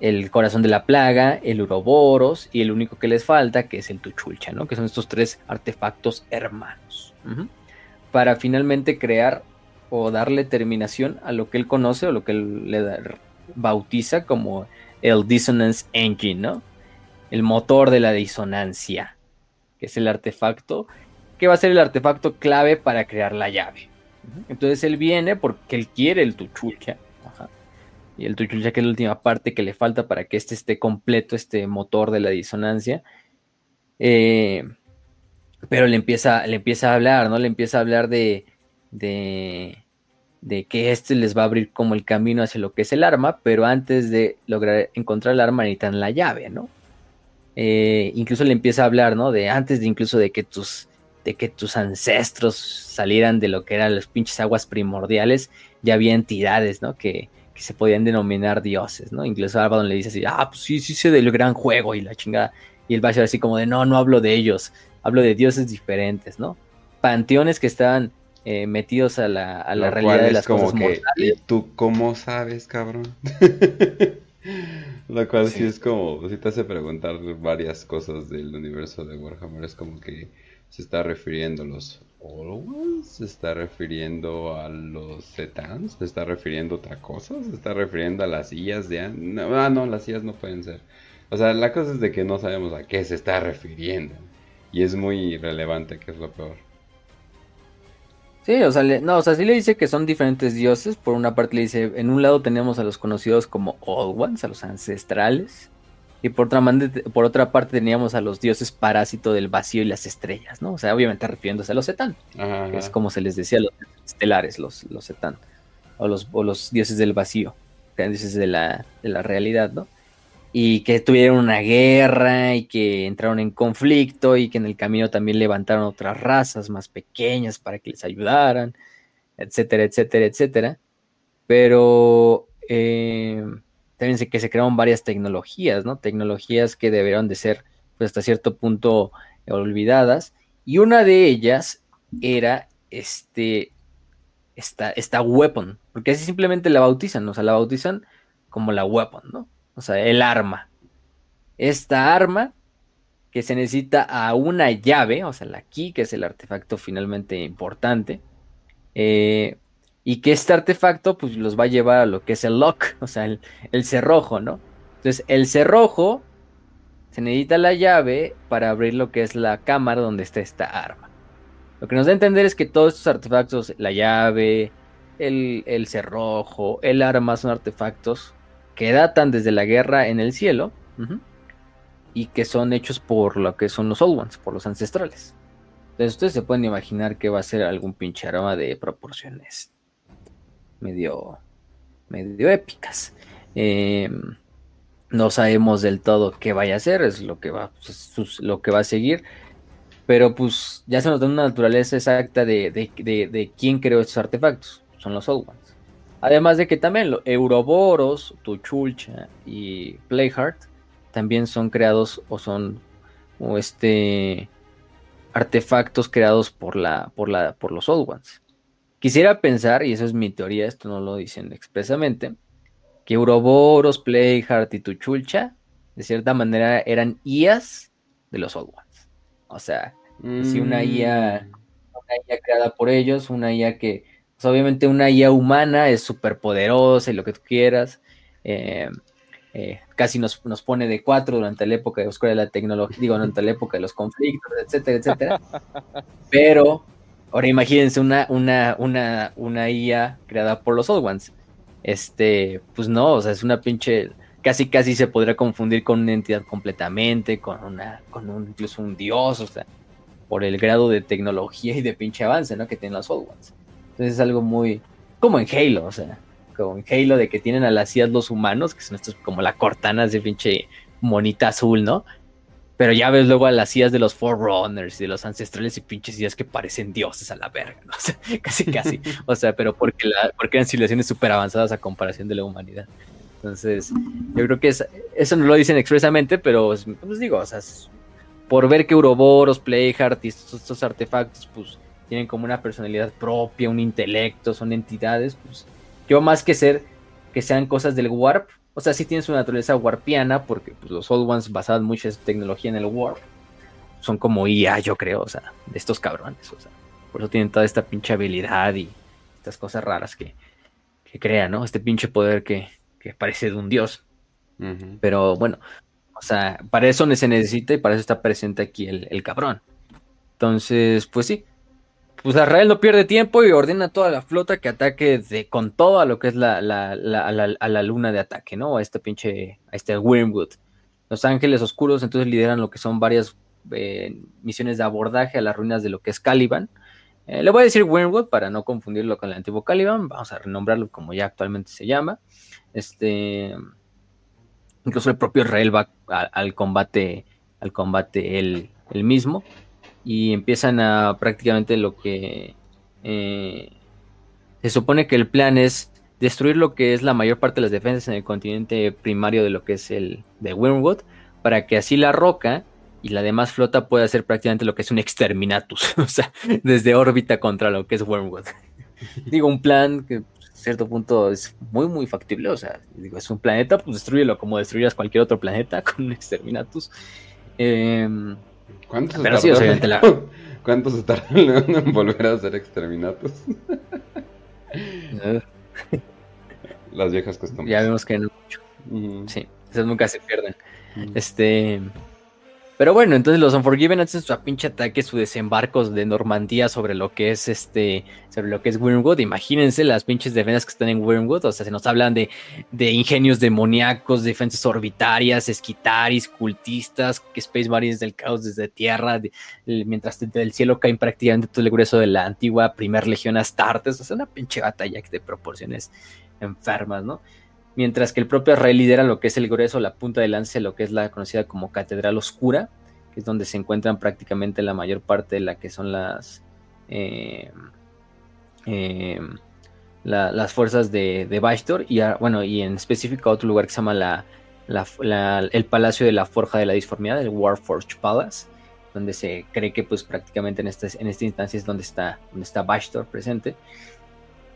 Speaker 2: El corazón de la plaga, el uroboros y el único que les falta, que es el tuchulcha, ¿no? Que son estos tres artefactos hermanos. Para finalmente crear o darle terminación a lo que él conoce o lo que él le bautiza como el Dissonance Engine, ¿no? El motor de la disonancia que es el artefacto, que va a ser el artefacto clave para crear la llave. Entonces él viene porque él quiere el Tuchulcha. Y el Tuchulcha que es la última parte que le falta para que este esté completo, este motor de la disonancia. Eh, pero le empieza, le empieza a hablar, ¿no? Le empieza a hablar de, de, de que este les va a abrir como el camino hacia lo que es el arma, pero antes de lograr encontrar el arma necesitan la llave, ¿no? Eh, incluso le empieza a hablar, ¿no? De antes de incluso de que tus, de que tus ancestros salieran de lo que eran las pinches aguas primordiales, ya había entidades, ¿no? Que, se podían denominar dioses, ¿no? Incluso Abaddon le dice así, ah, pues sí, sí sé del gran juego y la chingada. Y el ser así como de, no, no hablo de ellos, hablo de dioses diferentes, ¿no? Panteones que estaban eh, metidos a la, a la realidad de las
Speaker 1: como cosas que, ¿Y tú cómo sabes, cabrón? Lo cual sí. es como, si te hace preguntar varias cosas del universo de Warhammer. Es como que se está refiriendo a los Old se está refiriendo a los Zetans, se está refiriendo a otra cosa, se está refiriendo a las sillas de... No, ah, no, las sillas no pueden ser. O sea, la cosa es de que no sabemos a qué se está refiriendo. Y es muy relevante, que es lo peor.
Speaker 2: Sí, o sea, no, o sea, sí le dice que son diferentes dioses. Por una parte le dice, en un lado tenemos a los conocidos como Old Ones, a los ancestrales. Y por otra, por otra parte teníamos a los dioses parásito del vacío y las estrellas, ¿no? O sea, obviamente refiriéndose a los que es como se les decía a los estelares, los, los Etán. O los, o los dioses del vacío, que dioses de la, de la realidad, ¿no? Y que tuvieron una guerra y que entraron en conflicto y que en el camino también levantaron otras razas más pequeñas para que les ayudaran, etcétera, etcétera, etcétera. Pero eh, también sé que se crearon varias tecnologías, ¿no? Tecnologías que debieron de ser pues, hasta cierto punto olvidadas. Y una de ellas era este, esta, esta weapon, porque así simplemente la bautizan, o sea, la bautizan como la weapon, ¿no? O sea, el arma. Esta arma que se necesita a una llave, o sea, la key, que es el artefacto finalmente importante, eh, y que este artefacto pues los va a llevar a lo que es el lock, o sea, el, cerrojo, ¿no? Entonces, el cerrojo se necesita la llave para abrir lo que es la cámara donde está esta arma. Lo que nos da a entender es que todos estos artefactos, la llave, el, el cerrojo, el arma, son artefactos que datan desde la guerra en el cielo y que son hechos por lo que son los Old Ones, por los ancestrales. Entonces ustedes se pueden imaginar que va a ser algún pinche aroma de proporciones medio, medio épicas. Em, no sabemos del todo qué vaya a ser, es lo que va, pues, lo que va a seguir. Pero pues ya se nos da una naturaleza exacta de, de, quién creó estos artefactos. Son los Old Ones. Además de que también Euroboros, Tuchulcha y Playheart también son creados o son o este artefactos creados por la por la por los Old Ones. Quisiera pensar, y esa es mi teoría, esto no lo dicen expresamente, que Euroboros, Playheart y Tuchulcha, de cierta manera, eran IAs de los Old Ones. O sea, si una IA, mm. una IA creada por ellos, una IA que, obviamente una IA humana es súper poderosa y lo que tú quieras. Eh, eh, casi nos, nos, pone de cuatro durante la época de oscura de la tecnología, digo, durante la época de los conflictos, etcétera, etcétera. Pero ahora imagínense una, una, una, una IA creada por los Old Ones este, pues no, o sea, es una pinche, casi casi se podría confundir con una entidad completamente, con una, con un, incluso un dios, o sea, por el grado de tecnología y de pinche avance, ¿no? Que tienen los Old Ones. Entonces es algo muy, como en Halo, o sea, como en Halo de que tienen a las IAs los humanos, que son estos como la cortana de pinche monita azul, ¿no? Pero ya ves luego a las IAs de los Forerunners y de los ancestrales y pinches IAs que parecen dioses a la verga, ¿no? O sea, casi, casi. O sea, pero porque, la, porque eran civilizaciones súper avanzadas a comparación de la humanidad. Entonces, yo creo que eso no lo dicen expresamente, pero pues, pues digo, o sea, por ver que Uroboros, Playheart y estos, estos, artefactos, pues tienen como una personalidad propia, un intelecto, son entidades, pues yo más que ser que sean cosas del Warp, o sea, sí tiene su naturaleza warpiana, porque pues, los Old Ones basaban mucha tecnología en el Warp. Son como IA, yo creo, o sea, de estos cabrones. O sea, por eso tienen toda esta pinche habilidad y estas cosas raras que, que crean, ¿no? Este pinche poder que, que parece de un dios. Pero bueno, o sea, para eso se necesita y para eso está presente aquí el, el cabrón. Entonces, pues sí, pues Israel no pierde tiempo y ordena a toda la flota que ataque de, con todo a lo que es la, la, la, a la luna de ataque, ¿no? A este pinche, a este Wormwood. Los Ángeles Oscuros entonces lideran lo que son varias eh, misiones de abordaje a las ruinas de lo que es Caliban. Eh, le voy a decir Wormwood para no confundirlo con el antiguo Caliban. Vamos a renombrarlo como ya actualmente se llama. Este, incluso el propio Israel va al combate, al combate él, él mismo y empiezan a prácticamente lo que eh, se supone que el plan es destruir lo que es la mayor parte de las defensas en el continente primario de lo que es el de Wormwood para que así la roca y la demás flota pueda hacer prácticamente lo que es un exterminatus, o sea, desde órbita contra lo que es Wormwood. digo, un plan que a cierto punto es muy, muy factible, o sea, digo, es un planeta, pues destruyelo como destruyas cualquier otro planeta con un exterminatus. Eh,
Speaker 1: ¿Cuántos Pero sí, la... ¿Cuántos se tardan en volver a ser exterminatos? Las viejas costumbres.
Speaker 2: Ya vemos que no mucho. Sí, esas nunca se pierden. Este. Pero bueno, entonces los Unforgiven hacen su pinche ataque, su desembarco de Normandía sobre lo que es este, sobre lo que es Wormwood. Imagínense las pinches defensas que están en Wormwood. O sea, se nos hablan de, de ingenios demoníacos, defensas orbitarias, esquitaris, cultistas, Space Marines del caos desde tierra, mientras desde el cielo caen prácticamente todo el grueso de la antigua Primer Legión Astartes. O sea, una pinche batalla de proporciones enfermas, ¿no? Mientras que el propio Israel lidera lo que es el grueso, la punta de lance, lo que es la conocida como Catedral Oscura, que es donde se encuentran prácticamente la mayor parte de la que son las eh, eh, las fuerzas de, de Bastor y bueno y en específico otro lugar que se llama la, el Palacio de la Forja de la Disformidad, el Warforged Palace, donde se cree que pues prácticamente en esta, en esta instancia es donde está, donde está Bastor presente.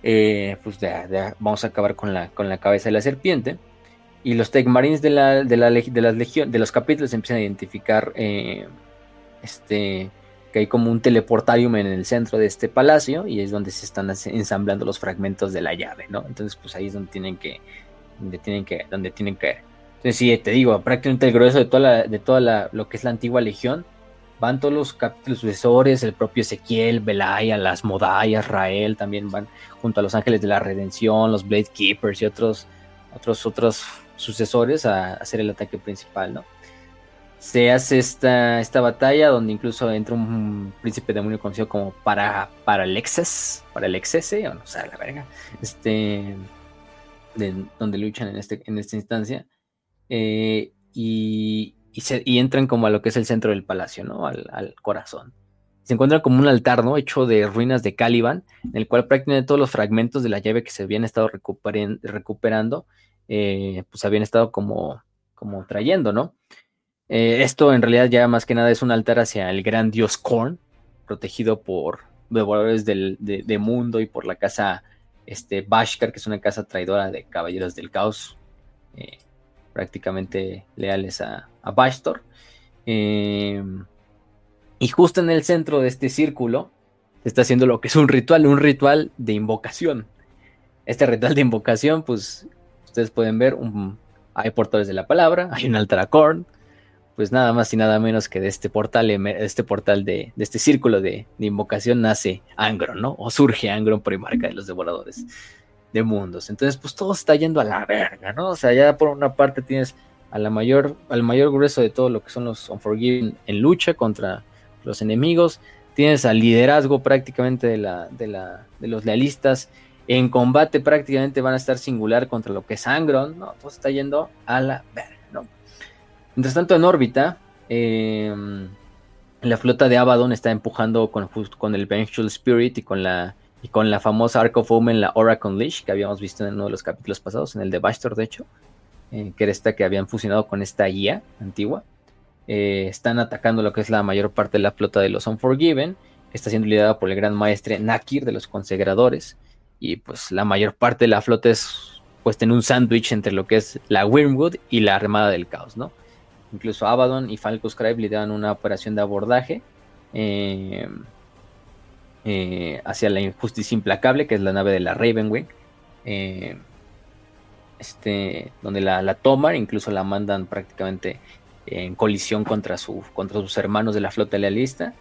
Speaker 2: Eh, pues vamos a acabar con la, con la cabeza de la serpiente. Y los Tech Marines de, la, de, la, de las legión, de los capítulos empiezan a identificar eh, este, que hay como un teleportarium en el centro de este palacio y es donde se están ensamblando los fragmentos de la llave, ¿no? Entonces, pues ahí es donde tienen que, donde tienen que, donde tienen que. Entonces, sí, te digo, prácticamente el grueso de toda la, de toda la, lo que es la antigua legión van todos los capítulos sucesores, el propio Ezequiel, Belaya, las Modayas, Rael, también van junto a los Ángeles de la Redención, los Blade Keepers y otros, otros, otros sucesores a, hacer el ataque principal, ¿no? se hace esta, esta batalla donde incluso entra un príncipe demonio conocido como para, para Alexis, para el o no sé, la verga, este, donde luchan en, este, en esta instancia, eh, y, se, entran como a lo que es el centro del palacio, ¿no? Al, corazón. Se encuentra como un altar, ¿no? Hecho de ruinas de Caliban, en el cual prácticamente todos los fragmentos de la llave que se habían estado recuperando, eh, pues habían estado como, como trayendo, ¿no? Eh, esto en realidad ya más que nada es un altar hacia el gran dios Korn, protegido por devoradores del de, mundo y por la casa este, Bashkar, que es una casa traidora de caballeros del caos, eh, prácticamente leales a, a Bashtor. Em, y justo en el centro de este círculo se está haciendo lo que es un ritual, un ritual de invocación. Este ritual de invocación, pues ustedes pueden ver, hay portales de la palabra, hay un altar a Korn, pues nada más y nada menos que de este portal, este portal de, este círculo de, invocación nace Angron, ¿no? O surge Angron primarca de los devoradores de mundos. Entonces, pues todo está yendo a la verga, ¿no? O sea, ya por una parte tienes a la mayor, al mayor grueso de todo lo que son los Unforgiven en lucha contra los enemigos. Tienes al liderazgo prácticamente de, la, de, la, de los lealistas. En combate prácticamente van a estar singular contra lo que es Angron, ¿no? Todo está yendo a la verga. Mientras tanto, en órbita, em, la flota de Abaddon está empujando con, con el Vengeful Spirit y con la y con la famosa Arc of Omen, la Oracle Leash, que habíamos visto en uno de los capítulos pasados, en el de Bastor, de hecho, eh, que era esta que habían fusionado con esta guía antigua. Eh, están atacando lo que es la mayor parte de la flota de los Unforgiven, está siendo liderada por el gran maestre Nakir de los Consagradores, y pues la mayor parte de la flota es puesta en un sándwich entre lo que es la Wormwood y la Armada del Caos, ¿no? Incluso Abaddon y Falco Scribe dan una operación de abordaje eh, eh, hacia la injusticia implacable, que es la nave de la Ravenwing. Eh, este, donde la, la, toman, incluso la mandan prácticamente en colisión contra, su, contra sus hermanos de la flota lealista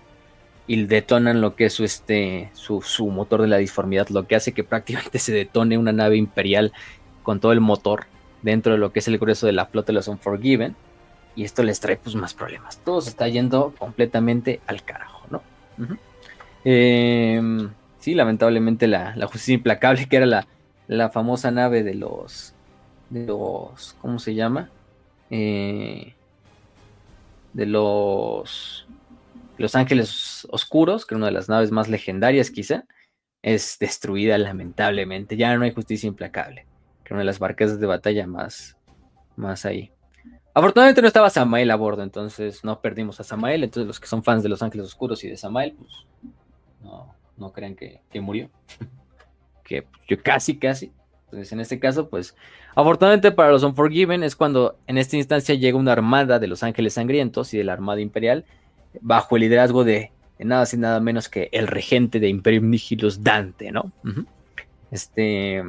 Speaker 2: y detonan lo que es su, este, su, su, motor de la disformidad, lo que hace que prácticamente se detone una nave imperial con todo el motor dentro de lo que es el grueso de la flota de los Unforgiven y esto les trae pues más problemas. Todo se está yendo completamente al carajo, ¿no? Em, sí, lamentablemente la, justicia implacable, que era la, la, famosa nave de los, de los, ¿cómo se llama? Eh, de los, los Ángeles Oscuros, que era una de las naves más legendarias quizá, es destruida lamentablemente. Ya no hay justicia implacable, que una de las barcas de batalla más, más ahí. Afortunadamente no estaba Samael a bordo, entonces no perdimos a Samael. Entonces los que son fans de Los Ángeles Oscuros y de Samael, pues no, no crean que, murió. que yo casi, casi. Entonces en este caso, pues afortunadamente para los Unforgiven es cuando en esta instancia llega una armada de los Ángeles Sangrientos y de la Armada Imperial bajo el liderazgo de, nada y nada menos que el regente de Imperium Nihilus Dante, ¿no? Este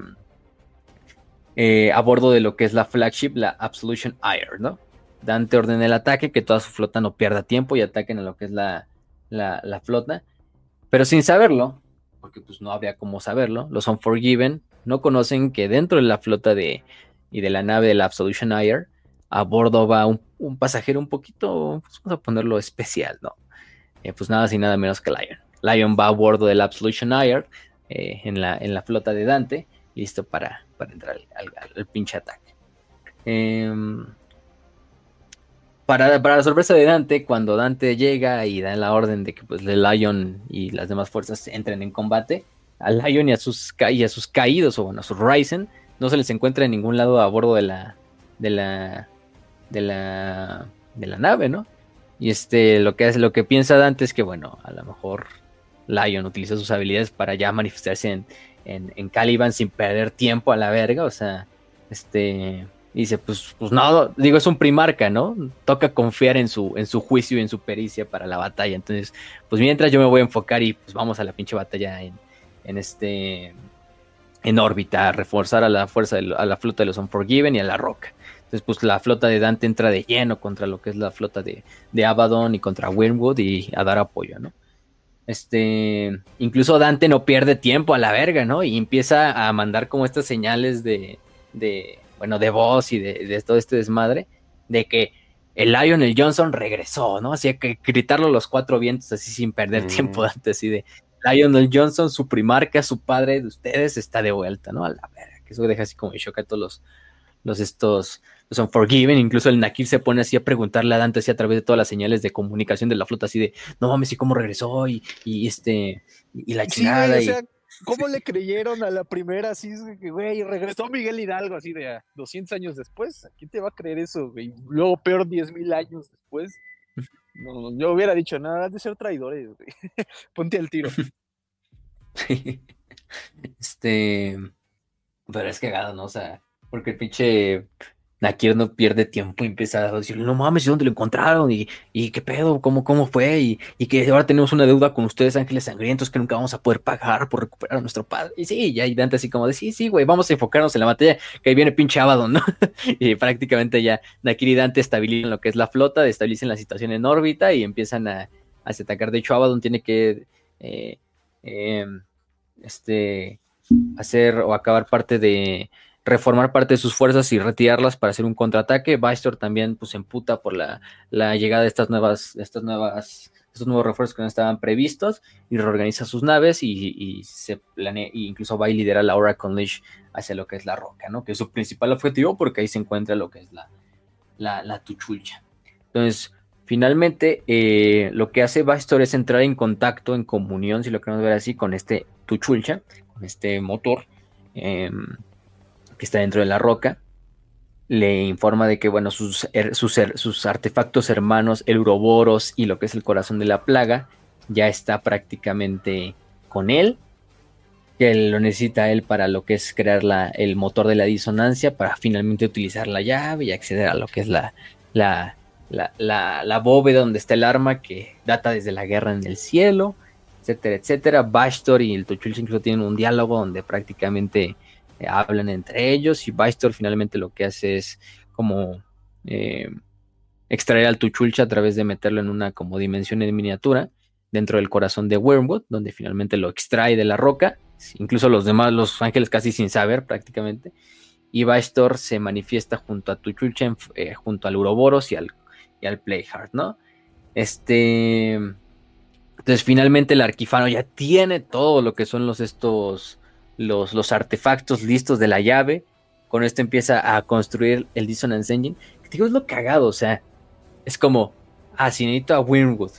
Speaker 2: eh, a bordo de lo que es la flagship, la Absolution Ire, ¿no? Dante ordena el ataque, que toda su flota no pierda tiempo y ataquen a lo que es la, la, flota. Pero sin saberlo, porque pues no había cómo saberlo, los Unforgiven no conocen que dentro de la flota de, y de la nave de la Absolution Ire, a bordo va un, pasajero un poquito, pues, vamos a ponerlo especial, ¿no? Eh, pues nada sin nada menos que Lion. Lion va a bordo de la Absolution Ire eh, en, la, en la flota de Dante listo para, entrar al, pinche ataque. Em, para, la sorpresa de Dante, cuando Dante llega y da la orden de que pues, el Lion y las demás fuerzas entren en combate, al Lion y a sus, y a sus caídos, o bueno, a sus Ryzen, no se les encuentra en ningún lado a bordo de la, de la, de la, de la nave, ¿no? Y este, lo que lo que piensa Dante es que, bueno, a lo mejor Lion utiliza sus habilidades para ya manifestarse en, en, Caliban sin perder tiempo a la verga, o sea, este, dice, pues, pues no, digo, es un primarca, ¿no? Toca confiar en su, en su juicio y en su pericia para la batalla, entonces, pues mientras yo me voy a enfocar y pues vamos a la pinche batalla en, en este, en órbita, a reforzar a la fuerza, de, a la flota de los Unforgiven y a la Roca. Entonces, pues la flota de Dante entra de lleno contra lo que es la flota de, de Abaddon y contra Wyrmwood y a dar apoyo, ¿no? Este, incluso Dante no pierde tiempo a la verga, ¿no? Y empieza a mandar como estas señales de bueno, de voz y de, todo este desmadre, de que el Lionel Johnson regresó, ¿no? Así que gritarlo los cuatro vientos así sin perder tiempo antes, así de Lionel Johnson, su primarca, su padre de ustedes está de vuelta, ¿no? A la verga, que eso deja así como shock a todos los, los estos, los Unforgiven, incluso el Nakir se pone así a preguntarle a Dante así a través de todas las señales de comunicación de la flota, así de, no mames, ¿y cómo regresó? Y, y este, y la chingada. y,
Speaker 3: ¿Cómo le creyeron a la primera? Así, güey, regresó Miguel Hidalgo así de 200 años después. ¿A quién te va a creer eso, güey? Luego, peor, 10 mil años después. No, yo hubiera dicho, nada, de ser traidores, güey. Ponte al tiro.
Speaker 2: este. Pero es cagado, ¿no? O sea, porque el pinche Nakir no pierde tiempo y empieza a decirle, no mames, ¿dónde lo encontraron? ¿Y, y qué pedo? ¿Cómo, cómo fue? Y, y, que ahora tenemos una deuda con ustedes, ángeles sangrientos, que nunca vamos a poder pagar por recuperar a nuestro padre. Y sí, ya hay Dante así como de, sí, sí, güey, vamos a enfocarnos en la batalla, que ahí viene pinche Abaddon, ¿no? y prácticamente ya Nakir y Dante estabilizan lo que es la flota, estabilizan la situación en órbita y empiezan a, a atacar. De hecho, Abaddon tiene que eh, eh, este, hacer o acabar parte de reformar parte de sus fuerzas y retirarlas para hacer un contraataque. Bystor también pues emputa por la, llegada de estas nuevas, estas nuevas, estos nuevos refuerzos que no estaban previstos y reorganiza sus naves y, se planea, e incluso va y lidera la Oracle Leash hacia lo que es la roca, ¿no? Que es su principal objetivo porque ahí se encuentra lo que es la, la, la tuchulcha. Entonces, finalmente, eh, lo que hace Bystor es entrar en contacto, en comunión, si lo queremos ver así, con este tuchulcha, con este motor. Em, que está dentro de la roca, le informa de que, bueno, sus, sus, artefactos hermanos, el Uroboros y lo que es el corazón de la plaga, ya está prácticamente con él, que lo necesita él para lo que es crear la, el motor de la disonancia, para finalmente utilizar la llave y acceder a lo que es la, la, la, bóveda donde está el arma que data desde la guerra en el cielo, etcétera, etcétera. Bastor y el Tuchul incluso tienen un diálogo donde prácticamente eh, hablan entre ellos y Bystor finalmente lo que hace es como eh, extraer al Tuchulcha a través de meterlo en una como dimensión en miniatura dentro del corazón de Wormwood, donde finalmente lo extrae de la roca, incluso los demás, los ángeles casi sin saber prácticamente, y Bystor se manifiesta junto a Tuchulcha, eh, junto al Uroboros y al, y al Playhard, ¿no? Este... Entonces finalmente el arquifano ya tiene todo lo que son los estos los, artefactos listos de la llave. Con esto empieza a construir el Dissonance Engine. digo, es lo cagado, o sea, es como, ah, si a Wyrmwood.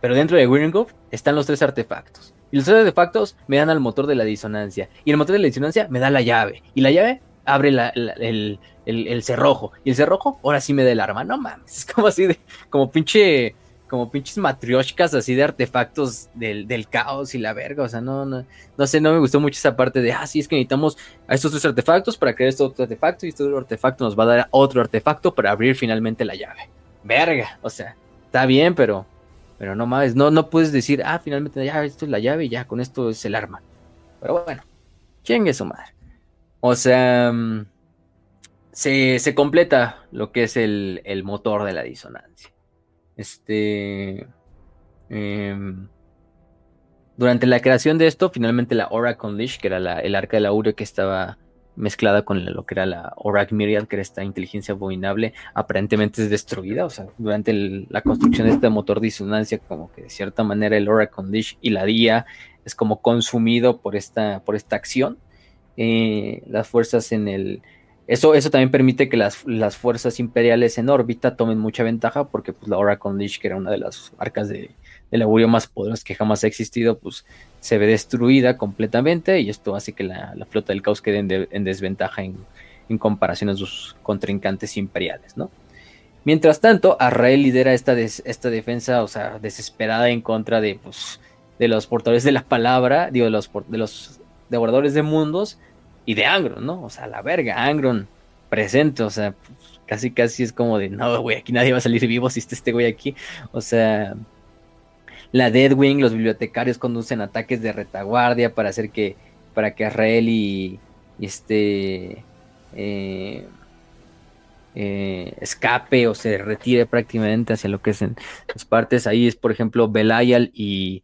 Speaker 2: Pero dentro de Wyrmwood están los tres artefactos. Y los tres artefactos me dan al motor de la disonancia. Y el motor de la disonancia me da la llave. Y la llave abre el, el, cerrojo. Y el cerrojo ahora sí me da el arma. No mames, es como así de, como pinche como pinches matrioshkas así de artefactos del, caos y la verga. O sea, no, no, no sé, no me gustó mucho esa parte de, ah, sí, es que necesitamos a estos tres artefactos para crear este otro artefacto y este otro artefacto nos va a dar otro artefacto para abrir finalmente la llave. Verga, o sea, está bien, pero, pero no mames, no, no puedes decir, ah, finalmente ya, esto es la llave y ya, con esto es el arma. Pero bueno, es su madre. O sea, mm, se, se completa lo que es el, el motor de la disonancia. Este. Em, durante la creación de esto, finalmente la Oracle Leash, que era el arca de la Ure que estaba mezclada con lo que era la Oracle Myriad, que era esta inteligencia abominable, aparentemente es destruida. O sea, durante la construcción de este motor disonancia, como que de cierta manera el Oracle Leash y la DIA es como consumido por esta, por esta acción. Eh, las fuerzas en el, eso, eso también permite que las, fuerzas imperiales en órbita tomen mucha ventaja porque pues, la Oracle Leash, que era una de las arcas de, del augurio más poderosas que jamás ha existido, pues se ve destruida completamente y esto hace que la, flota del caos quede en, desventaja en, comparación a sus contrincantes imperiales, ¿no? Mientras tanto, Arrael lidera esta, esta defensa, o sea, desesperada en contra de, pues, de los portadores de la palabra, digo, de los, de los devoradores de mundos, y de Angron, ¿no? O sea, la verga, Angron presente, o sea, casi casi es como de, no, güey, aquí nadie va a salir vivo si está este güey aquí. O sea, la Deadwing, los bibliotecarios conducen ataques de retaguardia para hacer que, para que Azrael y, este, eh, eh, escape o se retire prácticamente hacia lo que es en las partes. Ahí es, por ejemplo, Belial y,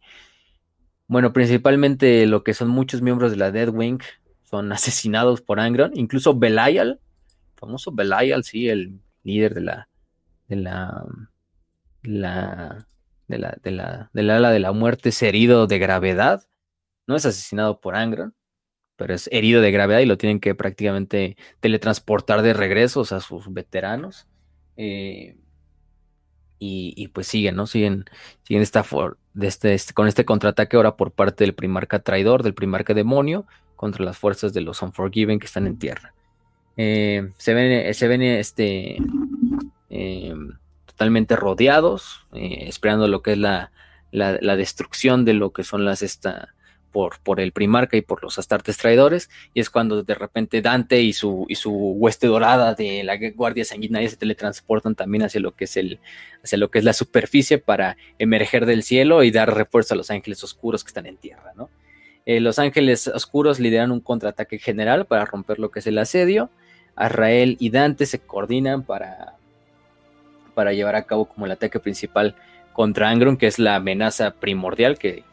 Speaker 2: bueno, principalmente lo que son muchos miembros de la Deadwing, son asesinados por Angron. Incluso Belial, famoso Belial, sí, el líder de la de la, la, de la, de la, del ala de la muerte es herido de gravedad. No es asesinado por Angron, pero es herido de gravedad y lo tienen que prácticamente teletransportar de regresos a sus veteranos. Eh, y, pues siguen, ¿no? Siguen, siguen esta este, este, con este contraataque ahora por parte del primarca traidor, del primarca demonio, contra las fuerzas de los Unforgiven que están en tierra. Eh, se ven, se ven este, eh, totalmente rodeados, esperando lo que es la, la, la, destrucción de lo que son las, esta, por, por el primarca y por los astartes traidores, y es cuando de repente Dante y su, y su hueste dorada de la guardia sanguinaria se teletransportan también hacia lo que es el, hacia lo que es la superficie para emerger del cielo y dar refuerzo a los ángeles oscuros que están en tierra, ¿no? Eh, los ángeles oscuros lideran un contraataque general para romper lo que es el asedio. Azrael y Dante se coordinan para, para llevar a cabo como el ataque principal contra Angron, que es la amenaza primordial que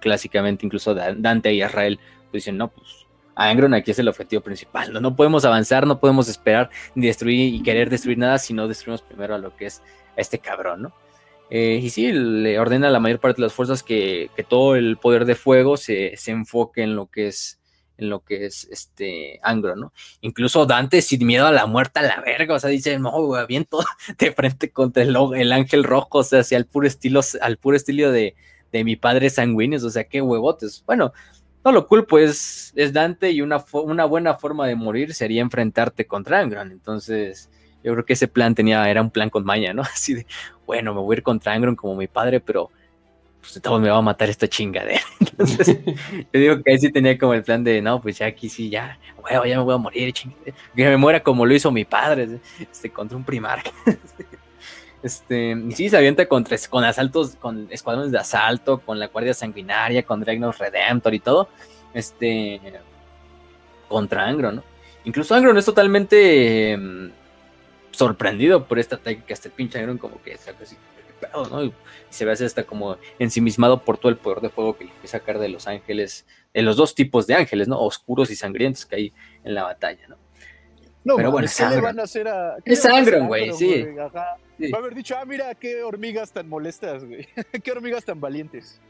Speaker 2: clásicamente incluso Dante y Israel pues dicen, no, pues Angron aquí es el objetivo principal, ¿no? no podemos avanzar, no podemos esperar ni destruir y querer destruir nada si no destruimos primero a lo que es a este cabrón, ¿no? Eh, y sí, le ordena a la mayor parte de las fuerzas que, todo el poder de fuego se, enfoque en lo que es en lo que es este Angro, ¿no? Incluso Dante sin miedo a la muerte a la verga, o sea, dice, no, bien todo de frente contra el, el ángel rojo, o sea, hacia el puro estilo, al puro estilo de, de mi padre sanguíneos, o sea, qué huevotes. Bueno, no lo culpo, es, es Dante y una, una buena forma de morir sería enfrentarte contra Angron. Entonces, yo creo que ese plan tenía, era un plan con maña, ¿no? Así de, bueno, me voy a ir contra Angron como mi padre, pero pues todo me va a matar esta chingadera. Entonces, yo digo que ahí sí tenía como el plan de, no, pues ya aquí sí, ya, bueno, ya me voy a morir, chingadera. Que me muera como lo hizo mi padre, este, contra un primar. Este, y sí, se avienta con, con asaltos, con escuadrones de asalto, con la Guardia Sanguinaria, con Dragnos Redemptor y todo. Este. Contra Angron, ¿no? Incluso Angron es totalmente em, sorprendido por esta hasta el pinche Angron como que saca así, ¿no? Y, se ve así hasta como ensimismado por todo el poder de fuego que le empieza a sacar de los ángeles, de los dos tipos de ángeles, ¿no? Oscuros y sangrientos que hay en la batalla, ¿no?
Speaker 3: No, pero bueno, ¿qué le van a hacer a.?
Speaker 2: Es Angron, güey, sí.
Speaker 3: Va a haber dicho, ah, mira, qué hormigas tan molestas, güey. qué hormigas tan valientes.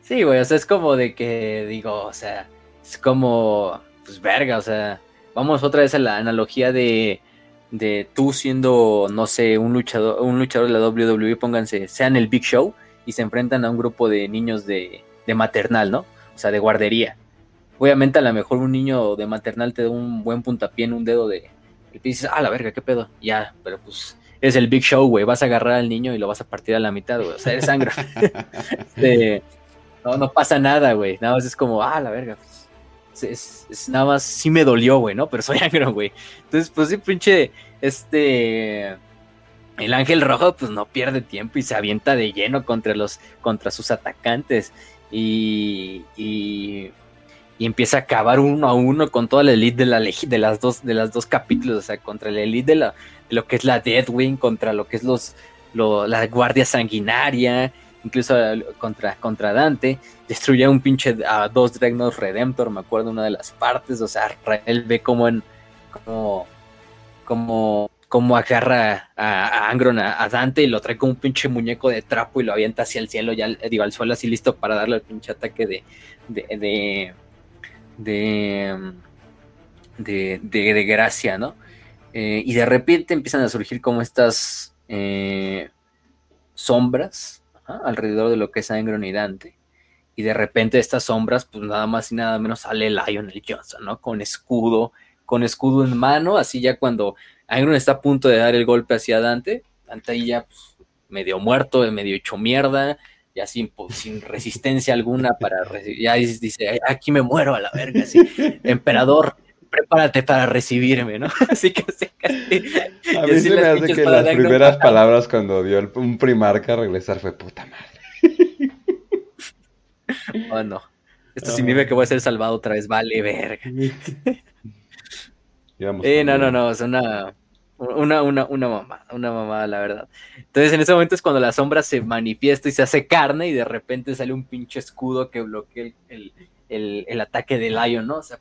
Speaker 2: Sí, güey, o sea, es como de que, digo, o sea, es como, pues verga, o sea, vamos otra vez a la analogía de, de tú siendo, no sé, un luchador, un luchador de la WWE, pónganse, sean el Big Show y se enfrentan a un grupo de niños de, de maternal, ¿no? O sea, de guardería. Obviamente a lo mejor un niño de maternal te da un buen puntapié en un dedo de... Y dices, ah, la verga, qué pedo. Ya, pero pues es el Big Show, güey. Vas a agarrar al niño y lo vas a partir a la mitad, güey. O sea, eres sangre. no, no pasa nada, güey. Nada más es como, ah, la verga. Es, nada más, sí me dolió, güey, ¿no? Pero soy angro, güey. Entonces, pues sí, pinche, este... El ángel rojo, pues no pierde tiempo y se avienta de lleno contra los, contra sus atacantes. Y, y empieza a acabar uno a uno con toda la elite de, la, de, las dos, de las dos capítulos, o sea, contra la elite de, la, lo que es la Deadwing, contra lo que es los, la Guardia Sanguinaria, incluso contra, contra Dante, destruye a un pinche a dos Dragnos Redemptor, me acuerdo una de las partes, o sea, él ve como en como como como agarra a, Angron a, Dante y lo trae como un pinche muñeco de trapo y lo avienta hacia el cielo, ya digo al suelo así listo para darle el pinche ataque de, de de, de, gracia, ¿no? Eh, y de repente empiezan a surgir como estas eh, sombras alrededor de lo que es Angron y Dante. Y de repente estas sombras, pues nada más y nada menos sale Lionel Johnson, ¿no? Con escudo, con escudo en mano, así ya cuando Angron está a punto de dar el golpe hacia Dante, Dante ahí ya pues, medio muerto, medio hecho mierda, ya sin, sin resistencia alguna para ya dice, aquí me muero a la verga, así, emperador, prepárate para recibirme, ¿no? Así que,
Speaker 1: A mí se me hace que las primeras palabras cuando dio un primarca a regresar fue puta madre.
Speaker 2: Oh, no. Esto significa que voy a ser salvado otra vez, vale, verga. eh, no, no, no, es una, una, una, una mamá, una mamá, la verdad. Entonces en ese momento es cuando la sombra se manifiesta y se hace carne y de repente sale un pinche escudo que bloquea el, ataque de Lion, ¿no? O sea,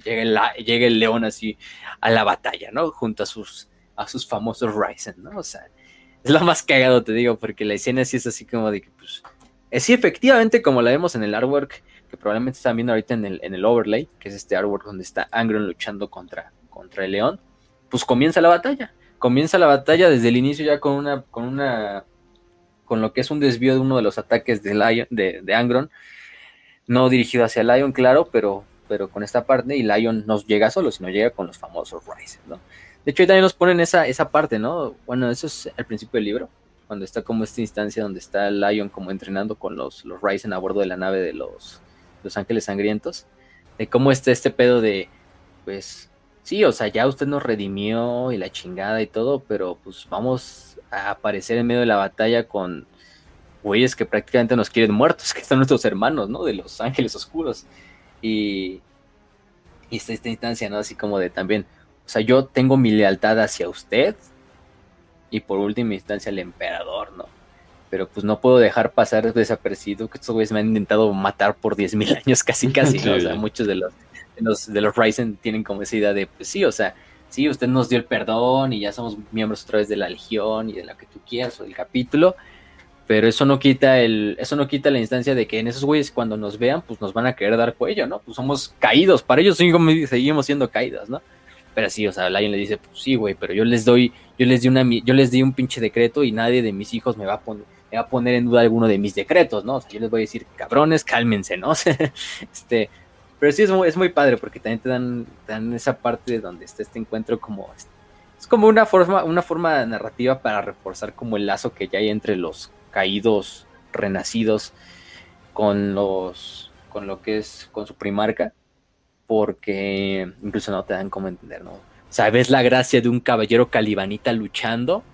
Speaker 2: llega el, león así a la batalla, ¿no? Junto a sus, a sus famosos Ryzen, ¿no? O sea, es lo más cagado, te digo, porque la escena sí es así como de que, pues, es sí, efectivamente, como la vemos en el artwork, que probablemente están viendo ahorita en el, en el overlay, que es este artwork donde está Angron luchando contra, contra el león, pues comienza la batalla. Comienza la batalla desde el inicio ya con una, con una, con lo que es un desvío de uno de los ataques de, Lion, de, de Angron, no dirigido hacia Lion, claro, pero, pero con esta parte, y Lion no llega solo, sino llega con los famosos Rises, ¿no? De hecho, ahí también nos ponen esa, esa parte, ¿no? Bueno, eso es al principio del libro, cuando está como esta instancia donde está Lion como entrenando con los, los Ryzen a bordo de la nave de los, los Ángeles Sangrientos, de cómo está este pedo de, pues, sí, o sea, ya usted nos redimió y la chingada y todo, pero pues vamos a aparecer en medio de la batalla con güeyes que prácticamente nos quieren muertos, que son nuestros hermanos, ¿no? De los ángeles oscuros. Y, y está esta instancia, ¿no? Así como de también, o sea, yo tengo mi lealtad hacia usted y por última instancia el emperador, ¿no? Pero pues no puedo dejar pasar desapercibido que estos güeyes me han intentado matar por 10.000 años casi casi, ¿no? O sea, muchos de los, de los, de los Ryzen tienen como esa idea de, pues sí, o sea, sí, usted nos dio el perdón y ya somos miembros otra vez de la legión y de lo que tú quieras o del capítulo, pero eso no quita el, eso no quita la instancia de que en esos güeyes cuando nos vean, pues nos van a querer dar cuello, ¿no? Pues somos caídos, para ellos seguimos siendo caídos, ¿no? Pero sí, o sea, Lion le dice, pues sí, güey, pero yo les doy, yo les di una, yo les di un pinche decreto y nadie de mis hijos me va a poner, me va a poner en duda alguno de mis decretos, ¿no? O sea, yo les voy a decir, cabrones, cálmense, ¿no? este, pero sí es muy, es muy padre porque también te dan, dan esa parte donde está este encuentro como, es como una forma, una forma narrativa para reforzar como el lazo que ya hay entre los caídos, renacidos, con los, con lo que es, con su primarca porque incluso no te dan como entender, ¿no? O sea, ves la gracia de un caballero calibanita luchando,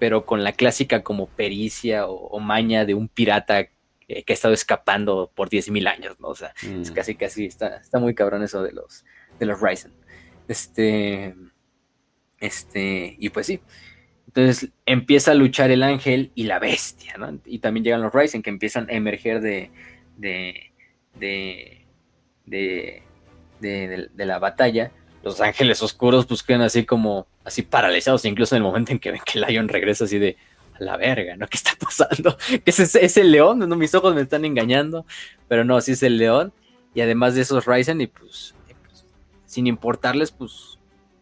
Speaker 2: pero con la clásica como pericia o, maña de un pirata que ha estado escapando por 10.000 años, ¿no? O sea, es mm. casi, casi, está, está muy cabrón eso de los, de los Ryzen. Este, este, y pues sí. Entonces empieza a luchar el ángel y la bestia, ¿no? Y también llegan los Ryzen que empiezan a emerger de, de, de, de la batalla, los ángeles oscuros pues quedan así como, así paralizados, incluso en el momento en que ven que Lion regresa así de, a la verga, ¿no? ¿Qué está pasando? ¿Qué es, es el león? No, mis ojos me están engañando, pero no, sí es el león, y además de esos Ryzen, y pues, pues, sin importarles, pues,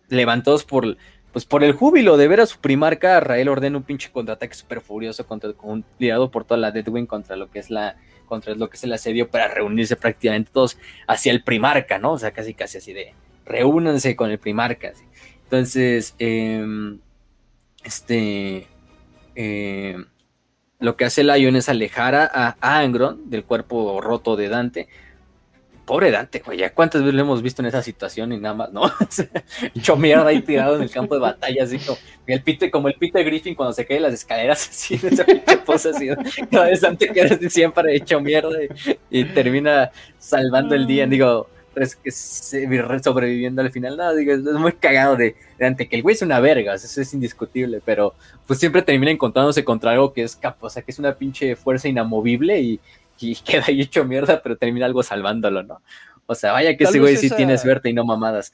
Speaker 2: levantados por, pues por el júbilo de ver a su primarca, Rael ordena un pinche contraataque súper furioso contra, con, liderado por toda la Deadwing contra lo que es la contra lo que es el asedio para reunirse prácticamente todos hacia el primarca, ¿no? O sea, casi casi así de reúnanse con el primarca. Entonces, em, este, em, lo que hace Lion es alejar a, Angron del cuerpo roto de Dante. Pobre Dante, güey, ya cuántas veces lo hemos visto en esa situación y nada más, ¿no? Hecho mierda ahí tirado en el campo de batalla, así como el pite, como el Peter Griffin cuando se cae las escaleras, así, esa pinche posa así, cada vez antes que siempre hecho mierda y, termina salvando el día, digo, sobreviviendo al final, no, digo, es muy cagado de, ante que el güey es una verga, eso es indiscutible, pero pues siempre termina encontrándose contra algo que es capaz, o sea, que es una pinche fuerza inamovible y, queda ahí hecho mierda, pero termina algo salvándolo, ¿no? O sea, vaya que ese güey sí tiene suerte y no mamadas.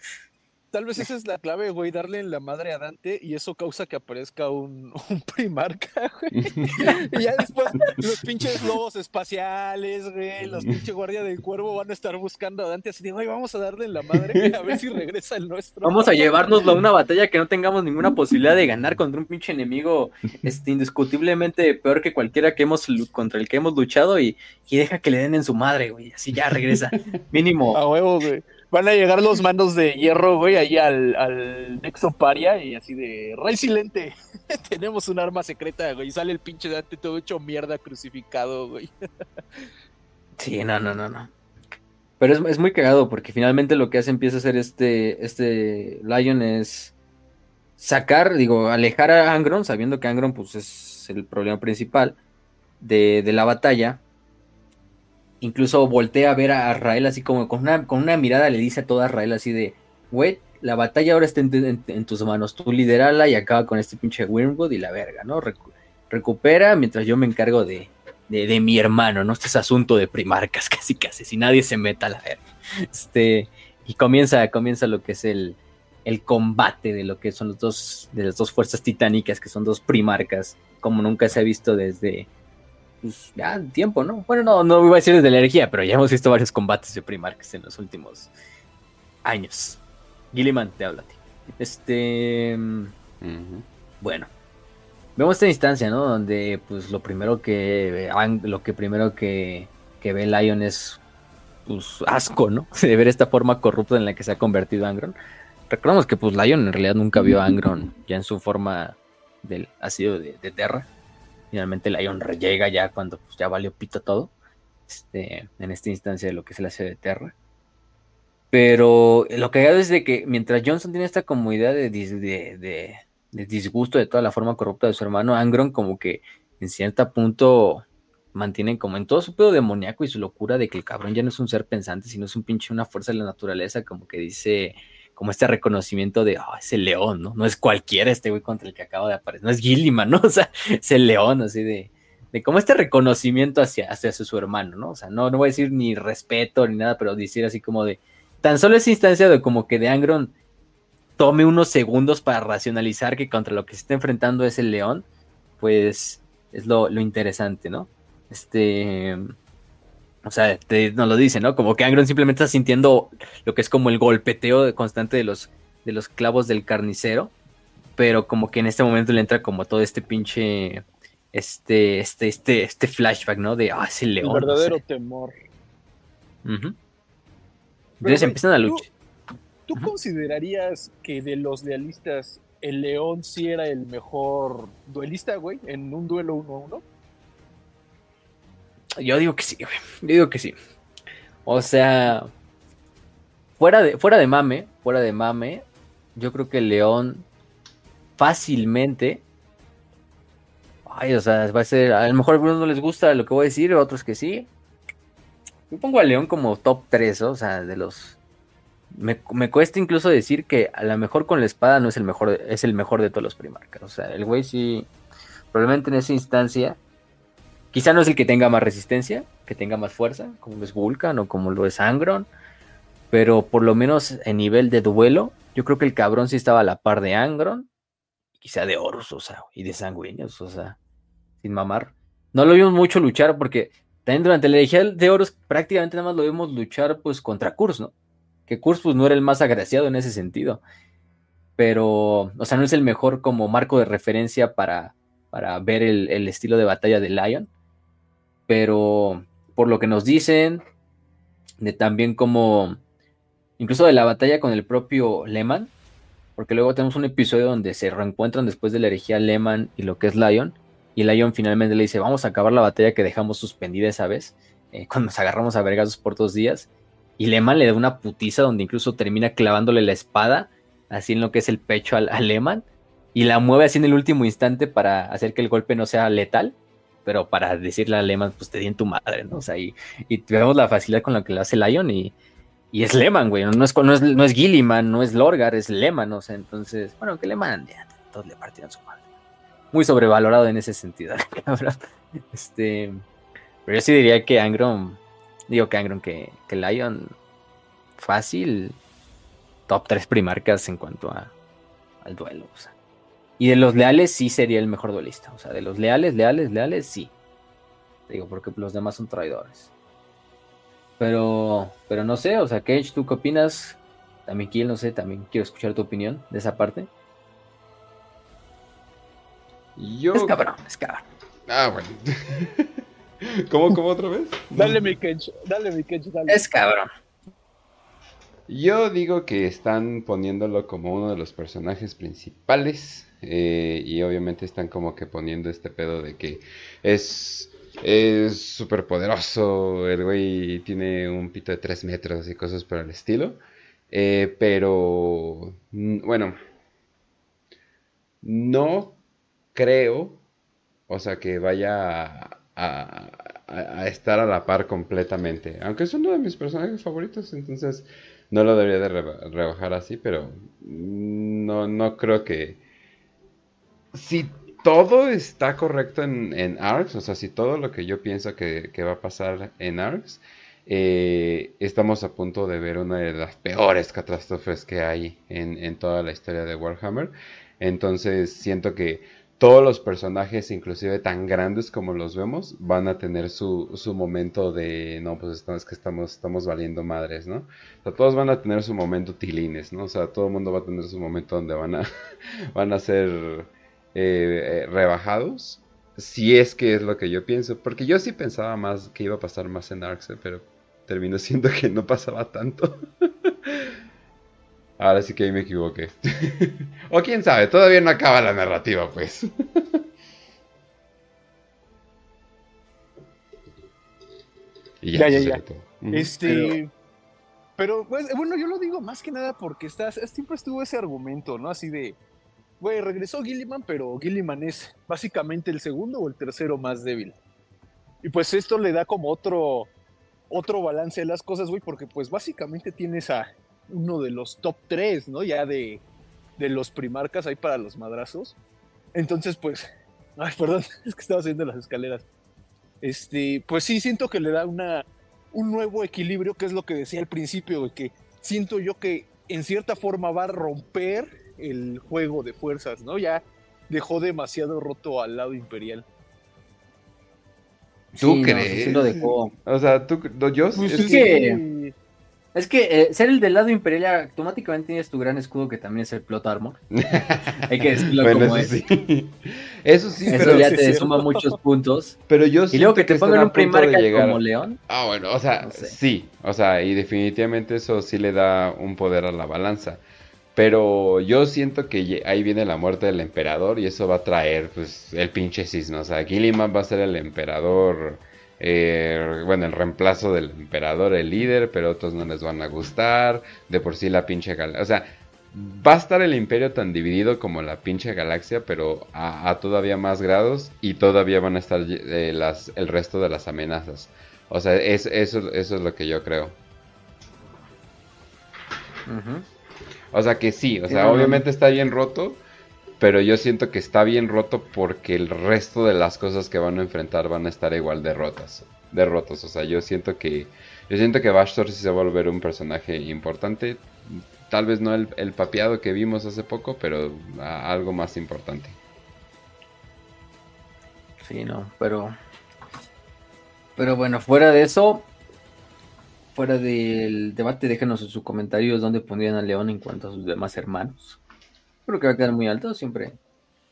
Speaker 3: Tal vez esa es la clave, güey, darle en la madre a Dante y eso causa que aparezca un, un primarca, güey. y ya después los pinches lobos espaciales, güey, los pinches guardia del cuervo van a estar buscando a Dante así de, güey, vamos a darle en la madre a ver si regresa el nuestro.
Speaker 2: Vamos a llevárnoslo a una batalla que no tengamos ninguna posibilidad de ganar contra un pinche enemigo este, indiscutiblemente peor que cualquiera que hemos contra el que hemos luchado y, y deja que le den en su madre, güey, así ya regresa. Mínimo.
Speaker 3: A huevo, güey. Van a llegar los mandos de hierro, güey, ahí al, al Nexo Paria y así de Rey Silente. Tenemos un arma secreta, güey. Y sale el pinche Dante todo hecho mierda crucificado, güey.
Speaker 2: sí, no, no, no, no. Pero es, es, muy cagado porque finalmente lo que hace empieza a hacer este, este Lion es sacar, digo, alejar a Angron, sabiendo que Angron pues es el problema principal de, de la batalla incluso voltea a ver a Rael así como con una, con una mirada le dice a toda Rael así de, güey, la batalla ahora está en, tus manos, tú liderala y acaba con este pinche Wormwood y la verga, ¿no? recupera mientras yo me encargo de, de, mi hermano, ¿no? Este es asunto de primarcas, casi casi, si nadie se meta a la verga. Este, y comienza, comienza lo que es el, el combate de lo que son los dos, de las dos fuerzas titánicas, que son dos primarcas, como nunca se ha visto desde pues, ya tiempo, ¿no? Bueno, no, no iba a decir desde la energía, pero ya hemos visto varios combates de primarcas en los últimos años. Gilliman, te habla a ti. Este. Bueno. Vemos esta instancia, ¿no? Donde, pues, lo primero que. Lo que primero que, que ve Lion es. Pues, asco, ¿no? De ver esta forma corrupta en la que se ha convertido Angron. Recordamos que, pues, Lion en realidad nunca vio a Angron ya en su forma del ácido de, de Terra. Finalmente Lion llega ya cuando pues, ya valió pito todo. Este, en esta instancia de lo que es el ácido de Terra. Pero lo que hago es de que mientras Johnson tiene esta como idea de, de, disgusto de toda la forma corrupta de su hermano, Angron como que en cierto punto mantiene como en todo su pedo demoníaco y su locura de que el cabrón ya no es un ser pensante, sino es un pinche una fuerza de la naturaleza, como que dice, como este reconocimiento de, oh, es león, ¿no? No es cualquiera este güey contra el que acaba de aparecer, no es Gilliman, ¿no? O sea, es el león, así de, de como este reconocimiento hacia, hacia su hermano, ¿no? O sea, no, no voy a decir ni respeto ni nada, pero decir así como de, Tan solo esa instancia de como que de Angron tome unos segundos para racionalizar que contra lo que se está enfrentando es el león, pues es lo, interesante, ¿no? Este. O sea, nos lo dice, ¿no? Como que Angron simplemente está sintiendo lo que es como el golpeteo constante de los, de los clavos del carnicero. Pero como que en este momento le entra como todo este pinche. Este, este, este, este flashback, ¿no? De, ah, es el león.
Speaker 3: El verdadero temor.
Speaker 2: Entonces empiezan a luchar.
Speaker 3: ¿Tú, considerarías que de los lealistas el León sí era el mejor duelista, güey, en un duelo uno a uno?
Speaker 2: Yo digo que sí, güey. Yo digo que sí. O sea, fuera de, fuera de mame, fuera de mame, yo creo que León fácilmente. Ay, o sea, va a ser. A lo mejor a algunos no les gusta lo que voy a decir, a otros que sí. Yo pongo a León como top 3, o sea, de los. Me, cuesta incluso decir que a lo mejor con la espada no es el mejor, es el mejor de todos los primarcas. O sea, el güey sí. Probablemente en esa instancia. Quizá no es el que tenga más resistencia, que tenga más fuerza, como lo es Vulcan o como lo es Angron. Pero por lo menos en nivel de duelo, yo creo que el cabrón sí estaba a la par de Angron. Quizá de Horus, o sea, y de Sanguíneos, o sea, sin mamar. No lo vimos mucho luchar porque también durante la herejía de Horus prácticamente nada más lo vimos luchar pues contra Kurs, ¿no? Que Kurs pues no era el más agraciado en ese sentido. Pero, o sea, no es el mejor como marco de referencia para, para ver el, estilo de batalla de Lion. Pero por lo que nos dicen, de también como, incluso de la batalla con el propio Lehman, porque luego tenemos un episodio donde se reencuentran después de la herejía Lehman y lo que es Lion, y Lion finalmente le dice, vamos a acabar la batalla que dejamos suspendida esa vez, eh, cuando nos agarramos a vergazos por dos días. Y Lehman le da una putiza donde incluso termina clavándole la espada, así en lo que es el pecho al, Lehman, y la mueve así en el último instante para hacer que el golpe no sea letal, pero para decirle a Lehman, pues te di en tu madre, ¿no? O sea, y, vemos la facilidad con la que lo hace Lion y, y es Lehman, güey, no es, no es, no es Gilliman, no es Lorgar, es Lehman, o sea, entonces, bueno, que Lehman, ya, todos le partieron su madre muy sobrevalorado en ese sentido, Este, pero yo sí diría que Angron, digo que Angron, que, que Lion, fácil, top 3 primarcas en cuanto a, al duelo. O sea. Y de los leales sí sería el mejor duelista. O sea, de los leales, leales, leales, sí. Digo, porque los demás son traidores. Pero, pero no sé, o sea, Cage, ¿tú qué opinas? También Kiel, no sé, también quiero escuchar tu opinión de esa parte.
Speaker 1: Yo...
Speaker 2: Es cabrón, es cabrón.
Speaker 1: Ah, bueno. ¿Cómo, cómo otra vez?
Speaker 3: Dale mi catch, dale mi catch, dale.
Speaker 2: Es cabrón.
Speaker 1: Yo digo que están poniéndolo como uno de los personajes principales eh, y obviamente están como que poniendo este pedo de que es es súper poderoso, el güey tiene un pito de 3 metros y cosas por el estilo, eh, pero bueno, no creo, o sea, que vaya a, estar a la par completamente. Aunque es uno de mis personajes favoritos, entonces no lo debería de rebajar así, pero no, no creo que... Si todo está correcto en, en ARCS, o sea, si todo lo que yo pienso que, va a pasar en ARCS, eh, estamos a punto de ver una de las peores catástrofes que hay en, en toda la historia de Warhammer. Entonces siento que todos los personajes, inclusive tan grandes como los vemos, van a tener su, su momento de, no, pues es que estamos, estamos valiendo madres, ¿no? O sea, todos van a tener su momento tilines, ¿no? O sea, todo el mundo va a tener su momento donde van a, van a ser eh, eh, rebajados, si es que es lo que yo pienso, porque yo sí pensaba más que iba a pasar más en Arxe, pero terminó siendo que no pasaba tanto. Ahora sí que ahí me equivoqué. o quién sabe, todavía no acaba la narrativa, pues.
Speaker 3: y ya, ya, ya. Este. Pero... pues, bueno, yo lo digo más que nada porque estás, siempre estuvo ese argumento, ¿no? Así de, güey, regresó Gilliman, pero Gilliman es básicamente el segundo o el tercero más débil. Y pues esto le da como otro, otro balance de las cosas, güey, porque pues básicamente tienes a uno de los top 3, ¿no? Ya de, de los primarcas ahí para los madrazos. Entonces, pues, ay, perdón, es que estaba haciendo las escaleras. Este, pues sí, siento que le da una, un nuevo equilibrio, que es lo que decía al principio, que siento yo que en cierta forma va a romper el juego de fuerzas, ¿no? Ya dejó demasiado roto al lado imperial.
Speaker 1: ¿Tú crees? sí lo dejó. O sea, tú, yo
Speaker 2: pues es que es que eh, ser el del lado imperial automáticamente tienes tu gran escudo que también es el plot armor. Hay que decirlo como
Speaker 1: eso es. Sí. Eso sí,
Speaker 2: eso ya te suma muchos puntos.
Speaker 1: Pero yo
Speaker 2: Y luego que te pongan un primarca como León.
Speaker 1: Ah, bueno, o sea, sí. O sea, y definitivamente eso sí le da un poder a la balanza. Pero yo siento que ahí viene la muerte del emperador y eso va a traer pues el pinche cisne. O sea, Gilliman va a ser el emperador eh, bueno, el reemplazo del emperador, el líder, pero otros no les van a gustar. De por sí la pinche galaxia. O sea, va a estar el imperio tan dividido como la pinche galaxia, pero a, todavía más grados. Y todavía van a estar eh, las, el resto de las amenazas. O sea, es, eso, eso es lo que yo creo. O sea que sí, o sea, obviamente está bien roto, pero yo siento que está bien roto porque el resto de las cosas que van a enfrentar van a estar igual derrotas. Derrotos, o sea, yo siento que yo siento que Bastor sí se va a volver un personaje importante. Tal vez no el, papeado que vimos hace poco, pero algo más importante.
Speaker 2: Sí, no, pero pero bueno, fuera de eso, fuera del debate, déjenos en sus comentarios dónde pondrían a León en cuanto a sus demás hermanos. Creo que va a quedar muy alto siempre.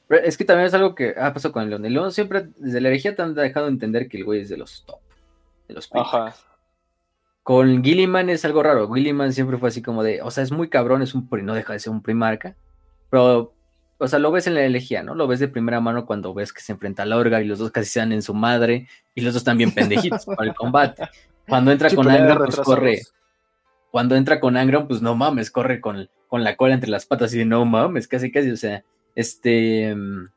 Speaker 2: es que también es algo que ha pasado con el León. El León siempre, desde la herejía, te han dejado entender que el güey es de los top. De los Ajá. Con Gilliman es algo raro. Gilliman siempre fue así como de, o sea, es muy cabrón, es un no deja de ser un primarca. Pero, o sea, lo ves en la elegía, ¿no? Lo ves de primera mano cuando ves que se enfrenta a Lorga y los dos casi se dan en su madre y los dos están bien pendejitos para el combate. Cuando entra con Angron, pues corre. Cuando entra con Angron, pues no mames, corre con, con la cola entre las patas y de no mames, casi casi, o sea, este... Mm,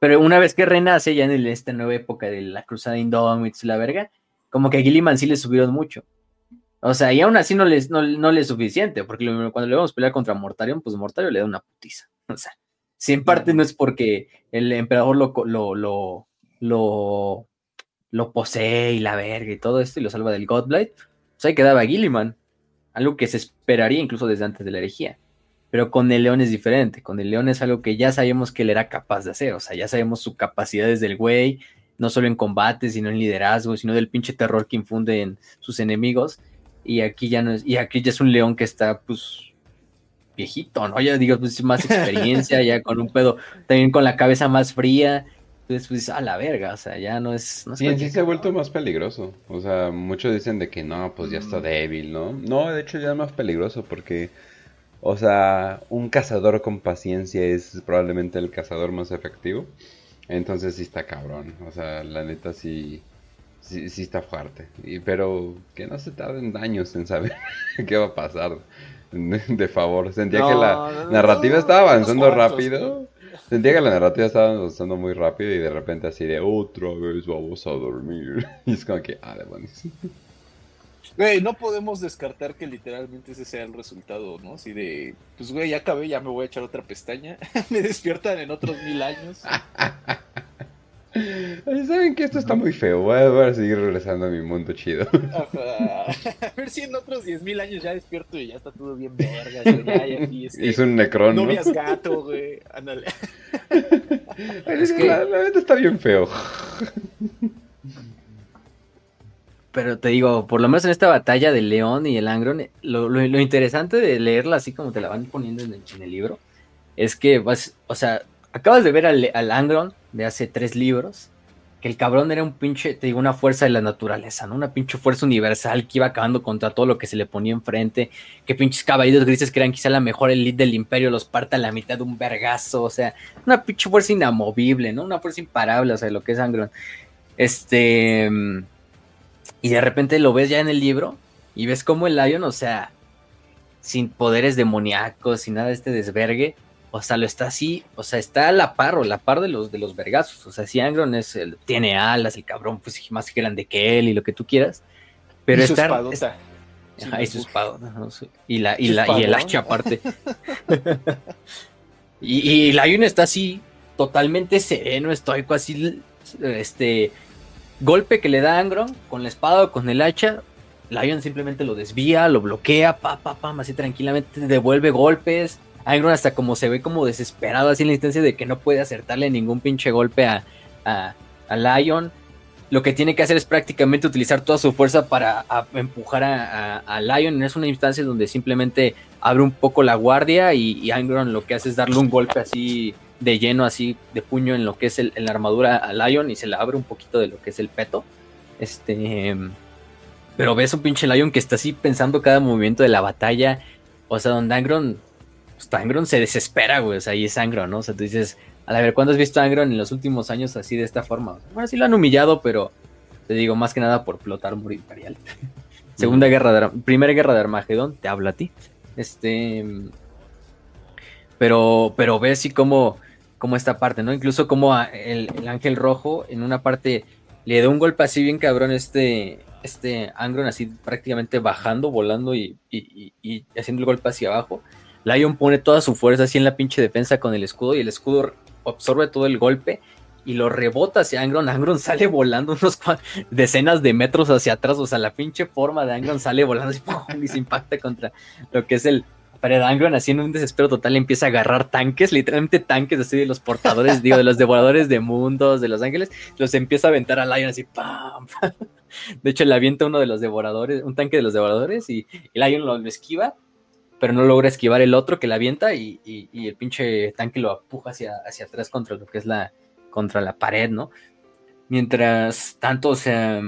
Speaker 2: pero una vez que renace ya en esta nueva época de la cruzada Indomitus la verga, como que a Gilliman sí le subieron mucho. O sea, y aún así no le no, es suficiente, porque cuando le vamos a pelear contra Mortarion, pues Mortarion le da una putiza. O sea, si en parte no es porque el emperador lo, lo, lo, lo, lo posee y la verga y todo esto y lo salva del Godblight, pues ahí quedaba Gilliman algo que se esperaría incluso desde antes de la herejía. Pero con el león es diferente, con el león es algo que ya sabemos que él era capaz de hacer, o sea, ya sabemos su capacidad desde el güey, no solo en combate, sino en liderazgo, sino del pinche terror que infunde en sus enemigos. Y aquí ya no es, y aquí ya es un león que está, pues, viejito, ¿no? Ya digo, pues más experiencia, ya con un pedo, también con la cabeza más fría, pues, a la verga, o sea, ya no es... No
Speaker 1: sí, sí se ha vuelto más peligroso. O sea, muchos dicen de que no, pues ya está débil, ¿no? No, de hecho ya es más peligroso porque, o sea, un cazador con paciencia es probablemente el cazador más efectivo. Entonces sí está cabrón. O sea, la neta sí, sí, sí está fuerte. Y, pero que no se tarden años en saber qué va a pasar. De favor, sentía que la narrativa estaba avanzando rápido. Sentía que la narrativa estaba avanzando muy rápido y de repente así de otra vez vamos a dormir. Y es como que, ah, demonios.
Speaker 3: Güey, no podemos descartar que literalmente ese sea el resultado, ¿no? Así de, pues güey, ya acabé, ya me voy a echar otra pestaña. me despiertan en otros mil años.
Speaker 1: ¿Saben que esto está muy feo? Voy a, voy a seguir regresando a mi mundo chido.
Speaker 3: Ajá. A ver si en otros 10.000 años ya despierto y ya está todo bien verga. Ya, ya, este,
Speaker 1: Hizo un necrón, ¿no?
Speaker 3: Novias gato, güey. Ándale.
Speaker 1: Es
Speaker 2: que-
Speaker 1: La, la neta está bien feo.
Speaker 2: Pero te digo, por lo menos en esta batalla del León y el Angron, lo, lo- lo interesante de leerla así como te la van poniendo en el, en el libro, es que vas, o sea, acabas de ver al, al Angron de hace tres libros, que el cabrón era un pinche, te digo, una fuerza de la naturaleza, ¿no? Una pinche fuerza universal que iba acabando contra todo lo que se le ponía enfrente, que pinches caballeros grises que eran quizá la mejor elite del imperio los parta a la mitad de un vergazo, o sea, una pinche fuerza inamovible, ¿no? Una fuerza imparable, o sea, lo que es Angron. Este... y de repente lo ves ya en el libro y ves como el Lion, o sea, sin poderes demoníacos, sin nada de este desvergue, o sea, lo está así, o sea, está a la par, o la par de los, de los vergazos. O sea, si Angron es el- tiene alas, el cabrón pues más grande que él y lo que tú quieras. Pero
Speaker 3: Y su.
Speaker 2: Ajá, y su espada, Y, la, y, la, y el hacha aparte. y, y Lion está así, totalmente sereno, estoico, así, este, golpe que le da Angron con la espada o con el hacha. Lion simplemente lo desvía, lo bloquea, pa, pa, pam, así tranquilamente devuelve golpes. Angron hasta como se ve como desesperado así en la instancia de que no puede acertarle ningún pinche golpe a, a, a Lion. Lo que tiene que hacer es prácticamente utilizar toda su fuerza para empujar a, Lion. Es una instancia donde simplemente abre un poco la guardia y, Angron lo que hace es darle un golpe así de lleno, así de puño en lo que es el, en la armadura a Lion y se le abre un poquito de lo que es el peto. Este. Pero ves un pinche Lion que está así pensando cada movimiento de la batalla. O sea, donde Angron. Pues Angron se desespera, güey. O sea, ahí es Angron, ¿no? O sea, tú dices. A ver, ¿cuándo has visto a Angron en los últimos años así de esta forma? O sea, bueno, sí lo han humillado, pero te digo, más que nada por plotar Muro Imperial. Segunda guerra de Ar- Primera guerra de Armagedón, te habla a ti. Este. Pero, pero ves y cómo, cómo esta parte, ¿no? Incluso como a- el, el ángel rojo en una parte le da un golpe así bien cabrón este, este Angron así prácticamente bajando, volando y, y- y- y haciendo el golpe hacia abajo. Lion pone toda su fuerza así en la pinche defensa con el escudo y el escudo absorbe todo el golpe y lo rebota hacia Angron. Angron sale volando unos decenas de metros hacia atrás, o sea, la pinche forma de Angron sale volando así, ¡pum! y se impacta contra lo que es el pared. Angron así en un desespero total empieza a agarrar tanques, literalmente tanques así de los portadores, digo, de los devoradores de mundos, de los ángeles, los empieza a aventar a Lion así, ¡pam! pam. De hecho, le avienta uno de los devoradores, un tanque de los devoradores y, y Lion lo, lo esquiva, pero no logra esquivar el otro que le avienta y, y- el pinche tanque lo empuja hacia, hacia atrás contra lo que es la, contra la pared, ¿no? Mientras tanto, o sea,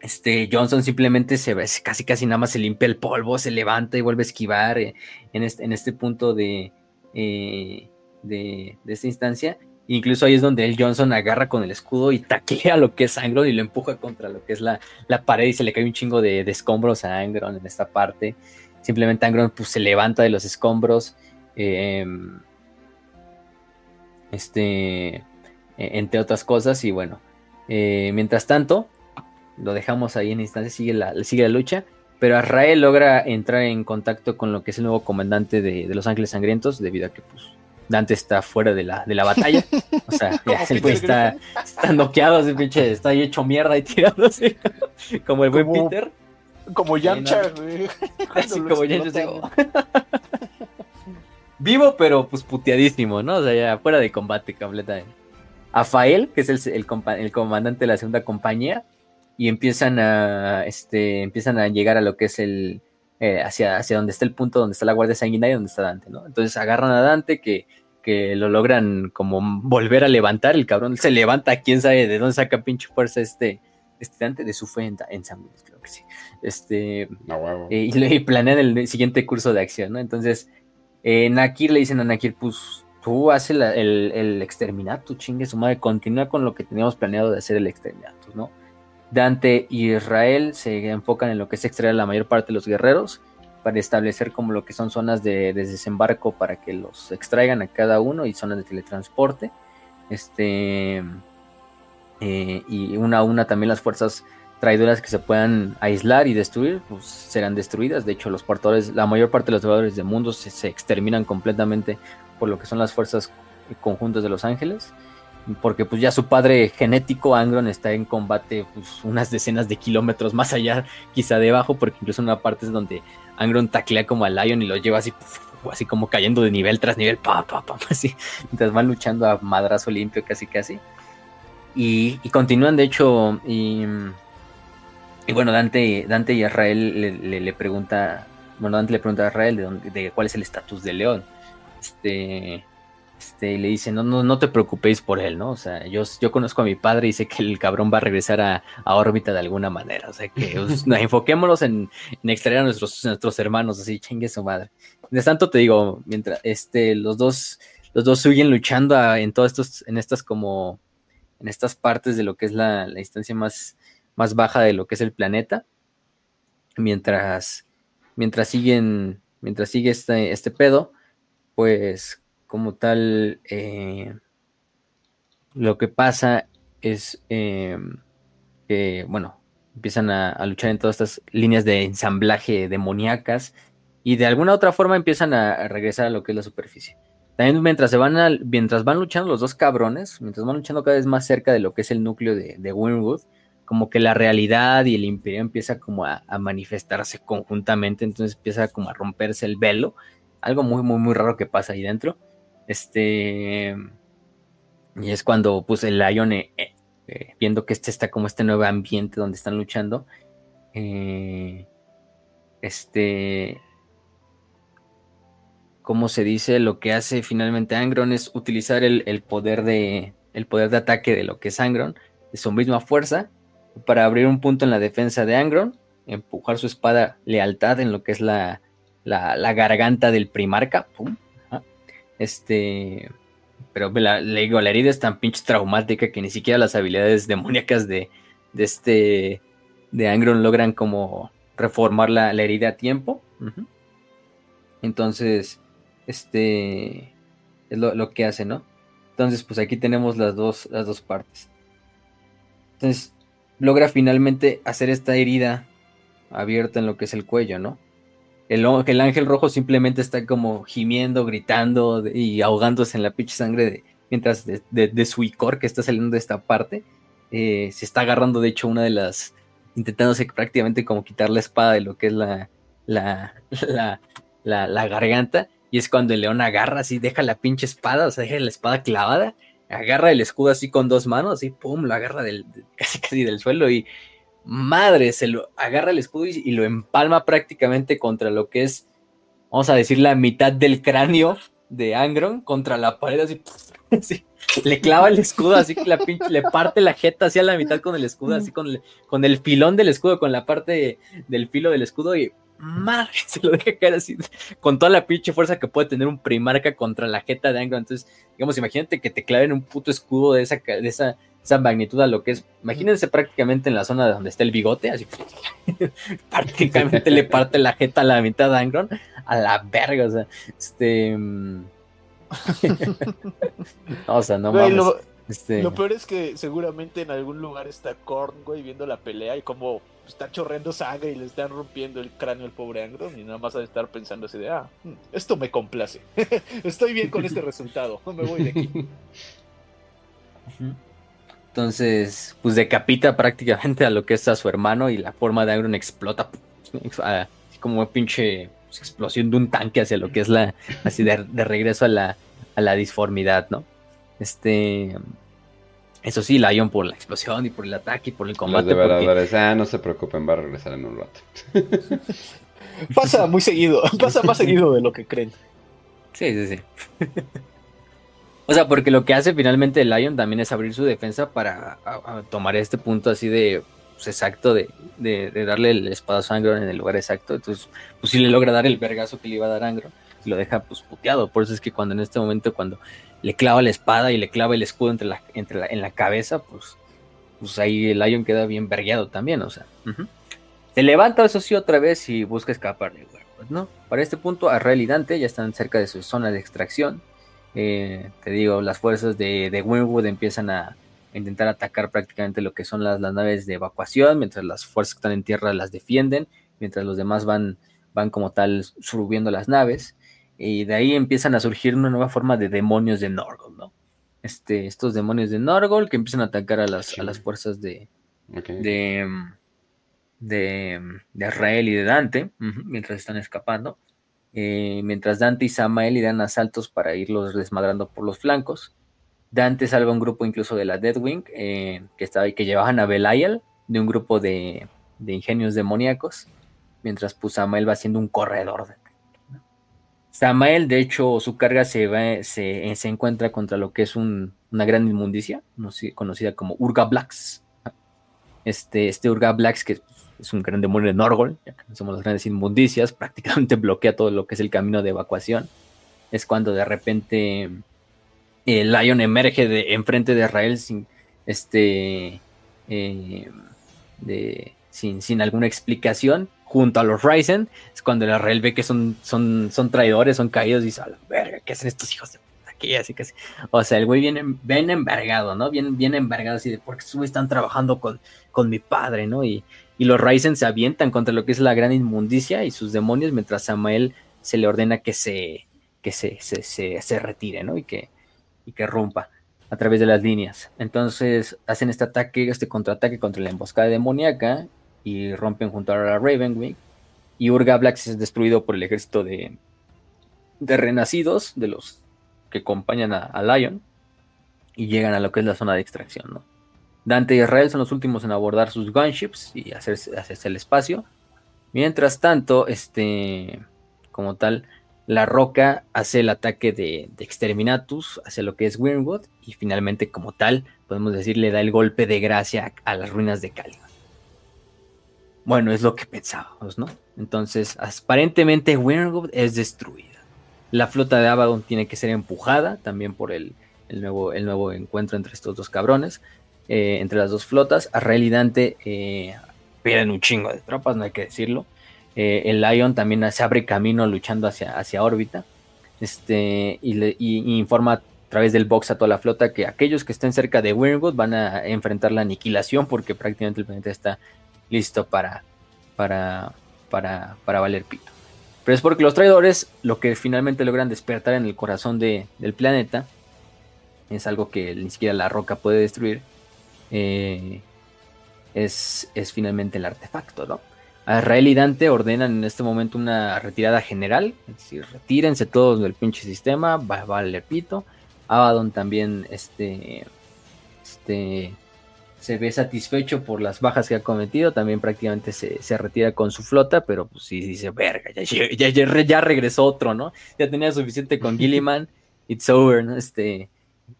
Speaker 2: este Johnson simplemente se casi casi nada más se limpia el polvo, se levanta y vuelve a esquivar eh, en, este, en este punto de, eh, de, de esta instancia. Incluso ahí es donde el Johnson agarra con el escudo y taclea lo que es Angron y lo empuja contra lo que es la, la pared y se le cae un chingo de, de escombros a Angron en esta parte. Simplemente Angron pues, se levanta de los escombros. eh, este, eh, entre otras cosas. Y bueno, eh, mientras tanto, lo dejamos ahí en instancia, sigue la, sigue la lucha. Pero Azrael logra entrar en contacto con lo que es el nuevo comandante de, de Los Ángeles Sangrientos, debido a que pues, Dante está fuera de la, de la batalla. O sea, ya, el güey está, está noqueado, ese pinche, está ahí hecho mierda y tirado así, como el buen Peter.
Speaker 3: Como Yamcha, güey.
Speaker 2: Así como. Vivo, pero pues puteadísimo, ¿no? O sea, ya fuera de combate completamente. A Fael, que es el, el comandante de la segunda compañía, y empiezan a, este, empiezan a llegar a lo que es el, eh, hacia, hacia donde está el punto donde está la Guardia Sanguinaria, donde está Dante, ¿no? Entonces agarran a Dante, que, que lo logran como volver a levantar, el cabrón se levanta, quién sabe de dónde saca pinche fuerza este, este Dante, de su fe en, en San Luis. Este,
Speaker 1: No,
Speaker 2: eh, y, le- planean el siguiente curso de acción, ¿no? Entonces, eh, Nakir le dicen a Nakir, pues tú haces el, el exterminato, chingue su madre, continúa con lo que teníamos planeado de hacer el exterminato, ¿no? Dante y Israel se enfocan en lo que es extraer a la mayor parte de los guerreros para establecer como lo que son zonas de, de desembarco para que los extraigan a cada uno y zonas de teletransporte. Este eh, y una a una también las fuerzas traidoras que se puedan aislar y destruir, pues serán destruidas. De hecho, los portadores, la mayor parte de los devoradores de mundos se, se exterminan completamente por lo que son las fuerzas conjuntas de los ángeles. porque pues ya su padre genético, Angron, está en combate pues, unas decenas de kilómetros más allá, quizá debajo, porque incluso en una parte es donde Angron taclea como a Lion y lo lleva así, así como cayendo de nivel tras nivel, pa, pa, pa, así, mientras van luchando a madrazo limpio casi casi. Y, continúan, de hecho, y, bueno, Dante, Dante y Israel le, le, pregunta, bueno, Dante le pregunta a Israel de, dónde, de cuál es el estatus de León. Este, este, le dice, no, no, no te preocupéis por él, ¿no? O sea, yo, yo conozco a mi padre y sé que el cabrón va a regresar a, órbita de alguna manera. O sea, que pues, enfoquémonos en, extraer a nuestros, nuestros hermanos, así, chingue su madre. De tanto te digo, mientras este, los dos, los dos siguen luchando en todos estos, en estas como, en estas partes de lo que es la, la instancia más, más baja de lo que es el planeta. Mientras, mientras siguen, mientras sigue este, este pedo, pues como tal, eh, lo que pasa es eh, que, bueno, empiezan a, luchar en todas estas líneas de ensamblaje demoníacas y de alguna otra forma empiezan a, regresar a lo que es la superficie. También mientras, se van mientras van luchando los dos cabrones, mientras van luchando cada vez más cerca de lo que es el núcleo de, de Winwood, como que la realidad y el imperio empieza como a, manifestarse conjuntamente, entonces empieza como a romperse el velo, algo muy, muy, muy raro que pasa ahí dentro. Este. Y es cuando, pues, el Lion, eh, eh, eh, viendo que este está como este nuevo ambiente donde están luchando, este. ¿Cómo se dice? Lo que hace finalmente Angron es utilizar el, poder de. El poder de ataque de lo que es Angron, de su misma fuerza, para abrir un punto en la defensa de Angron, empujar su espada lealtad en lo que es la, la, la garganta del primarca, este. Pero la, le digo, la herida es tan pinche traumática que ni siquiera las habilidades demoníacas de, de este. de Angron logran como reformar la, herida a tiempo. Entonces, este. es lo, que hace, ¿no? Entonces, pues aquí tenemos las dos, las dos partes. Entonces, logra finalmente hacer esta herida abierta en lo que es el cuello, ¿no? El, ángel rojo simplemente está como gimiendo, gritando y ahogándose en la pinche sangre de, mientras de, su icor que está saliendo de esta parte. Eh, se está agarrando, de hecho, una de las. intentándose prácticamente como quitar la espada de lo que es la, la, la, la, garganta. Y es cuando el león agarra así, deja la pinche espada, o sea, deja la espada clavada, agarra el escudo así con dos manos, y pum, lo agarra del, casi casi del suelo y madre, se lo agarra el escudo y, lo empalma prácticamente contra lo que es, vamos a decir, la mitad del cráneo de Angron contra la pared, así, le clava el escudo, así que la pinche, le parte la jeta hacia la mitad con el escudo, así con con el filón del escudo, con la parte del filo del escudo y madre, se lo deja caer así con toda la pinche fuerza que puede tener un primarca contra la jeta de Angron. Entonces, digamos, imagínate que te claven un puto escudo de esa, de esa esa magnitud a lo que es. Imagínense prácticamente en la zona de donde está el bigote, así prácticamente le parte la jeta a la mitad de Angron a la verga, o sea, este. Mm. o sea, no mames.
Speaker 3: Este lo, peor es que seguramente en algún lugar está Korn, güey, viendo la pelea y como está chorreando sangre y le están rompiendo el cráneo al pobre Angron y nada más a estar pensando así de, ah, mm, esto me complace. Estoy bien con este resultado, me voy de aquí.
Speaker 2: Entonces, pues decapita prácticamente a lo que es a su hermano y la forma de Iron explota como una pinche pues, explosión de un tanque hacia lo que es la, así de, regreso a la, a la disformidad, ¿no? Este, eso sí, Lion por la explosión y por el ataque y por el combate.
Speaker 1: Los ah, no se preocupen, va a regresar en un rato.
Speaker 3: pasa muy seguido, pasa más seguido de lo que creen.
Speaker 2: Sí, sí, sí. O sea, porque lo que hace finalmente el Lion también es abrir su defensa para tomar este punto así de pues, exacto de, darle el espadazo a Angron en el lugar exacto. Entonces, pues sí le logra dar el vergazo que le iba a dar Angron y lo deja pues puteado. Por eso es que cuando en este momento, cuando le clava la espada y le clava el escudo entre la, entre la, en la cabeza, pues, pues ahí el Lion queda bien vergueado también, o sea. Se levanta, eso sí, otra vez y busca escapar pues, ¿no? Para este punto, Arrael y Dante ya están cerca de su zona de extracción eh, te digo, las fuerzas de, de Winwood empiezan a intentar atacar prácticamente lo que son las, naves de evacuación, mientras las fuerzas que están en tierra las defienden, mientras los demás van, van como tal subiendo las naves, y de ahí empiezan a surgir una nueva forma de demonios de Norgol, ¿no? este, estos demonios de Norgol que empiezan a atacar a las, a las fuerzas de, de, de, de Israel y de Dante, mientras están escapando. Eh, mientras Dante y Samael dan asaltos para irlos desmadrando por los flancos. Dante salva un grupo incluso de la Deadwing, eh, que, estaba, que llevaban a Belial, de un grupo de, de ingenios demoníacos, mientras pues Samael va haciendo un corredor. Samael, de hecho, su carga se, va, se, encuentra contra lo que es un- una gran inmundicia, conocida como Urga Blacks. Este, este Urga Blacks, que es un gran demonio de Norgol, ya que somos las grandes inmundicias, prácticamente bloquea todo lo que es el camino de evacuación. Es cuando de repente el Lion emerge de enfrente de Israel sin este eh, de, sin, sin alguna explicación junto a los Ryzen. Es cuando el Israel ve que son, son, son traidores, son caídos y dice, a la verga, ¿qué hacen estos hijos de puta aquí? Así que. O sea, el güey viene bien envergado, ¿no? Bien, bien envergado así de estos güeyes están trabajando con, con mi padre, ¿no? Y, y los Ryzen se avientan contra lo que es la gran inmundicia y sus demonios, mientras Samael se le ordena que se, que se, se, se, se retire, ¿no? Y que, y que rompa a través de las líneas. Entonces hacen este ataque, este contraataque contra la emboscada demoníaca y rompen junto a la Ravenwing. Y Urga Blacks es destruido por el ejército de, de renacidos, de los que acompañan a, a Lion, y llegan a lo que es la zona de extracción, ¿no? Dante y Israel son los últimos en abordar sus gunships y hacerse, hacerse el espacio. Mientras tanto, este, como tal, la roca hace el ataque de, Exterminatus hacia lo que es Wyrmwood y finalmente como tal, podemos decir, le da el golpe de gracia a, las ruinas de Caliban. Bueno, es lo que pensábamos, ¿no? Entonces, aparentemente Wyrmwood es destruida. La flota de Abaddon tiene que ser empujada también por el, el, nuevo, el nuevo encuentro entre estos dos cabrones, eh, entre las dos flotas. Arrael y Dante eh, pierden un chingo de tropas, no hay que decirlo. Eh, el Lion también se abre camino luchando hacia, hacia órbita. Este, y, le, y, informa a través del box a toda la flota que aquellos que estén cerca de Wyrmwood van a enfrentar la aniquilación porque prácticamente el planeta está listo para, para, para, para valer pito. Pero es porque los traidores lo que finalmente logran despertar en el corazón de, del planeta es algo que ni siquiera la roca puede destruir. Eh, es, es finalmente el artefacto, ¿no? Israel y Dante ordenan en este momento una retirada general, es decir, retírense todos del pinche sistema, va a valer pito. Abaddon también este, este, se ve satisfecho por las bajas que ha cometido, también prácticamente se, se retira con su flota, pero pues sí dice, verga, ya, ya, ya, ya regresó otro, ¿no? Ya tenía suficiente con Gilliman, it's over, ¿no? Este,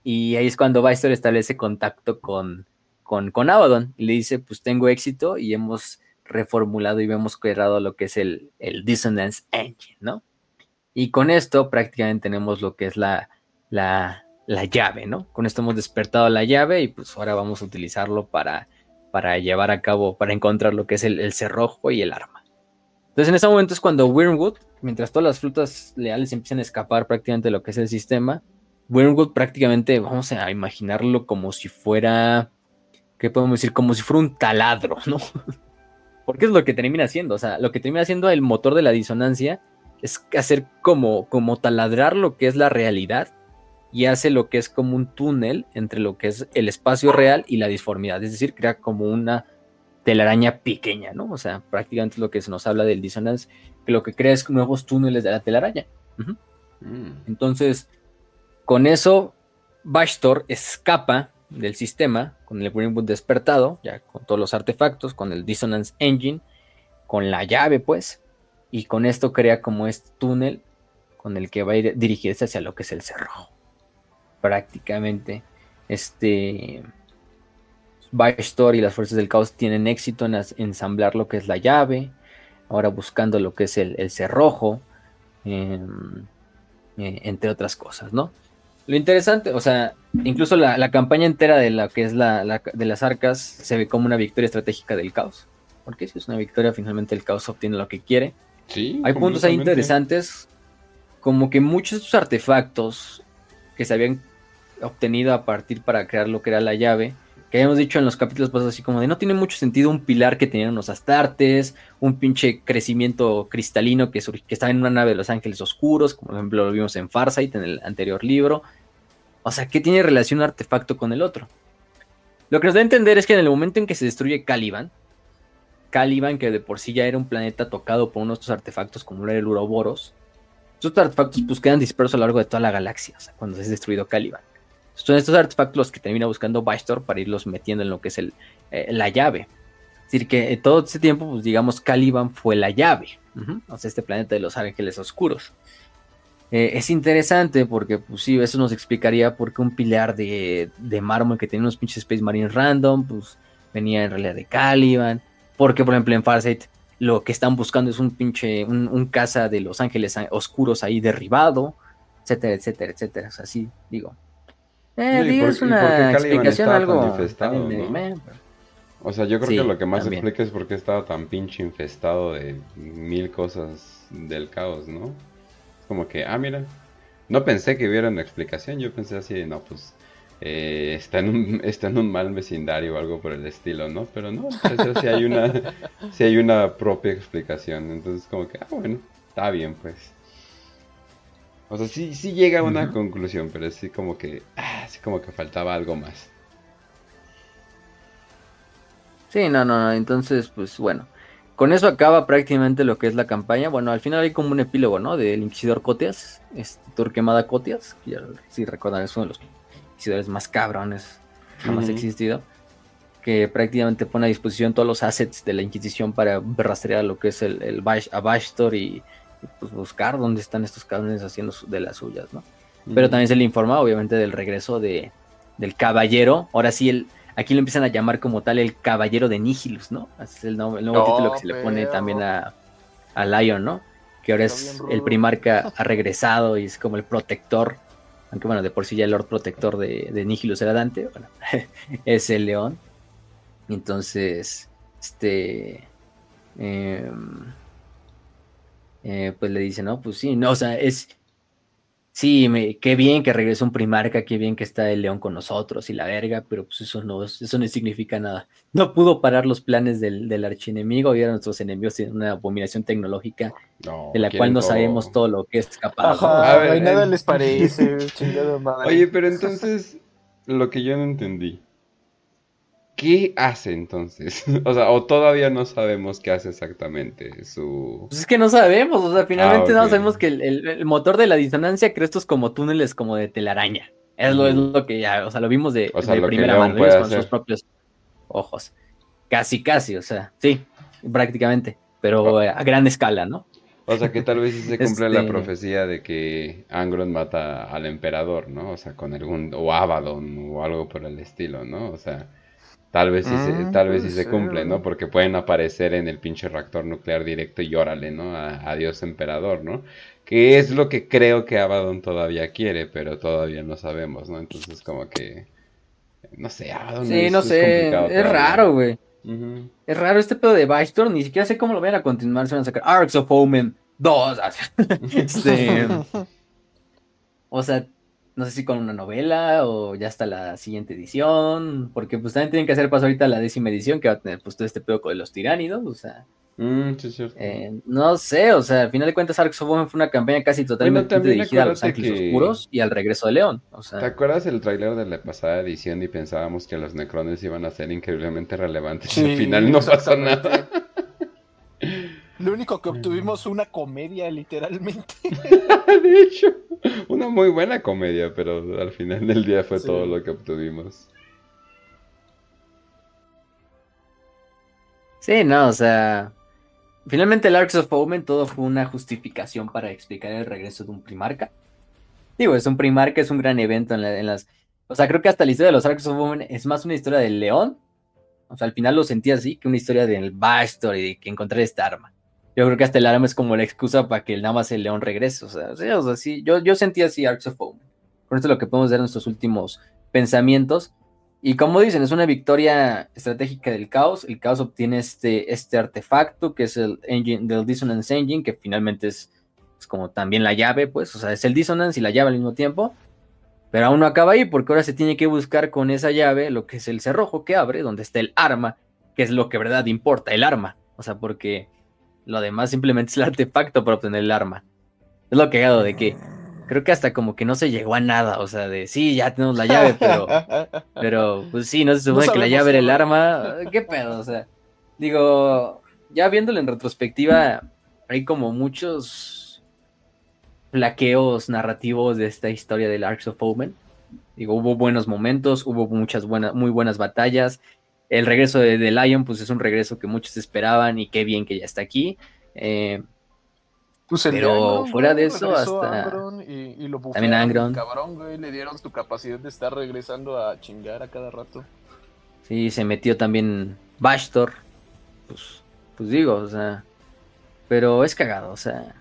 Speaker 2: y ahí es cuando Visor establece contacto con, con, con Abaddon y le dice, pues tengo éxito y hemos reformulado y hemos creado lo que es el, el Dissonance Engine, ¿no? Y con esto prácticamente tenemos lo que es la, la, la, llave, ¿no? Con esto hemos despertado la llave y pues ahora vamos a utilizarlo para, para llevar a cabo, para encontrar lo que es el, cerrojo y el arma. Entonces en ese momento es cuando Wyrmwood, mientras todas las frutas leales empiezan a escapar prácticamente de lo que es el sistema, Wyrmwood prácticamente vamos a imaginarlo como si fuera, ¿qué podemos decir? Como si fuera un taladro, ¿no? Porque es lo que termina haciendo. O sea, lo que termina haciendo el motor de la disonancia es hacer como, como taladrar lo que es la realidad y hace lo que es como un túnel entre lo que es el espacio real y la disformidad. Es decir, crea como una telaraña pequeña, ¿no? O sea, prácticamente lo que se nos habla del disonance, que lo que crea es nuevos túneles de la telaraña. Uh -huh. mm. Entonces, con eso, Bashtor escapa del sistema, con el Greenwood despertado, ya con todos los artefactos, con el Dissonance Engine, con la llave, pues, y con esto crea como este túnel con el que va a ir, dirigirse hacia lo que es el cerrojo. Prácticamente, este. Bystor y las fuerzas del caos tienen éxito en ensamblar lo que es la llave, ahora buscando lo que es el, el cerrojo, eh, eh, entre otras cosas, ¿no? Lo interesante, o sea, incluso la, la campaña entera de la que es la, la, de las arcas se ve como una victoria estratégica del caos. Porque si es una victoria, finalmente el caos obtiene lo que quiere.
Speaker 1: Sí,
Speaker 2: Hay puntos ahí interesantes, como que muchos de estos artefactos que se habían obtenido a partir para crear lo que era la llave, que habíamos dicho en los capítulos pasados, así como de no tiene mucho sentido un pilar que tenían los astartes, un pinche crecimiento cristalino que, que estaba en una nave de los ángeles oscuros, como por ejemplo lo vimos en Farsight en el anterior libro. O sea, ¿qué tiene relación un artefacto con el otro? Lo que nos da a entender es que en el momento en que se destruye Caliban, Caliban, que de por sí ya era un planeta tocado por unos de estos artefactos como era el Uroboros, estos artefactos pues quedan dispersos a lo largo de toda la galaxia, o sea, cuando se es destruido Caliban. Son estos artefactos los que termina buscando Bastor para irlos metiendo en lo que es el, eh, la llave. Es decir, que en todo ese tiempo, pues digamos, Caliban fue la llave. O sea, este planeta de los ángeles oscuros. Eh, es interesante porque, pues sí, eso nos explicaría por qué un pilar de, de mármol que tenía unos pinches Space Marines random, pues venía en realidad de Caliban. Porque, por ejemplo, en Farsight lo que están buscando es un pinche, un, un casa de los ángeles oscuros ahí derribado, etcétera, etcétera, etcétera. O sea, sí, digo. Eh, digo, es una explicación algo.
Speaker 1: O sea, yo creo que lo que más explica es por qué estaba tan pinche infestado de mil cosas del caos, ¿no? Es como que, ah, mira, no pensé que hubiera una explicación, yo pensé así, no, pues eh, está, en un, está en un mal vecindario o algo por el estilo, ¿no? Pero no, pues, si hay una, si hay una propia explicación, entonces como que, ah, bueno, está bien, pues. O sea, sí, sí llega a una conclusión, pero sí como que, ah, sí como que faltaba algo más.
Speaker 2: Sí, no, no, no, entonces, pues bueno. Con eso acaba prácticamente lo que es la campaña. Bueno, al final hay como un epílogo, ¿no? Del Inquisidor Cotias, este, Torquemada Cotias, que ya sí recuerdan, es uno de los inquisidores más cabrones jamás existido. Que prácticamente pone a disposición todos los assets de la Inquisición para rastrear lo que es el, el Abashtor y, pues buscar dónde están estos cabrones haciendo de las suyas, ¿no? Pero también se le informa, obviamente, del regreso de, del caballero. Ahora sí, el Aquí lo empiezan a llamar como tal el Caballero de Nihilus, ¿no? es el, nuevo, título que se le pone también a, a Lion, ¿no? Que ahora es el primarca ha regresado y es como el protector. Aunque bueno, de por sí ya el Lord Protector de, de Nihilus era Dante, bueno, es el león. Entonces, este... Em, eh, pues le dice, no, pues sí, no, o sea, es sí, me, qué bien que regresó un primarca, qué bien que está el león con nosotros y la verga, pero pues eso no, eso no significa nada. No pudo parar los planes del, del archienemigo y ahora nuestros enemigos tienen una abominación tecnológica de la cual no sabemos todo lo que es capaz.
Speaker 3: Ajá, nada les parece,
Speaker 1: Oye, pero entonces, lo que yo no entendí, ¿Qué hace entonces? o sea, o todavía no sabemos qué hace exactamente su...
Speaker 2: Pues es que no sabemos, o sea, finalmente ah, no sabemos que el, motor de la disonancia crea estos como túneles como de telaraña. Es lo, es lo que ya, o sea, lo vimos de, primera mano, con sus propios ojos. Casi, casi, o sea, sí, prácticamente, pero a gran escala, ¿no?
Speaker 1: O sea, que tal vez sí se cumple la este profecía de que Angron mata al emperador, ¿no? O sea, con algún, o Abaddon o algo por el estilo, ¿no? O sea... Tal vez sí, se, ah, tal vez sí se cumple, ¿no? Porque pueden aparecer en el pinche reactor nuclear directo y órale, ¿no? A, Dios emperador, ¿no? Que es lo que creo que Abaddon todavía quiere, pero todavía no sabemos, ¿no? Entonces como que... No sé, Abaddon
Speaker 2: Sí, no sé, es raro, güey. Es raro este pedo de Bystorm, ni siquiera sé cómo lo van a continuar, se van a sacar Arcs of Omen 2. este... o sea, no sé si con una novela o ya hasta la siguiente edición, porque pues también tienen que hacer paso ahorita a la décima edición que va a tener pues todo este pedo con los tiránidos, o sea...
Speaker 1: Mm, sí,
Speaker 2: eh, no sé, o sea, al final de cuentas of fue una campaña casi totalmente dirigida a los ángeles oscuros y al regreso de León. O sea...
Speaker 1: ¿Te acuerdas el tráiler de la pasada edición y pensábamos que los necrones iban a ser increíblemente relevantes y al final no pasó nada?
Speaker 3: Lo único que obtuvimos fue una comedia, literalmente.
Speaker 1: de hecho, una muy buena comedia, pero al final del día fue todo lo que obtuvimos.
Speaker 2: Sí, no, o sea. Finalmente, el Arcs of Omen todo fue una justificación para explicar el regreso de un primarca. Digo, es un primarca, es un gran evento en, las. O sea, creo que hasta la historia de los Arcs of Omen es más una historia del león. O sea, al final lo sentí así, que una historia del backstory, de que encontrar esta arma. Yo creo que hasta el arma es como la excusa para que nada más el león regrese. O sea, o sea, sí, yo, yo sentí así Arcs of Omen. Con esto es lo que podemos ver en nuestros últimos pensamientos. Y como dicen, es una victoria estratégica del caos. El caos obtiene este, este artefacto que es el engine del Dissonance Engine, que finalmente es, es, como también la llave, pues. O sea, es el Dissonance y la llave al mismo tiempo. Pero aún no acaba ahí, porque ahora se tiene que buscar con esa llave lo que es el cerrojo que abre, donde está el arma, que es lo que verdad importa, el arma. O sea, porque lo demás simplemente es el artefacto para obtener el arma. Es lo que dado de que creo que hasta como que no se llegó a nada, o sea, de sí, ya tenemos la llave, pero, pero pues sí, no se supone que la llave era el arma, qué pedo, o sea, digo, ya viéndolo en retrospectiva, hay como muchos flaqueos narrativos de esta historia del Arcs of Omen. Digo, hubo buenos momentos, hubo muchas buenas, muy buenas batallas. El regreso de, de Lion, pues es un regreso que muchos esperaban y qué bien que ya está aquí. Eh,
Speaker 3: Pues
Speaker 2: Pero
Speaker 3: Angron,
Speaker 2: fuera de eso, hasta-
Speaker 3: Angron y, y lo
Speaker 2: También Angron.
Speaker 3: Cabrón, güey, le dieron su capacidad de estar regresando a chingar a cada rato.
Speaker 2: Sí, se metió también Bastor. Pues, pues digo, o sea. Pero es cagado, o sea.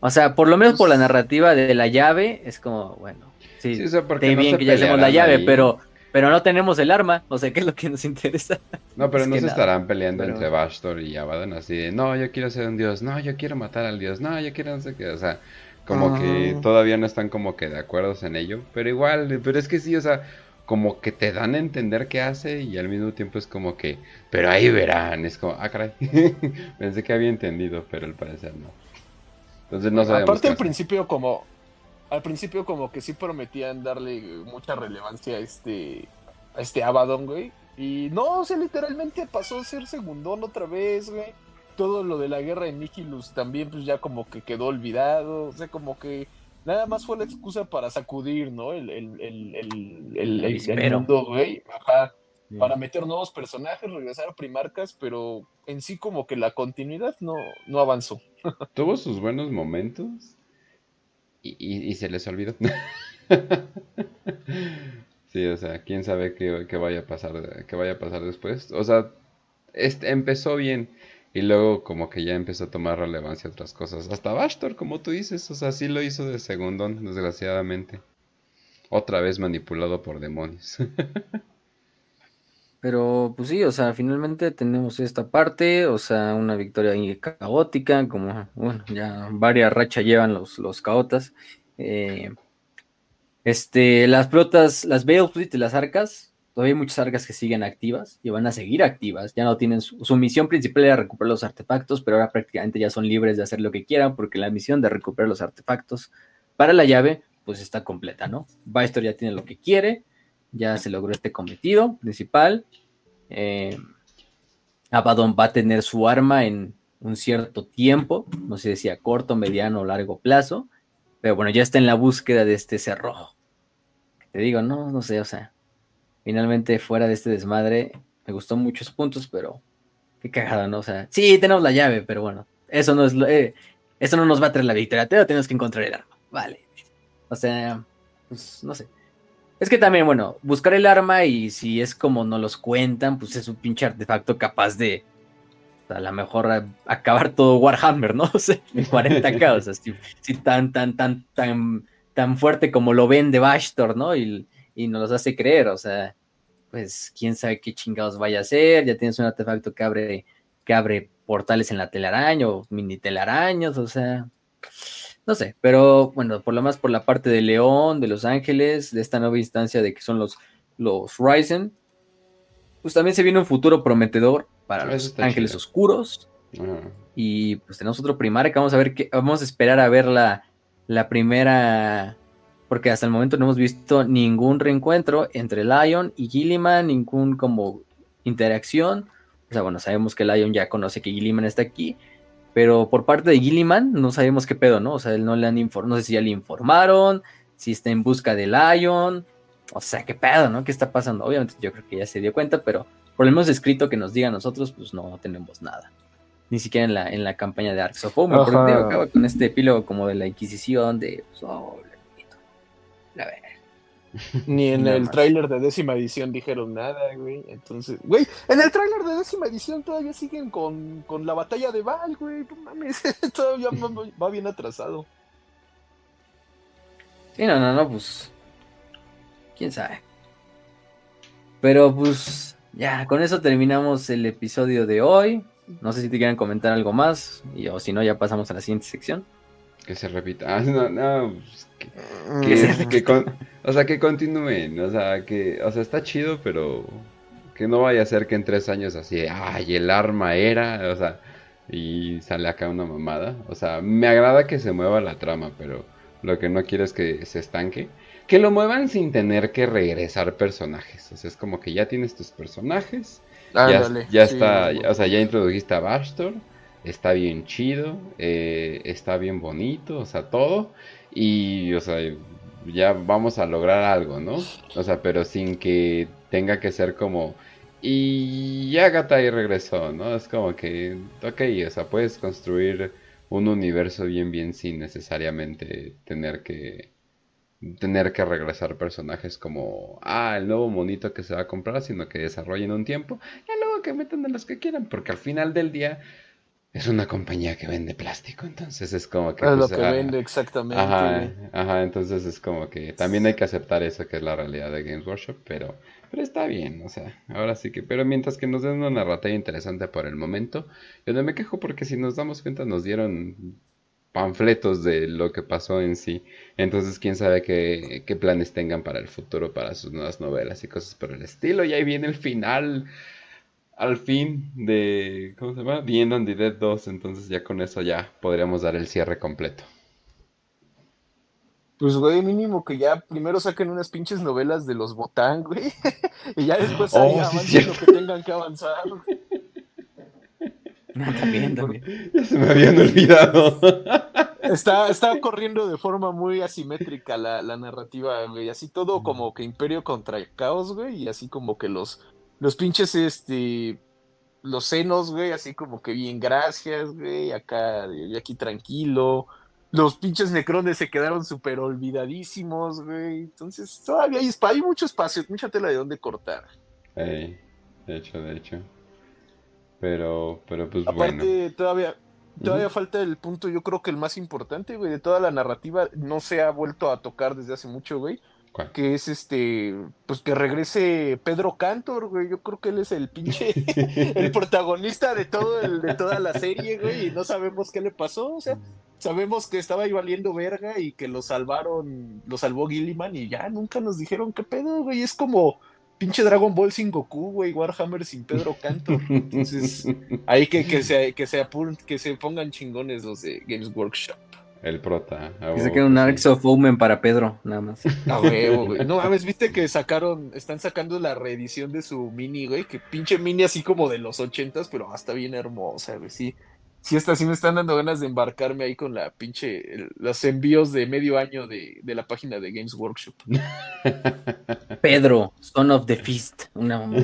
Speaker 2: O sea, por lo menos por la
Speaker 3: Pues-
Speaker 2: narrativa de la llave, es como, bueno. Sí,
Speaker 1: Sí, o sea, porque
Speaker 2: está
Speaker 1: no
Speaker 2: bien que ya hacemos la llave,
Speaker 1: ahí.
Speaker 2: pero, pero no tenemos el arma. O sea, ¿qué es lo que nos interesa?
Speaker 1: No, pero
Speaker 2: Es
Speaker 1: no se
Speaker 2: nada,
Speaker 1: estarán peleando
Speaker 2: pero-
Speaker 1: entre Bastor y Abaddon así de, no, yo quiero ser un dios, no, yo quiero matar al dios, no, yo quiero no sé qué, o sea, como que
Speaker 3: Ah.
Speaker 1: todavía no están como que de acuerdo en ello, pero igual, pero es que sí, o sea, como que te dan a entender qué hace y al mismo tiempo es como que, pero ahí verán, es como, ah, caray, pensé que había entendido, pero al parecer no. Entonces no sabemos
Speaker 3: Aparte al principio como al principio como que sí prometían darle mucha relevancia a este a este Abaddon, güey. Y no, o sea, literalmente pasó a ser segundón otra vez, güey. Todo lo de la guerra en Nihilus también pues ya como que quedó olvidado, o sea, como que nada más fue la excusa para sacudir, ¿no? El, el, el, el, el- el- el
Speaker 2: avispero.
Speaker 3: mundo, güey. Ajá. Para meter nuevos personajes, regresar a primarcas, pero en sí como que la continuidad no, no avanzó.
Speaker 1: Tuvo sus buenos momentos y, y- se les olvidó. Sí, o sea, quién sabe qué, qué vaya a pasar, qué vaya a pasar después. O sea, este, empezó bien y luego como que ya empezó a tomar relevancia otras cosas. Hasta Bastor, como tú dices, o sea, sí lo hizo de segundón, desgraciadamente. Otra vez manipulado por demonios.
Speaker 2: Pero pues sí, o sea, finalmente tenemos esta parte, o sea, una victoria caótica, como, bueno, ya varias rachas llevan los, los caotas. Eh, este, las flotas, las Balefleet y las arcas, todavía hay muchas arcas que siguen activas y van a seguir activas. Ya no tienen su, su misión principal era recuperar los artefactos, pero ahora prácticamente ya son libres de hacer lo que quieran porque la misión de recuperar los artefactos para la llave, pues está completa, ¿no? Baestor ya tiene lo que quiere, ya se logró este cometido principal. Eh, Abaddon va a tener su arma en un cierto tiempo, no sé si a corto, mediano o largo plazo, pero bueno, ya está en la búsqueda de este cerrojo. Te digo, no, no sé, o sea, finalmente fuera de este desmadre, me gustó muchos puntos, pero qué cagada, ¿no? O sea, sí, tenemos la llave, pero bueno, eso no es lo, eh, eso no nos va a traer la victoria, te tenemos que encontrar el arma, vale. O sea, pues no sé. Es que también, bueno, buscar el arma y si es como nos los cuentan, pues es un pinche artefacto capaz de a lo mejor a- acabar todo Warhammer, ¿no? O sea, en 40k, o sea, si, tan, tan, tan, tan, tan fuerte como lo ven de Bastor, ¿no? Y, y nos los hace creer, o sea, pues quién sabe qué chingados vaya a hacer, ya tienes un artefacto que abre, que abre portales en la telaraña o mini telaraños, o sea, no sé, pero bueno, por lo más por la parte de León, de Los Ángeles, de esta nueva instancia de que son los, los Ryzen, pues también se viene un futuro prometedor para
Speaker 1: Eso
Speaker 2: los Ángeles
Speaker 1: chido.
Speaker 2: Oscuros. Y pues tenemos otro primaria que vamos a ver que vamos a esperar a ver la, la primera. Porque hasta el momento no hemos visto ningún reencuentro entre Lion y Gilliman, ningún como interacción. O sea, bueno, sabemos que Lion ya conoce que Gilliman está aquí, pero por parte de Gilliman no sabemos qué pedo, ¿no? O sea, él no le han informado, no sé si ya le informaron, si está en busca de Lion, o sea, qué pedo, ¿no? ¿Qué está pasando? Obviamente yo creo que ya se dio cuenta, pero por lo menos escrito que nos diga a nosotros, pues no tenemos nada. Ni siquiera en la, en la campaña de Arcs of Omen, porque acaba con este epílogo como de la Inquisición, de, pues, oh, la.
Speaker 3: Ni en el tráiler de décima edición dijeron nada, güey. Entonces, güey, en el tráiler de décima edición todavía siguen con, con la batalla de Val, güey. No mames, todavía va, va bien atrasado.
Speaker 2: Sí, no, no, no, pues. Quién sabe. Pero pues. Ya, con eso terminamos el episodio de hoy. No sé si te quieren comentar algo más. Y, o si no, ya pasamos a la siguiente sección.
Speaker 1: Que se repita. Ah, no, no, pues, que,
Speaker 3: Mm.
Speaker 1: que- que con- o sea, que continúen. O sea, que, o sea, está chido, pero que no vaya a ser que en tres años así, ay, el arma era, o sea, y sale acá una mamada. O sea, me agrada que se mueva la trama, pero lo que no quiero es que se estanque. Que lo muevan sin tener que regresar personajes. O sea, es como que ya tienes tus personajes. ya,
Speaker 3: Ándale,
Speaker 1: ya
Speaker 3: sí,
Speaker 1: está, o sea, ya introdujiste a Bastor. Está bien chido. eh, está bien bonito. O sea, todo. Y, o sea, ya vamos a lograr algo, ¿no? O sea, pero sin que tenga que ser como... Y Agatha ahí regresó, ¿no? Es como que, ok, o sea, puedes construir un universo bien, bien sin necesariamente tener que tener que regresar personajes como, ah, el nuevo monito que se va a comprar, sino que desarrollen un tiempo y luego que metan a los que quieran, porque al final del día es una compañía que vende plástico, entonces es como que...
Speaker 3: Es lo
Speaker 1: pues,
Speaker 3: que
Speaker 1: ah,
Speaker 3: vende exactamente.
Speaker 1: Ajá, entonces es como que también hay que aceptar eso que es la realidad de Games Workshop, pero, pero está bien, o sea, ahora sí que, pero mientras que nos den una narrativa interesante por el momento, yo no me quejo porque si nos damos cuenta nos dieron panfletos de lo que pasó en sí, entonces quién sabe qué, qué planes tengan para el futuro, para sus nuevas novelas y cosas por el estilo, y ahí viene el final, al fin de, ¿cómo se llama? The End and the Dead 2, entonces ya con eso ya podríamos dar el cierre completo.
Speaker 3: Pues, güey, mínimo que ya primero saquen unas pinches novelas de los Botán, güey. y ya después
Speaker 1: Oh,
Speaker 3: ahí
Speaker 1: sí,
Speaker 3: avancen
Speaker 1: cierto.
Speaker 3: lo que tengan que avanzar. güey.
Speaker 2: también, también.
Speaker 1: Ya se me habían olvidado.
Speaker 3: Está, está corriendo de forma muy asimétrica la, la narrativa, güey. Así todo como que imperio contra el caos, güey. Y así como que los, los pinches, este, los senos, güey. Así como que bien, gracias, güey. Acá, y aquí tranquilo. Los pinches necrones se quedaron súper olvidadísimos, güey. Entonces, todavía hay, hay mucho espacio, mucha tela de dónde cortar.
Speaker 1: Ey, de hecho, de hecho. Pero, pero pues
Speaker 3: Aparte,
Speaker 1: bueno.
Speaker 3: todavía, todavía falta el punto, yo creo que el más importante, güey, de toda la narrativa, no se ha vuelto a tocar desde hace mucho, güey,
Speaker 1: ¿Cuál?
Speaker 3: que es este, pues que regrese Pedro Cantor, güey, yo creo que él es el pinche, el protagonista de todo el, de toda la serie, güey, y no sabemos qué le pasó, o sea, sabemos que estaba ahí valiendo verga y que lo salvaron, lo salvó Gilliman y ya nunca nos dijeron qué pedo, güey, es como pinche Dragon Ball sin Goku, güey, Warhammer sin Pedro Cantor, entonces... Ahí que, que, se, que, se que se pongan chingones los de Games Workshop.
Speaker 1: El prota. a
Speaker 2: Que saquen un
Speaker 1: que
Speaker 2: Arx
Speaker 1: sí.
Speaker 2: of Omen para Pedro, nada más.
Speaker 3: A huevo, güey. No mames, viste que sacaron, están sacando la reedición de su mini, güey. Que pinche mini así como de los ochentas, pero hasta bien hermosa, güey. Sí, sí, esta sí me están dando ganas de embarcarme ahí con la pinche, el- los envíos de medio año de, de la página de Games Workshop.
Speaker 2: Pedro, Son of the Feast. Una mamá.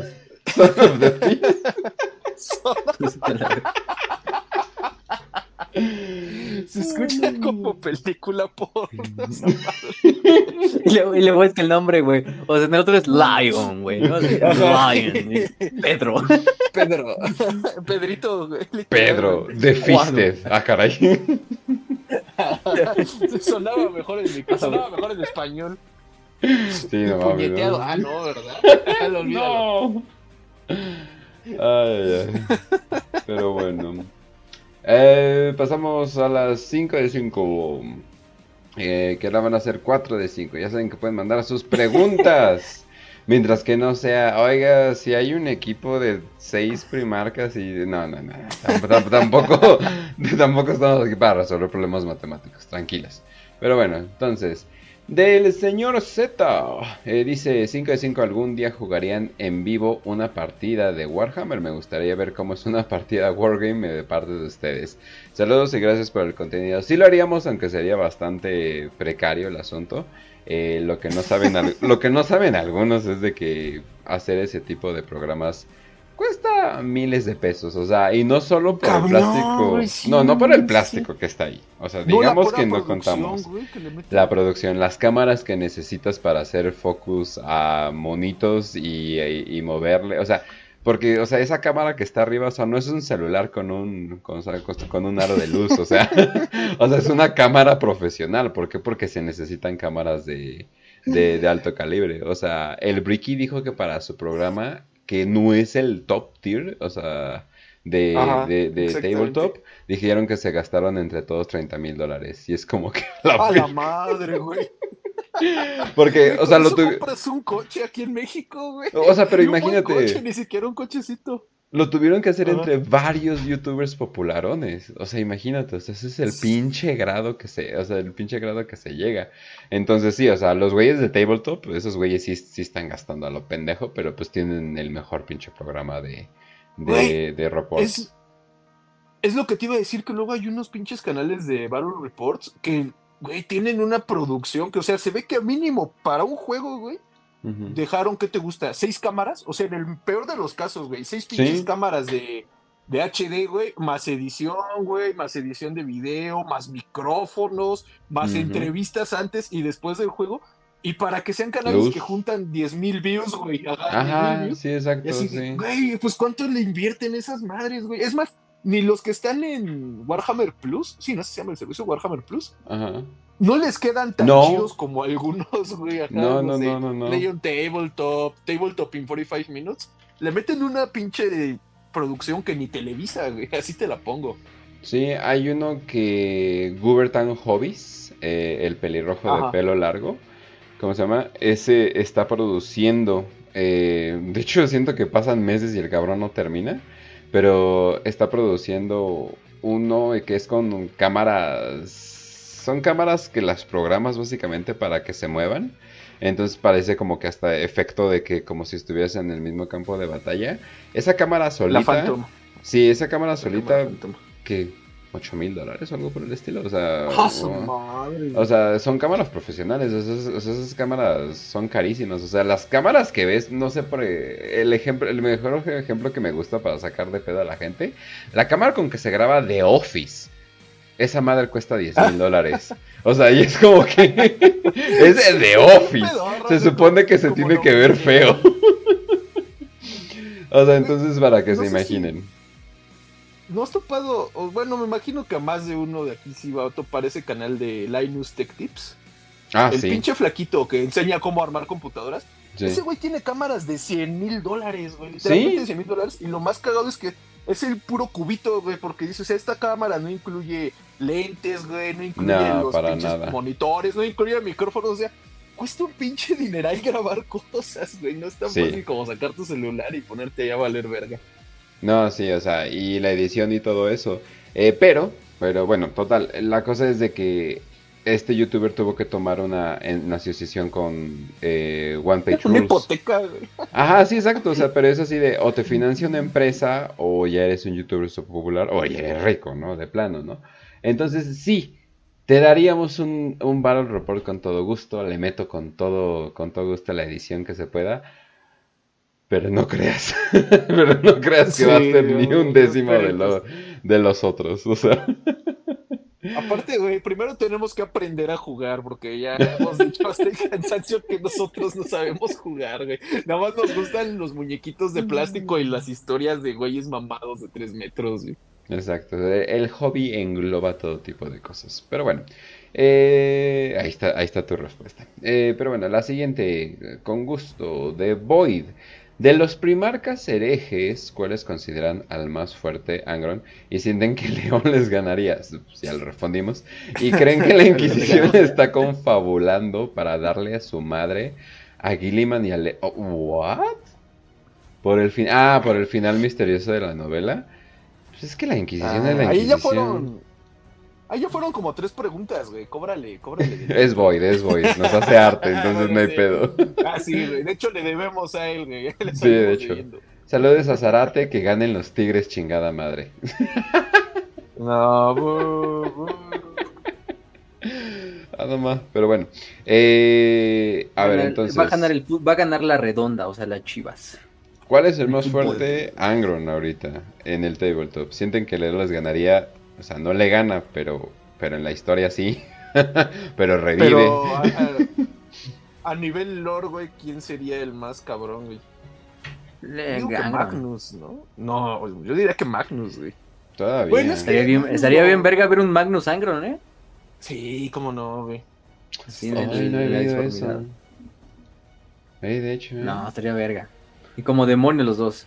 Speaker 3: Se escucha como película por
Speaker 2: y luego, y luego es que el nombre, güey. O sea, nosotros es Lion, güey. ¿no? De-. Lion. Pedro.
Speaker 3: Pedro. Pedrito, güey.
Speaker 1: Pedro. The Fisted. Ah, caray.
Speaker 3: sonaba mejor en mi sonaba mejor en español.
Speaker 1: Sí, no mames.
Speaker 3: Ah, no, ¿verdad? Lo olvídalo.
Speaker 1: No. Ay, ay. Pero bueno. Eh, pasamos a las 5 de 5. Eh, que ahora van a ser 4 de 5. Ya saben que pueden mandar sus preguntas. Mientras que no sea, oiga, si hay un equipo de 6 primarcas y... No, no, no. Tamp- tamp- Tampoco, tampoco estamos aquí para resolver problemas matemáticos. Tranquilos. Pero bueno, entonces... Del señor Z. eh, dice 5 de 5 algún día jugarían en vivo una partida de Warhammer. Me gustaría ver cómo es una partida Wargame de parte de ustedes. Saludos y gracias por el contenido. Sí lo haríamos, aunque sería bastante precario el asunto. Eh, lo que no saben al- lo que no saben algunos es de que hacer ese tipo de programas cuesta miles de pesos, o sea, y no solo por el plástico,
Speaker 3: güey, sí,
Speaker 1: no, no por el
Speaker 3: sí.
Speaker 1: plástico que está ahí, o sea, digamos que no contamos
Speaker 3: güey, que
Speaker 1: la producción, las cámaras que necesitas para hacer focus a monitos y, y- y moverle, o sea, porque, o sea, esa cámara que está arriba, o sea, no es un celular con un, con- con un aro de luz, o sea, o sea, es una cámara profesional, ¿por qué? Porque se necesitan cámaras de, de, de alto calibre, o sea, el Bricky dijo que para su programa, que no es el top tier, o sea, de,
Speaker 3: Ajá,
Speaker 1: de, de tabletop, dijeron que se gastaron entre todos 30 mil dólares, y es como que la
Speaker 3: A la madre, güey.
Speaker 1: porque, o sea, lo tuve.
Speaker 3: compras un coche aquí en México, güey.
Speaker 1: O sea, pero
Speaker 3: buen
Speaker 1: imagínate.
Speaker 3: coche, ni siquiera un cochecito.
Speaker 1: Lo tuvieron que hacer entre varios youtubers popularones. O sea, imagínate, o sea, ese es el pinche grado que se, o sea, el pinche grado que se llega. Entonces sí, o sea, los güeyes de Tabletop, esos güeyes sí, sí están gastando a lo pendejo, pero pues tienen el mejor pinche programa de, de,
Speaker 3: Güey,
Speaker 1: de report.
Speaker 3: Es, es lo que te iba a decir, que luego hay unos pinches canales de Battle Reports que, güey, tienen una producción que, o sea, se ve que mínimo para un juego, güey,
Speaker 1: Ujú.
Speaker 3: dejaron, ¿qué te gusta? ¿Seis cámaras? O sea, en el peor de los casos, güey, seis pinches
Speaker 1: Sí.
Speaker 3: cámaras de, de HD, güey, más edición, güey, más edición de video, más micrófonos, más
Speaker 1: Ujú.
Speaker 3: entrevistas antes y después del juego. Y para que sean canales que juntan 10 mil views, güey. Ajá, 10,000
Speaker 1: Ajá,
Speaker 3: views.
Speaker 1: sí, exacto,
Speaker 3: así,
Speaker 1: sí.
Speaker 3: güey, pues cuánto le invierten esas madres, güey. Es más, ni los que están en Warhammer Plus, sí, no sé si se llama el servicio Warhammer Plus,
Speaker 1: Ajá.
Speaker 3: No les quedan tan
Speaker 1: No.
Speaker 3: chidos como algunos, güey.
Speaker 1: No, no,
Speaker 3: sé,
Speaker 1: no, no, no.
Speaker 3: Play on Tabletop, Tabletop in 45 Minutes. Le meten una pinche producción que ni Televisa, güey. Así te la pongo.
Speaker 1: Sí, hay uno que Gubertan Hobbies, eh, el pelirrojo de pelo largo, ¿cómo se llama? Ese está produciendo. eh, de hecho, siento que pasan meses y el cabrón no termina. Pero está produciendo uno que es con cámaras. Son cámaras que las programas básicamente para que se muevan. Entonces parece como que hasta efecto de que como si estuvieras en el mismo campo de batalla. Esa cámara solita.
Speaker 3: La Phantom.
Speaker 1: Sí, esa cámara solita que 8 mil dólares o algo por el estilo. O sea,
Speaker 3: ¡Ah,
Speaker 1: o- o sea, son cámaras profesionales. Esas, esas cámaras son carísimas. O sea, las cámaras que ves, no sé por el ejemplo, el mejor ejemplo que me gusta para sacar de pedo a la gente. La cámara con que se graba The Office. Esa madre cuesta 10 mil dólares. O sea, y es como que es de Office. Se supone que se tiene que ver feo. O sea, entonces para que
Speaker 3: No
Speaker 1: se
Speaker 3: si-
Speaker 1: imaginen.
Speaker 3: ¿No has topado? bueno, me imagino que a más de uno de aquí sí va a topar ese canal de Linus Tech Tips.
Speaker 1: Ah,
Speaker 3: el
Speaker 1: sí.
Speaker 3: pinche flaquito que enseña cómo armar computadoras.
Speaker 1: sí.
Speaker 3: Ese güey tiene cámaras de 100 mil dólares, güey. Literalmente
Speaker 1: Sí.
Speaker 3: de 100 mil dólares. Y lo más cagado es que es el puro cubito, güey. Porque dice, o sea, esta cámara no incluye lentes, güey. No incluye
Speaker 1: No,
Speaker 3: los pinches
Speaker 1: nada.
Speaker 3: monitores, no incluye micrófonos. O sea, cuesta un pinche dineral grabar cosas, güey. No es tan
Speaker 1: Sí.
Speaker 3: fácil como sacar tu celular y ponerte ya a valer verga.
Speaker 1: No, sí, o sea, y la edición y todo eso. Eh, pero, pero bueno, total, la cosa es de que este youtuber tuvo que tomar una, en- una asociación con eh, One Page
Speaker 3: Una hipoteca.
Speaker 1: Ajá, sí, exacto, o sea, pero es así de, o te financia una empresa, o ya eres un youtuber popular, o ya eres rico, ¿no? De plano, ¿no? Entonces, sí, te daríamos un, un Battle Report con todo gusto, le meto con todo, con todo gusto la edición que se pueda, pero no creas, pero no creas que va a ser ni un
Speaker 3: no
Speaker 1: décimo de, lo- de los otros, o sea.
Speaker 3: Aparte, güey, primero tenemos que aprender a jugar, porque ya hemos dicho hasta el cansancio que nosotros no sabemos jugar, güey. Nada más nos gustan los muñequitos de plástico y las historias de güeyes mamados de tres metros, güey.
Speaker 1: Exacto, el hobby engloba todo tipo de cosas. Pero bueno, eh, ahí está, ahí está tu respuesta. Eh, pero bueno, la siguiente, eh, con gusto, de Void. De los primarcas herejes, ¿cuáles consideran al más fuerte Angron? Y sienten que León les ganaría. Pues Ya lo respondimos. Y creen que la Inquisición está confabulando para darle a su madre a Gilliman y a León. ¿What? Por el fin... Ah, por el final misterioso de la novela. Pues es que la Inquisición es la
Speaker 3: Ah, ahí
Speaker 1: Inquisición.
Speaker 3: ya fueron. Ahí ya fueron como tres preguntas, güey. Cóbrale, cóbrale.
Speaker 1: Es Void, es Void. Nos hace arte, entonces
Speaker 3: Bueno,
Speaker 1: no hay
Speaker 3: sí.
Speaker 1: pedo.
Speaker 3: Ah, sí, güey. De hecho, le debemos a él, güey. Le
Speaker 1: Sí, de hecho. Saludos a Zarate, que ganen los tigres, chingada madre.
Speaker 3: No, bu, bu.
Speaker 1: Ah, no más. Pero bueno. Eh, a ver, entonces.
Speaker 2: Va a, ganar el, va a ganar la redonda, o sea, las chivas.
Speaker 1: ¿Cuál es el más fuerte? Angron ahorita en el tabletop. Sienten que Leo les ganaría. O sea, no le gana, pero, pero en la historia sí. pero revive.
Speaker 3: Pero a, a- a nivel lore, güey, ¿quién sería el más cabrón, güey?
Speaker 2: Le
Speaker 3: Digo que. Magnus, ¿no? No, yo diría que Magnus, güey.
Speaker 1: Todavía.
Speaker 3: Bueno, es que-
Speaker 2: Estaría bien, estaría bien verga ver un Magnus Angron, ¿eh?
Speaker 3: Sí, cómo no, güey.
Speaker 2: Sí,
Speaker 1: Ay,
Speaker 2: de-
Speaker 1: no
Speaker 2: de
Speaker 1: he
Speaker 2: disformidad.
Speaker 1: eso. De hecho. ¿eh?
Speaker 2: No, estaría verga. Y como demonio los dos.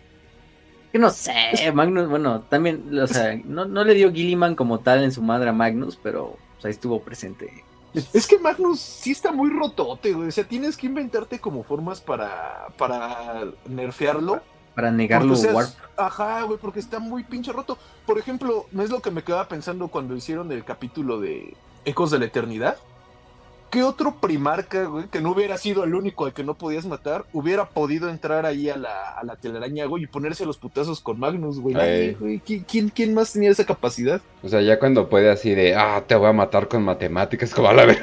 Speaker 2: Que no sé, Magnus, bueno, también, o sea, no, no le dio Gilliman como tal en su madre a Magnus, pero pues, ahí estuvo presente.
Speaker 3: Es que Magnus sí está muy rotote, güey. O sea, tienes que inventarte como formas para, para nerfearlo.
Speaker 2: Para negarlo,
Speaker 3: o sea,
Speaker 2: Warp.
Speaker 3: Ajá, güey, porque está muy pinche roto. Por ejemplo, no es lo que me quedaba pensando cuando hicieron el capítulo de Ecos de la Eternidad. ¿Qué otro primarca, güey, que no hubiera sido el único al que no podías matar, hubiera podido entrar ahí a la, a la telaraña, güey, y ponerse los putazos con Magnus, güey? ¿Quién, quién, más tenía esa capacidad?
Speaker 1: O sea, ya cuando puede así de, ah, te voy a matar con matemáticas, como a la vez.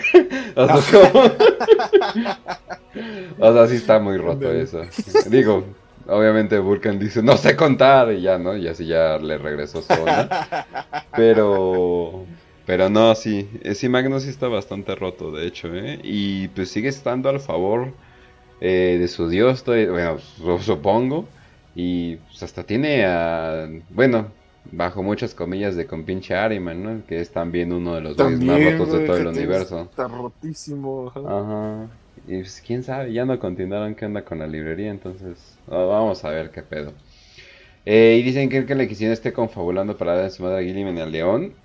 Speaker 1: o sea, como... o sea, sí está muy roto eso. Digo, obviamente Vulcan dice, no sé contar, y ya, ¿no? Y así ya le regresó su onda. Pero... Pero no, sí, sí, Magnus sí está bastante roto, de hecho, ¿eh? Y pues sigue estando al favor eh, de su dios, bueno, su- supongo. Y pues hasta tiene a, bueno, bajo muchas comillas de compinche Ariman, ¿no? Que es también uno de los más rotos de todo el universo.
Speaker 3: Está rotísimo. ajá.
Speaker 1: Ajá. Y pues quién sabe, ya no continuaron qué onda con la librería, entonces vamos a ver qué pedo. Eh, y dicen que, que la Inquisición esté confabulando para dar a su madre a Gilliman al León.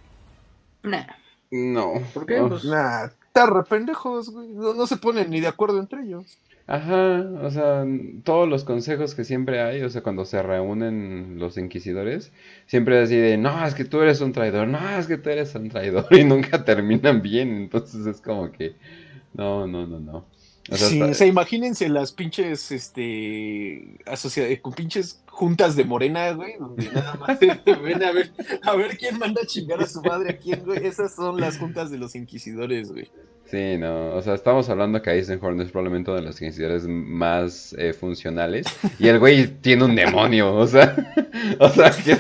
Speaker 2: Nah.
Speaker 1: No.
Speaker 2: ¿Por qué?
Speaker 1: Oh.
Speaker 2: Pues,
Speaker 3: Nah, está re pendejos, güey. No, no se ponen ni de acuerdo entre ellos.
Speaker 1: Ajá, o sea, todos los consejos que siempre hay, o sea, cuando se reúnen los inquisidores, siempre es así de, no, es que tú eres un traidor, no, es que tú eres un traidor, y nunca terminan bien, entonces es como que, no, no, no, no. O sea,
Speaker 3: Sí,
Speaker 1: está-
Speaker 3: o sea, imagínense las pinches, este, asocia- con pinches juntas de morena, güey, donde nada más ven a ver, a ver quién manda a chingar a su madre a quién, güey. Esas son las juntas de los inquisidores, güey.
Speaker 1: Sí, no, o sea, estamos hablando que Eisenhorn es probablemente uno de los inquisidores más eh, funcionales, y el güey tiene un demonio, o sea, o sea, que-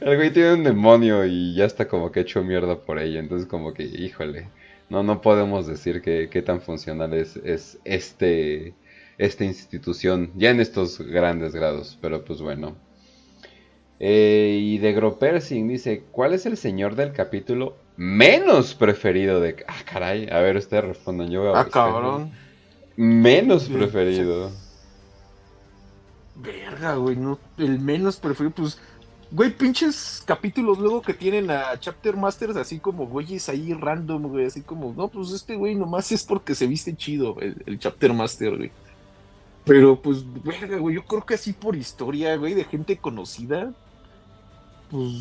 Speaker 1: el güey tiene un demonio y ya está como que hecho mierda por ella, entonces como que, híjole, no, no podemos decir que, qué tan funcional es, es este, esta institución, ya en estos grandes grados, pero pues bueno. Eh, y de Gropersing dice, ¿cuál es el señor del capítulo menos preferido de... Ah, caray, a ver, ustedes respondan, yo voy a
Speaker 3: Ah, cabrón.
Speaker 1: Menos preferido.
Speaker 3: Verga, güey, no, el menos preferido, pues, güey, pinches capítulos luego que tienen a Chapter Masters así como güeyes ahí random, güey, así como, no, pues este güey nomás es porque se viste chido, el, Chapter Master, güey. Pero, pues, güey, yo creo que así por historia, güey, de gente conocida, pues,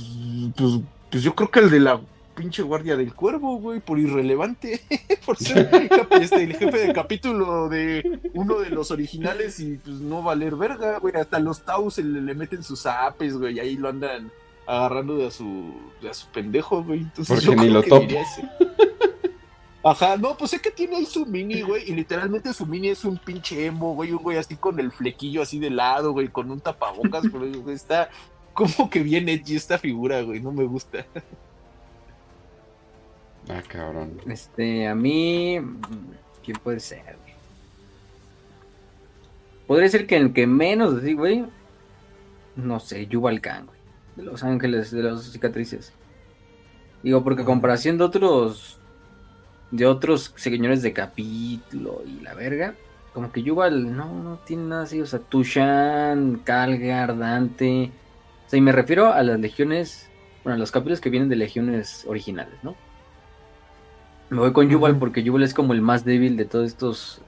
Speaker 3: pues, pues yo creo que el de la pinche guardia del cuervo, güey, por irrelevante, por ser este, el jefe de capítulo de uno de los originales y pues no valer verga, güey, hasta los Taus le, le meten sus apes, güey, y ahí lo andan agarrando de a su, de a su pendejo, güey, entonces
Speaker 1: Porque ni lo topo.
Speaker 3: Ajá, no, pues sé que tiene ahí su mini, güey, y literalmente su mini es un pinche emo, güey, un güey así con el flequillo así de lado, güey, con un tapabocas, pero güey, está como que bien edgy esta figura, güey, no me gusta.
Speaker 1: Ah, cabrón.
Speaker 2: Este, a mí. ¿Quién puede ser, güey? Podría ser que el que menos, así, güey. No sé, Yuval Khan, güey. De Los Ángeles, de las cicatrices. Digo, porque a comparación de otros. De otros señores de capítulo y la verga. Como que Yuval no, no tiene nada así. O sea, Tushan, Calgar, Dante. O sea, y me refiero a las legiones. Bueno, a los capítulos que vienen de legiones originales, ¿no? Me voy con Yuval
Speaker 3: Ujú.
Speaker 2: porque Yuval es como el más débil de todos estos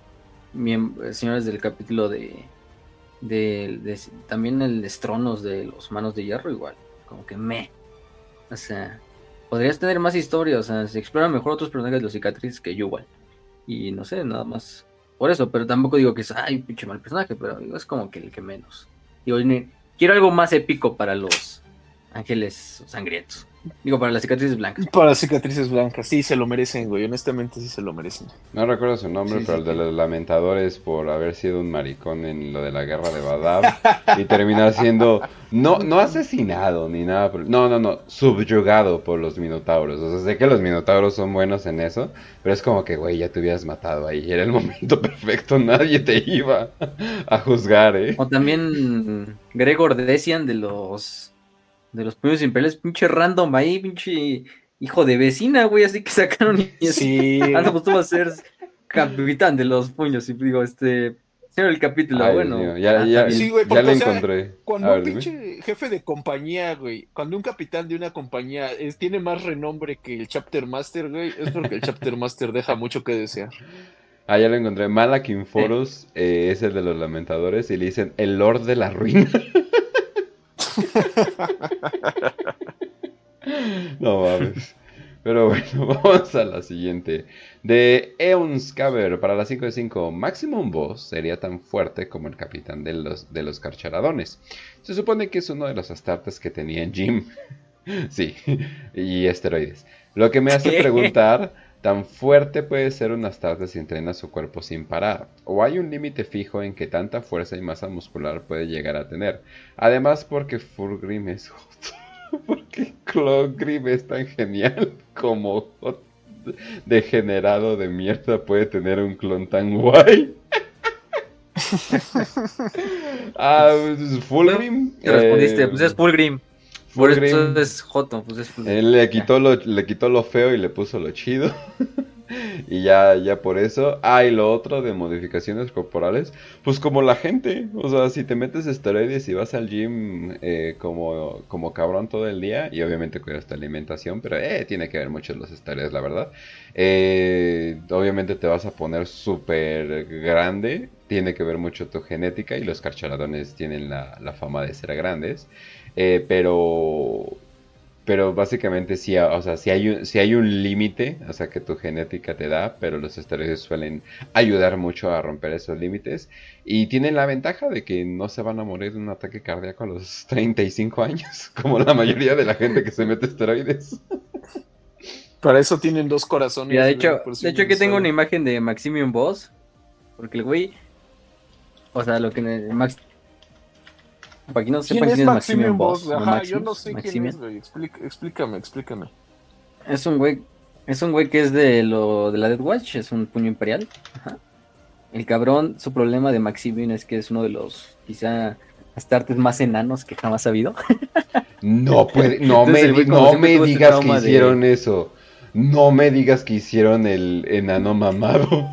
Speaker 2: eh, señores del capítulo de, de, de- También el Estronos de los Manos de Hierro, igual. Como que me. O sea, podrías tener más historia. O sea, se exploran mejor otros personajes de los cicatrices que Yuval. Y no sé, nada más. Por eso, pero tampoco digo que es, ay, pinche mal personaje, pero digo, es como que el que menos. Digo, ne- quiero algo más épico para los ángeles sangrientos. Digo, para las cicatrices blancas.
Speaker 3: Para cicatrices blancas, sí, se lo merecen, güey, honestamente sí se lo merecen.
Speaker 1: No recuerdo su nombre,
Speaker 3: Sí,
Speaker 1: pero
Speaker 3: sí,
Speaker 1: el de
Speaker 3: sí.
Speaker 1: los lamentadores por haber sido un maricón en lo de la guerra de Badab y terminar siendo no no asesinado ni nada, por- no, no, no, subyugado por los minotauros. O sea, sé que los minotauros son buenos en eso, pero es como que, güey, ya te hubieras matado ahí, era el momento perfecto, nadie te iba a juzgar, ¿eh?
Speaker 2: O también Gregor Decian de los de los puños imperiales, pinche random ahí, pinche hijo de vecina, güey, así que sacaron y así.
Speaker 3: Sí,
Speaker 2: Ah, no, pues tú vas a ser capitán de los puños y digo, este, señor el capítulo,
Speaker 1: Ay,
Speaker 2: bueno.
Speaker 1: Mío, ya,
Speaker 2: ah,
Speaker 1: ya.
Speaker 3: Sí, güey,
Speaker 1: ya
Speaker 3: porque,
Speaker 1: le
Speaker 3: o sea,
Speaker 1: encontré.
Speaker 3: Cuando un
Speaker 1: dime.
Speaker 3: pinche jefe de compañía, güey, cuando un capitán de una compañía es- tiene más renombre que el Chapter Master, güey, es porque el Chapter Master deja mucho que desear.
Speaker 1: Ah, ya lo encontré. Malakin Foros eh, es el de los lamentadores y le dicen el Lord de la Ruina. no mames. Pero bueno, vamos a la siguiente. De Eonskaber para la 5 de 5. Maximum Boss sería tan fuerte como el capitán de los, de los carcharadones. Se supone que es uno de los astartes que tenía en Jim. sí, y esteroides. Lo que me hace preguntar, ¿tan fuerte puede ser un astarte si entrena su cuerpo sin parar? ¿O hay un límite fijo en que tanta fuerza y masa muscular puede llegar a tener? Además, porque Fulgrim es porque Clogrim es tan genial como degenerado de mierda puede tener un clon tan guay. ah, pues, Fulgrim.
Speaker 2: respondiste, eh, pues es Fulgrim. Por eso es Joto, pues es
Speaker 1: Fulgrim. Él le quitó lo, le quitó lo feo y le puso lo chido. y ya, ya por eso. Ah, y lo otro de modificaciones corporales, pues como la gente. O sea, si te metes esteroides y vas al gym eh, como, como cabrón todo el día, y obviamente cuidas tu alimentación, pero eh, tiene que ver mucho los esteroides, la verdad. Eh, obviamente te vas a poner súper grande. Tiene que ver mucho tu genética y los carcharadones tienen la, la fama de ser grandes. Eh, pero pero básicamente sí, o sea, si hay un, si hay un límite, o sea, que tu genética te da, pero los esteroides suelen ayudar mucho a romper esos límites y tienen la ventaja de que no se van a morir de un ataque cardíaco a los 35 años, como la mayoría de la gente que se mete esteroides.
Speaker 4: Para eso tienen dos corazones.
Speaker 2: de hecho, de hecho aquí tengo una imagen de Maximium Boss, porque el güey, o sea, lo que Max,
Speaker 4: para no sepa quién es Maximian Boss. Ajá, yo no sé quién es, güey. explícame, explícame.
Speaker 2: Es un güey, es un güey que es de lo de la Dead Watch, es un puño imperial. Ajá. El cabrón, su problema de Maximian es que es uno de los quizá astartes más enanos que jamás ha habido.
Speaker 1: No puede, no me, no me este digas que hicieron eso. No me digas que hicieron el enano mamado.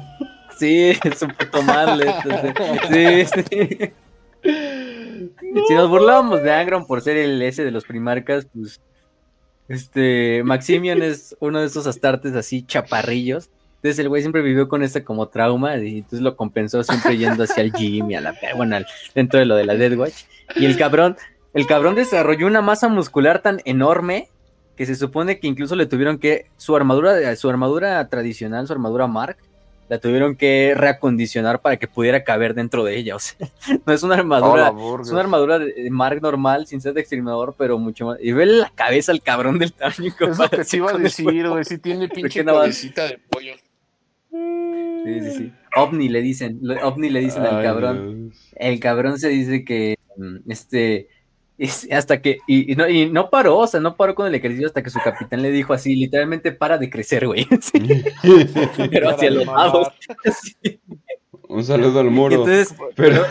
Speaker 2: Sí, es un poco mal. sí, sí. Si nos burlábamos de Angron por ser el S de los primarcas, pues este Maximian es uno de esos astartes así chaparrillos. Entonces el güey siempre vivió con este como trauma y entonces lo compensó siempre yendo hacia el gym y a la bueno, dentro de lo de la Dead Watch. Y el cabrón, el cabrón desarrolló una masa muscular tan enorme que se supone que incluso le tuvieron que su armadura su armadura tradicional, su armadura Mark la tuvieron que reacondicionar para que pudiera caber dentro de ella. O sea, no es una armadura, es una armadura de Mark normal, sin ser de exterminador, pero mucho más. Y ve la cabeza al cabrón del tamaño.
Speaker 4: Es lo que se iba a decir, güey. Si tiene pinche cabecita de pollo.
Speaker 2: Sí, sí, sí. OVNI le dicen, OVNI le dicen al cabrón. El cabrón se dice que mm, este hasta que, y, no, y no paró, o sea, no paró con el ejercicio hasta que su capitán le dijo así, literalmente para de crecer, güey. Pero hacia los lados.
Speaker 1: Un saludo al muro. pero...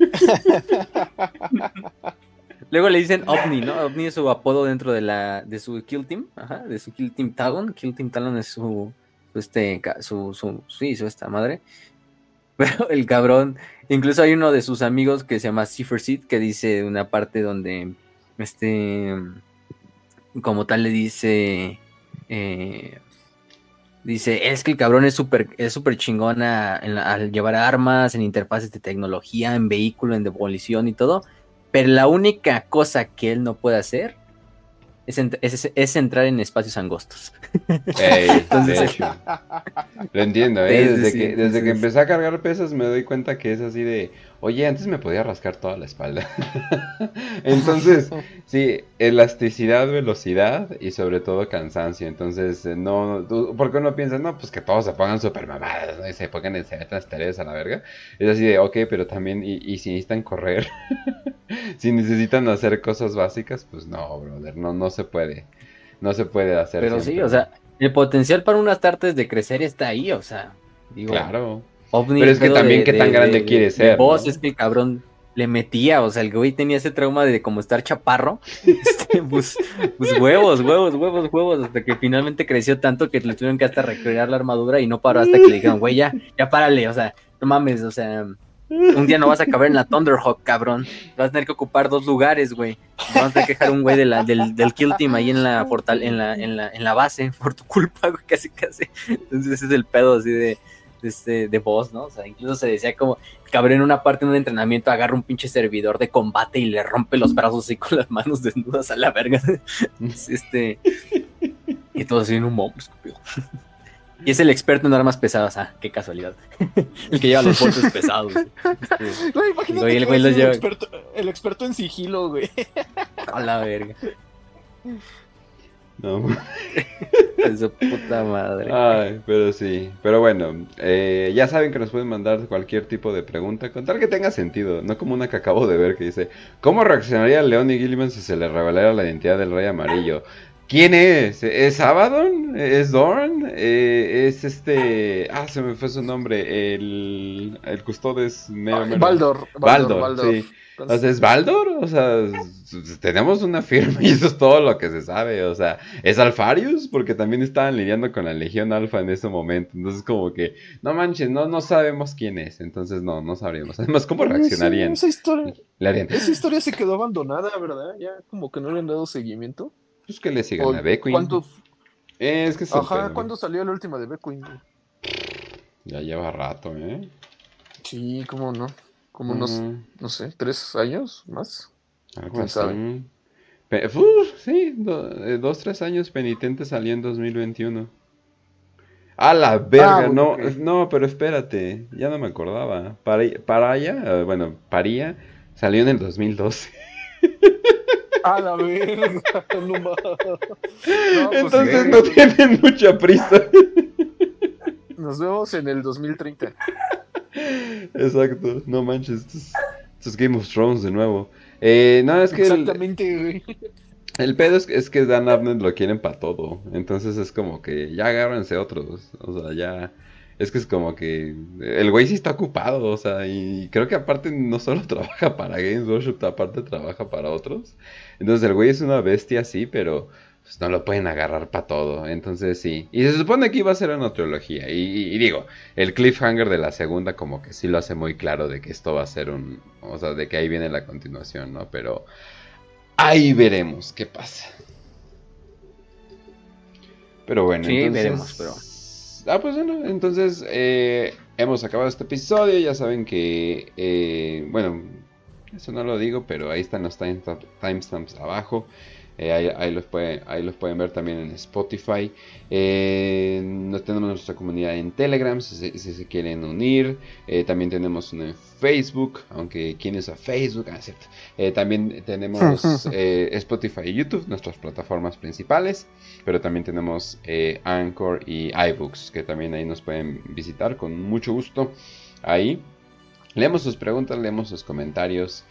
Speaker 2: Luego le dicen OVNI, ¿no? OVNI es su apodo dentro de la de su Kill Team, ajá, de su Kill Team Talon. Kill Team Talon es su, este, su, su, sí, su esta madre. Pero el cabrón Incluso hay uno de sus amigos que se llama Cipher Seed que dice una parte donde este como tal le dice eh, dice es que el cabrón es súper es súper chingona al llevar armas en interfaces de tecnología en vehículo en demolición y todo pero la única cosa que él no puede hacer es, entrar en espacios angostos.
Speaker 1: Entonces, Lo entiendo, ¿eh? desde, que, desde que empecé a cargar pesas me doy cuenta que es así de, oye, antes me podía rascar toda la espalda. Entonces, sí, elasticidad, velocidad y sobre todo cansancio. Entonces, no, porque uno piensa, no, pues que todos se pongan súper mamadas, ¿no? Y se pongan en ciertas tareas a la verga. Es así de, ok, pero también, y, y si necesitan correr, si necesitan hacer cosas básicas, pues no, brother, no, no se puede. No se puede hacer.
Speaker 2: Pero sí, o sea, el potencial para unas tartes de crecer está ahí, o sea,
Speaker 1: digo. Claro. Pero es que también qué tan grande quiere ser.
Speaker 2: Vos es que el cabrón le metía, o sea, el güey tenía ese trauma de como estar chaparro, este, pues, pues, huevos, huevos, huevos, huevos, hasta que finalmente creció tanto que le tuvieron que hasta recrear la armadura y no paró hasta que le dijeron, güey, ya, ya párale, o sea, no mames, o sea, un día no vas a caber en la Thunderhawk, cabrón. Vas a tener que ocupar dos lugares, güey. Vas a tener que dejar un güey del, del Kill Team ahí en la, portal, en, la, en, la, en la base por tu culpa, güey, casi casi. Entonces ese es el pedo así de, este, de voz, ¿no? O sea, incluso se decía como cabrón en una parte de un entrenamiento agarra un pinche servidor de combate y le rompe los brazos así con las manos desnudas a la verga. este. Y todo así en un momento, escupió. Y es el experto en armas pesadas. Ah, qué casualidad. el que lleva los botes pesados. Este,
Speaker 3: Güey, imagínate
Speaker 2: Güey, el güey los
Speaker 3: el,
Speaker 2: lleva-
Speaker 3: experto, el experto en sigilo, güey.
Speaker 2: a la verga.
Speaker 1: No.
Speaker 2: De su puta madre.
Speaker 1: Ay, pero sí. Pero bueno, eh, ya saben que nos pueden mandar cualquier tipo de pregunta, con tal que tenga sentido, no como una que acabo de ver que dice, ¿cómo reaccionaría León y Gilliman si se le revelara la identidad del Rey Amarillo? ¿Quién es? ¿Es Abaddon? ¿Es Dorn? Eh, ¿Es este... Ah, se me fue su nombre. El, el custodes mero, mero.
Speaker 3: Baldor.
Speaker 1: Baldor, sí. O sea, ¿es Baldor? O sea, tenemos una firma y eso es todo lo que se sabe. O sea, ¿es Alfarius? Porque también estaban lidiando con la Legión Alfa en ese momento. Entonces, como que, no manches, no, no sabemos quién es. Entonces, no, no sabríamos. Además, ¿cómo reaccionarían?
Speaker 3: Esa historia,
Speaker 1: Le harían,
Speaker 3: esa historia se quedó abandonada, ¿verdad? Ya como que no le han dado seguimiento.
Speaker 1: pues que le sigan
Speaker 3: O-
Speaker 1: a Beckwin.
Speaker 3: ¿Cuánto,
Speaker 1: Eh, es que es
Speaker 3: ajá. ¿cuándo salió la última de Beckwin?
Speaker 1: Ya lleva rato, ¿eh?
Speaker 3: Sí, cómo no. Como unos, no sé, tres años más.
Speaker 1: algo
Speaker 3: quién
Speaker 1: así.
Speaker 3: sabe.
Speaker 1: Uf, sí, do- eh, dos, tres años penitente salió en 2021. A la verga,
Speaker 3: Ah,
Speaker 1: no, no, pero espérate, ya no me acordaba. Para, Paraya, eh, bueno, Paría salió en el 2012.
Speaker 3: A la verga. no mames. No, pues,
Speaker 1: Entonces
Speaker 3: sí,
Speaker 1: no tienen mucha prisa.
Speaker 3: Nos vemos en el 2030.
Speaker 1: Exacto, no manches, esto es, esto es Game of Thrones de nuevo. Eh, no, es que el,
Speaker 3: Exactamente, güey.
Speaker 1: el pedo es, es que Dan Abnett lo quieren para todo. Entonces es como que ya agárrense otros. O sea, ya. Es que es como que el güey sí está ocupado, o sea, y creo que aparte no solo trabaja para Games Workshop, aparte trabaja para otros. Entonces el güey es una bestia, sí, pero pues, no lo pueden agarrar para todo. Entonces sí. Y se supone que iba a ser una trilogía. Y, y- y digo, el cliffhanger de la segunda como que sí lo hace muy claro de que esto va a ser un... O sea, de que ahí viene la continuación, ¿no? Pero ahí veremos qué pasa. Pero bueno,
Speaker 2: Sí,
Speaker 1: entonces...
Speaker 2: veremos, pero-
Speaker 1: Ah, pues bueno, entonces eh, hemos acabado este episodio. Ya saben que, eh, bueno, eso no lo digo, pero ahí están los timestamp- timestamps abajo. Eh, ahí, ahí los pueden, ahí los pueden ver también en Spotify. Eh, nos tenemos nuestra comunidad en Telegram si se, si quieren unir. Eh, también tenemos una en Facebook, aunque quién usa Facebook, ah, cierto. Eh, también tenemos Spotify y YouTube, nuestras plataformas principales. Pero también tenemos Anchor y iBooks, que también ahí nos pueden visitar con mucho gusto. Ahí leemos sus preguntas, leemos sus comentarios,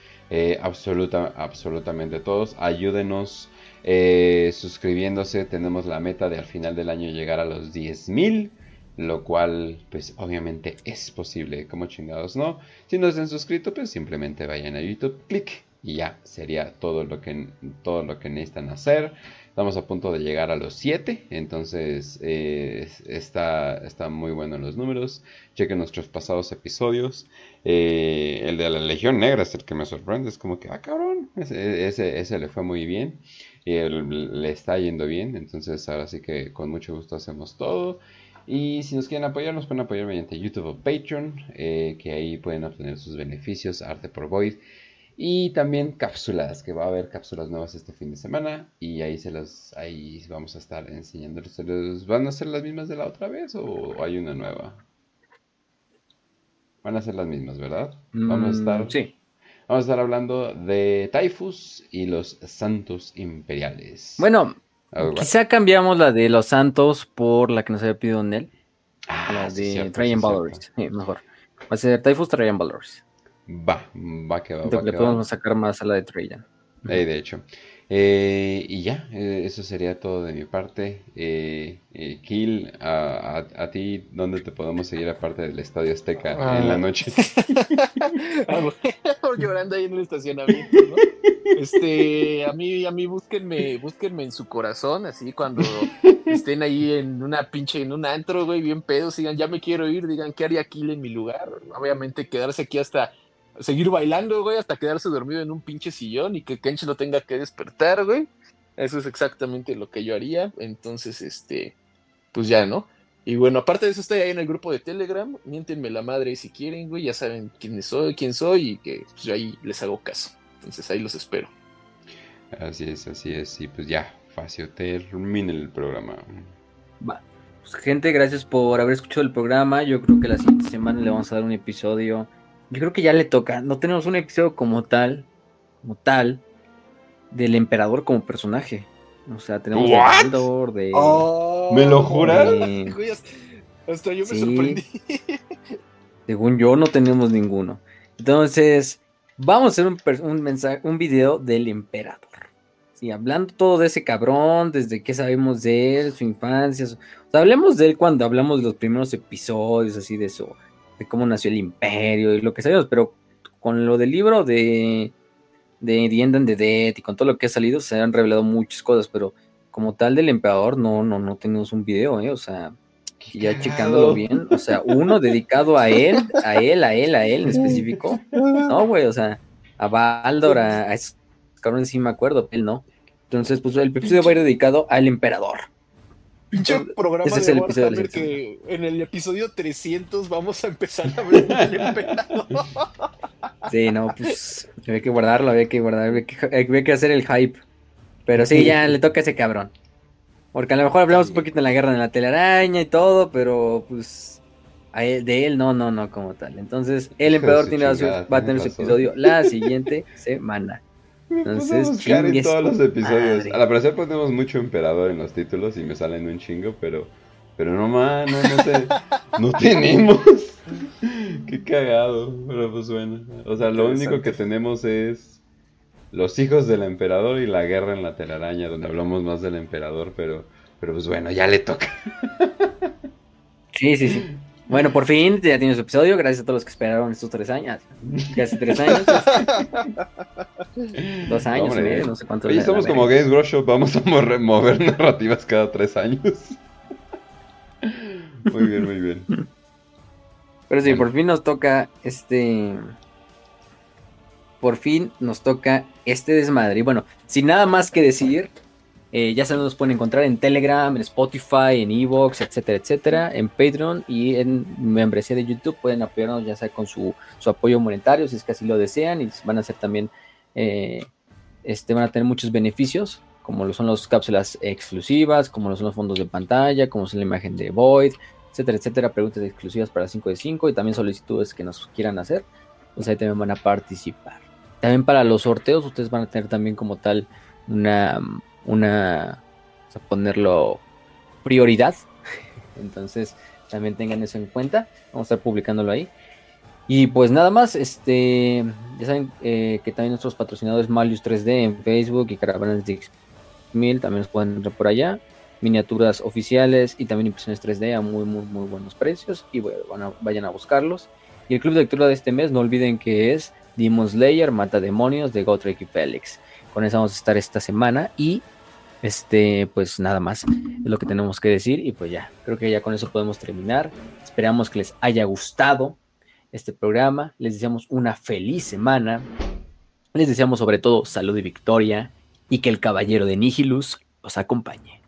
Speaker 1: absoluta, absolutamente todos. Ayúdenos eh, suscribiéndose. Tenemos la meta de al final del año llegar a los 10.000. Lo cual, pues obviamente es posible, como chingados no. Si no están suscritos, pues simplemente vayan a YouTube, clic y ya sería todo lo que, todo lo que necesitan hacer. Estamos a punto de llegar a los 7, entonces eh, está, está muy bueno los números. Chequen nuestros pasados episodios. Eh, el de la Legión Negra es el que me sorprende, es como que, ah, cabrón, ese, ese le fue muy bien y él- le está yendo bien, entonces ahora sí que con mucho gusto hacemos todo. Y si nos quieren apoyar, nos pueden apoyar mediante YouTube o Patreon, eh, que ahí pueden obtener sus beneficios, arte por Void. Y también cápsulas, que va a haber cápsulas nuevas este fin de semana. Y ahí se los, ahí vamos a estar enseñándoles. ¿Se los- ¿Van a ser las mismas de la otra vez o hay una nueva? Van a ser las mismas, ¿verdad? Vamos a
Speaker 2: Mm,
Speaker 1: estar,
Speaker 2: Sí.
Speaker 1: Vamos a estar hablando de Typhus y los Santos Imperiales.
Speaker 2: Bueno, quizá cambiamos la de los Santos por la que nos había pedido Nel.
Speaker 1: Ah,
Speaker 2: La de
Speaker 1: cierto,
Speaker 2: Trajan. Valorous. Sí, mejor. Va a ser Typhus Trajan Valorous.
Speaker 1: Va, va que va,
Speaker 2: que
Speaker 1: que
Speaker 2: le
Speaker 1: va.
Speaker 2: podemos sacar más a la de Trajan.
Speaker 1: Eh, de hecho. Eh, y ya, eh, eso sería todo de mi parte. Eh, eh, Kill, a, a- a ti, ¿dónde te podemos seguir aparte del Estadio Azteca en la
Speaker 3: Ah.
Speaker 1: noche?
Speaker 3: Llorando ahí en el estacionamiento, ¿no? Este, a mí, a mí búsquenme, búsquenme en su corazón, así cuando estén ahí en una pinche, en un antro, güey, bien pedos, digan, ya me quiero ir, digan, ¿qué haría Kill en mi lugar? Obviamente quedarse aquí hasta seguir bailando, güey, hasta quedarse dormido en un pinche sillón y que Kench lo tenga que despertar, güey. Eso es exactamente lo que yo haría. Entonces, este, pues ya, ¿no?
Speaker 4: Y bueno, aparte de eso, estoy ahí en el grupo de Telegram. Miéntenme la madre si quieren, güey. Ya saben quién soy, quién soy y que pues, yo ahí les hago caso. Entonces ahí los espero.
Speaker 1: Así es, así es. Y pues ya, fácil, termine el programa.
Speaker 2: Va. Pues, gente, gracias por haber escuchado el programa. Yo creo que la siguiente semana le vamos a dar un episodio. Yo creo que ya le toca. No tenemos un episodio como tal, como tal, del emperador como personaje. O sea, tenemos
Speaker 1: ¿What?
Speaker 2: de de.
Speaker 4: Oh,
Speaker 1: ¿Me lo juras?
Speaker 2: de-
Speaker 4: hasta- yo me
Speaker 2: Sí.
Speaker 4: sorprendí.
Speaker 2: Según yo, no tenemos ninguno. Entonces, vamos a hacer un, mensaje, un video del emperador. Sí, hablando todo de ese cabrón, desde qué sabemos de él, su infancia. su- O sea, hablemos de él cuando hablamos de los primeros episodios, así de eso, de cómo nació el imperio y lo que sabemos, pero con lo del libro de, de The End and the Dead y con todo lo que ha salido, se han revelado muchas cosas, pero como tal del emperador, no, no, no tenemos un video, ¿eh? O sea, ya checándolo bien, o sea, uno dedicado a él, a él, a él, a él en específico. No, güey, o sea, a Baldor, a, a esos cabrones sí me acuerdo, él no. Entonces, pues el episodio va a ir dedicado al emperador.
Speaker 4: Pinche programa
Speaker 2: Ese es
Speaker 4: de
Speaker 2: el episodio de la
Speaker 4: Warhammer que en el episodio 300 vamos a empezar a hablar del emperador.
Speaker 2: Sí, no, pues había que guardarlo, había que guardar, había que, había que hacer el hype. Pero sí, ya le toca a ese cabrón. Porque a lo mejor hablamos un poquito de la guerra de la telaraña y todo, pero pues a él- de él no, no, no como tal. Entonces, el emperador
Speaker 1: su
Speaker 2: tiene, va a
Speaker 1: chingada,
Speaker 2: va a tener su episodio la siguiente semana. Entonces,
Speaker 1: buscar en todos los episodios.
Speaker 2: madre.
Speaker 1: Al parecer ponemos mucho emperador en los títulos y me salen un chingo, pero pero no más, no, no, te- no tenemos. Qué cagado, pero pues bueno. O sea, lo único que tenemos es los hijos del emperador y la guerra en la telaraña, donde hablamos más del emperador, pero pero pues bueno, ya le toca.
Speaker 2: Sí, sí, sí. Bueno, por fin ya tiene su episodio. Gracias a todos los que esperaron estos tres años. Casi tres años. Dos años
Speaker 1: Hombre,
Speaker 2: no sé cuánto.
Speaker 1: Oye, somos como. Games Workshop, vamos a mover, mover narrativas cada tres años. Muy bien, muy bien.
Speaker 2: Pero sí,
Speaker 1: Bueno.
Speaker 2: por fin nos toca este. Por fin nos toca este desmadre. Y bueno, sin nada más que decir, eh, ya se nos pueden encontrar en Telegram, en Spotify, en Evox, etcétera, etcétera, en Patreon y en membresía de YouTube. Pueden apoyarnos ya sea con su, su apoyo monetario, si es que así lo desean, y van a hacer también, eh, este, van a tener muchos beneficios, como lo son las cápsulas exclusivas, como lo son los fondos de pantalla, como son la imagen de Void, etcétera, etcétera, preguntas exclusivas para 5 de 5 y también solicitudes que nos quieran hacer, pues ahí también van a participar. También para los sorteos, ustedes van a tener también como tal una, una, o ponerlo prioridad. Entonces, también tengan eso en cuenta. Vamos a estar publicándolo ahí. Y pues nada más, este, ya saben eh, que también nuestros patrocinadores Malius 3D en Facebook y Caravanas de X1000 también nos pueden entrar por allá. Miniaturas oficiales y también impresiones 3D a muy, muy, muy buenos precios. Y vayan a buscarlos. Y el club de lectura de este mes, no olviden que es Demon Slayer, Mata Demonios de Gotrek y Félix. Con eso vamos a estar esta semana. Y este, pues nada más es lo que tenemos que decir. Y pues ya, creo que ya con eso podemos terminar. Esperamos que les haya gustado este programa. Les deseamos una feliz semana. Les deseamos sobre todo salud y victoria. Y que el caballero de Nihilus los acompañe.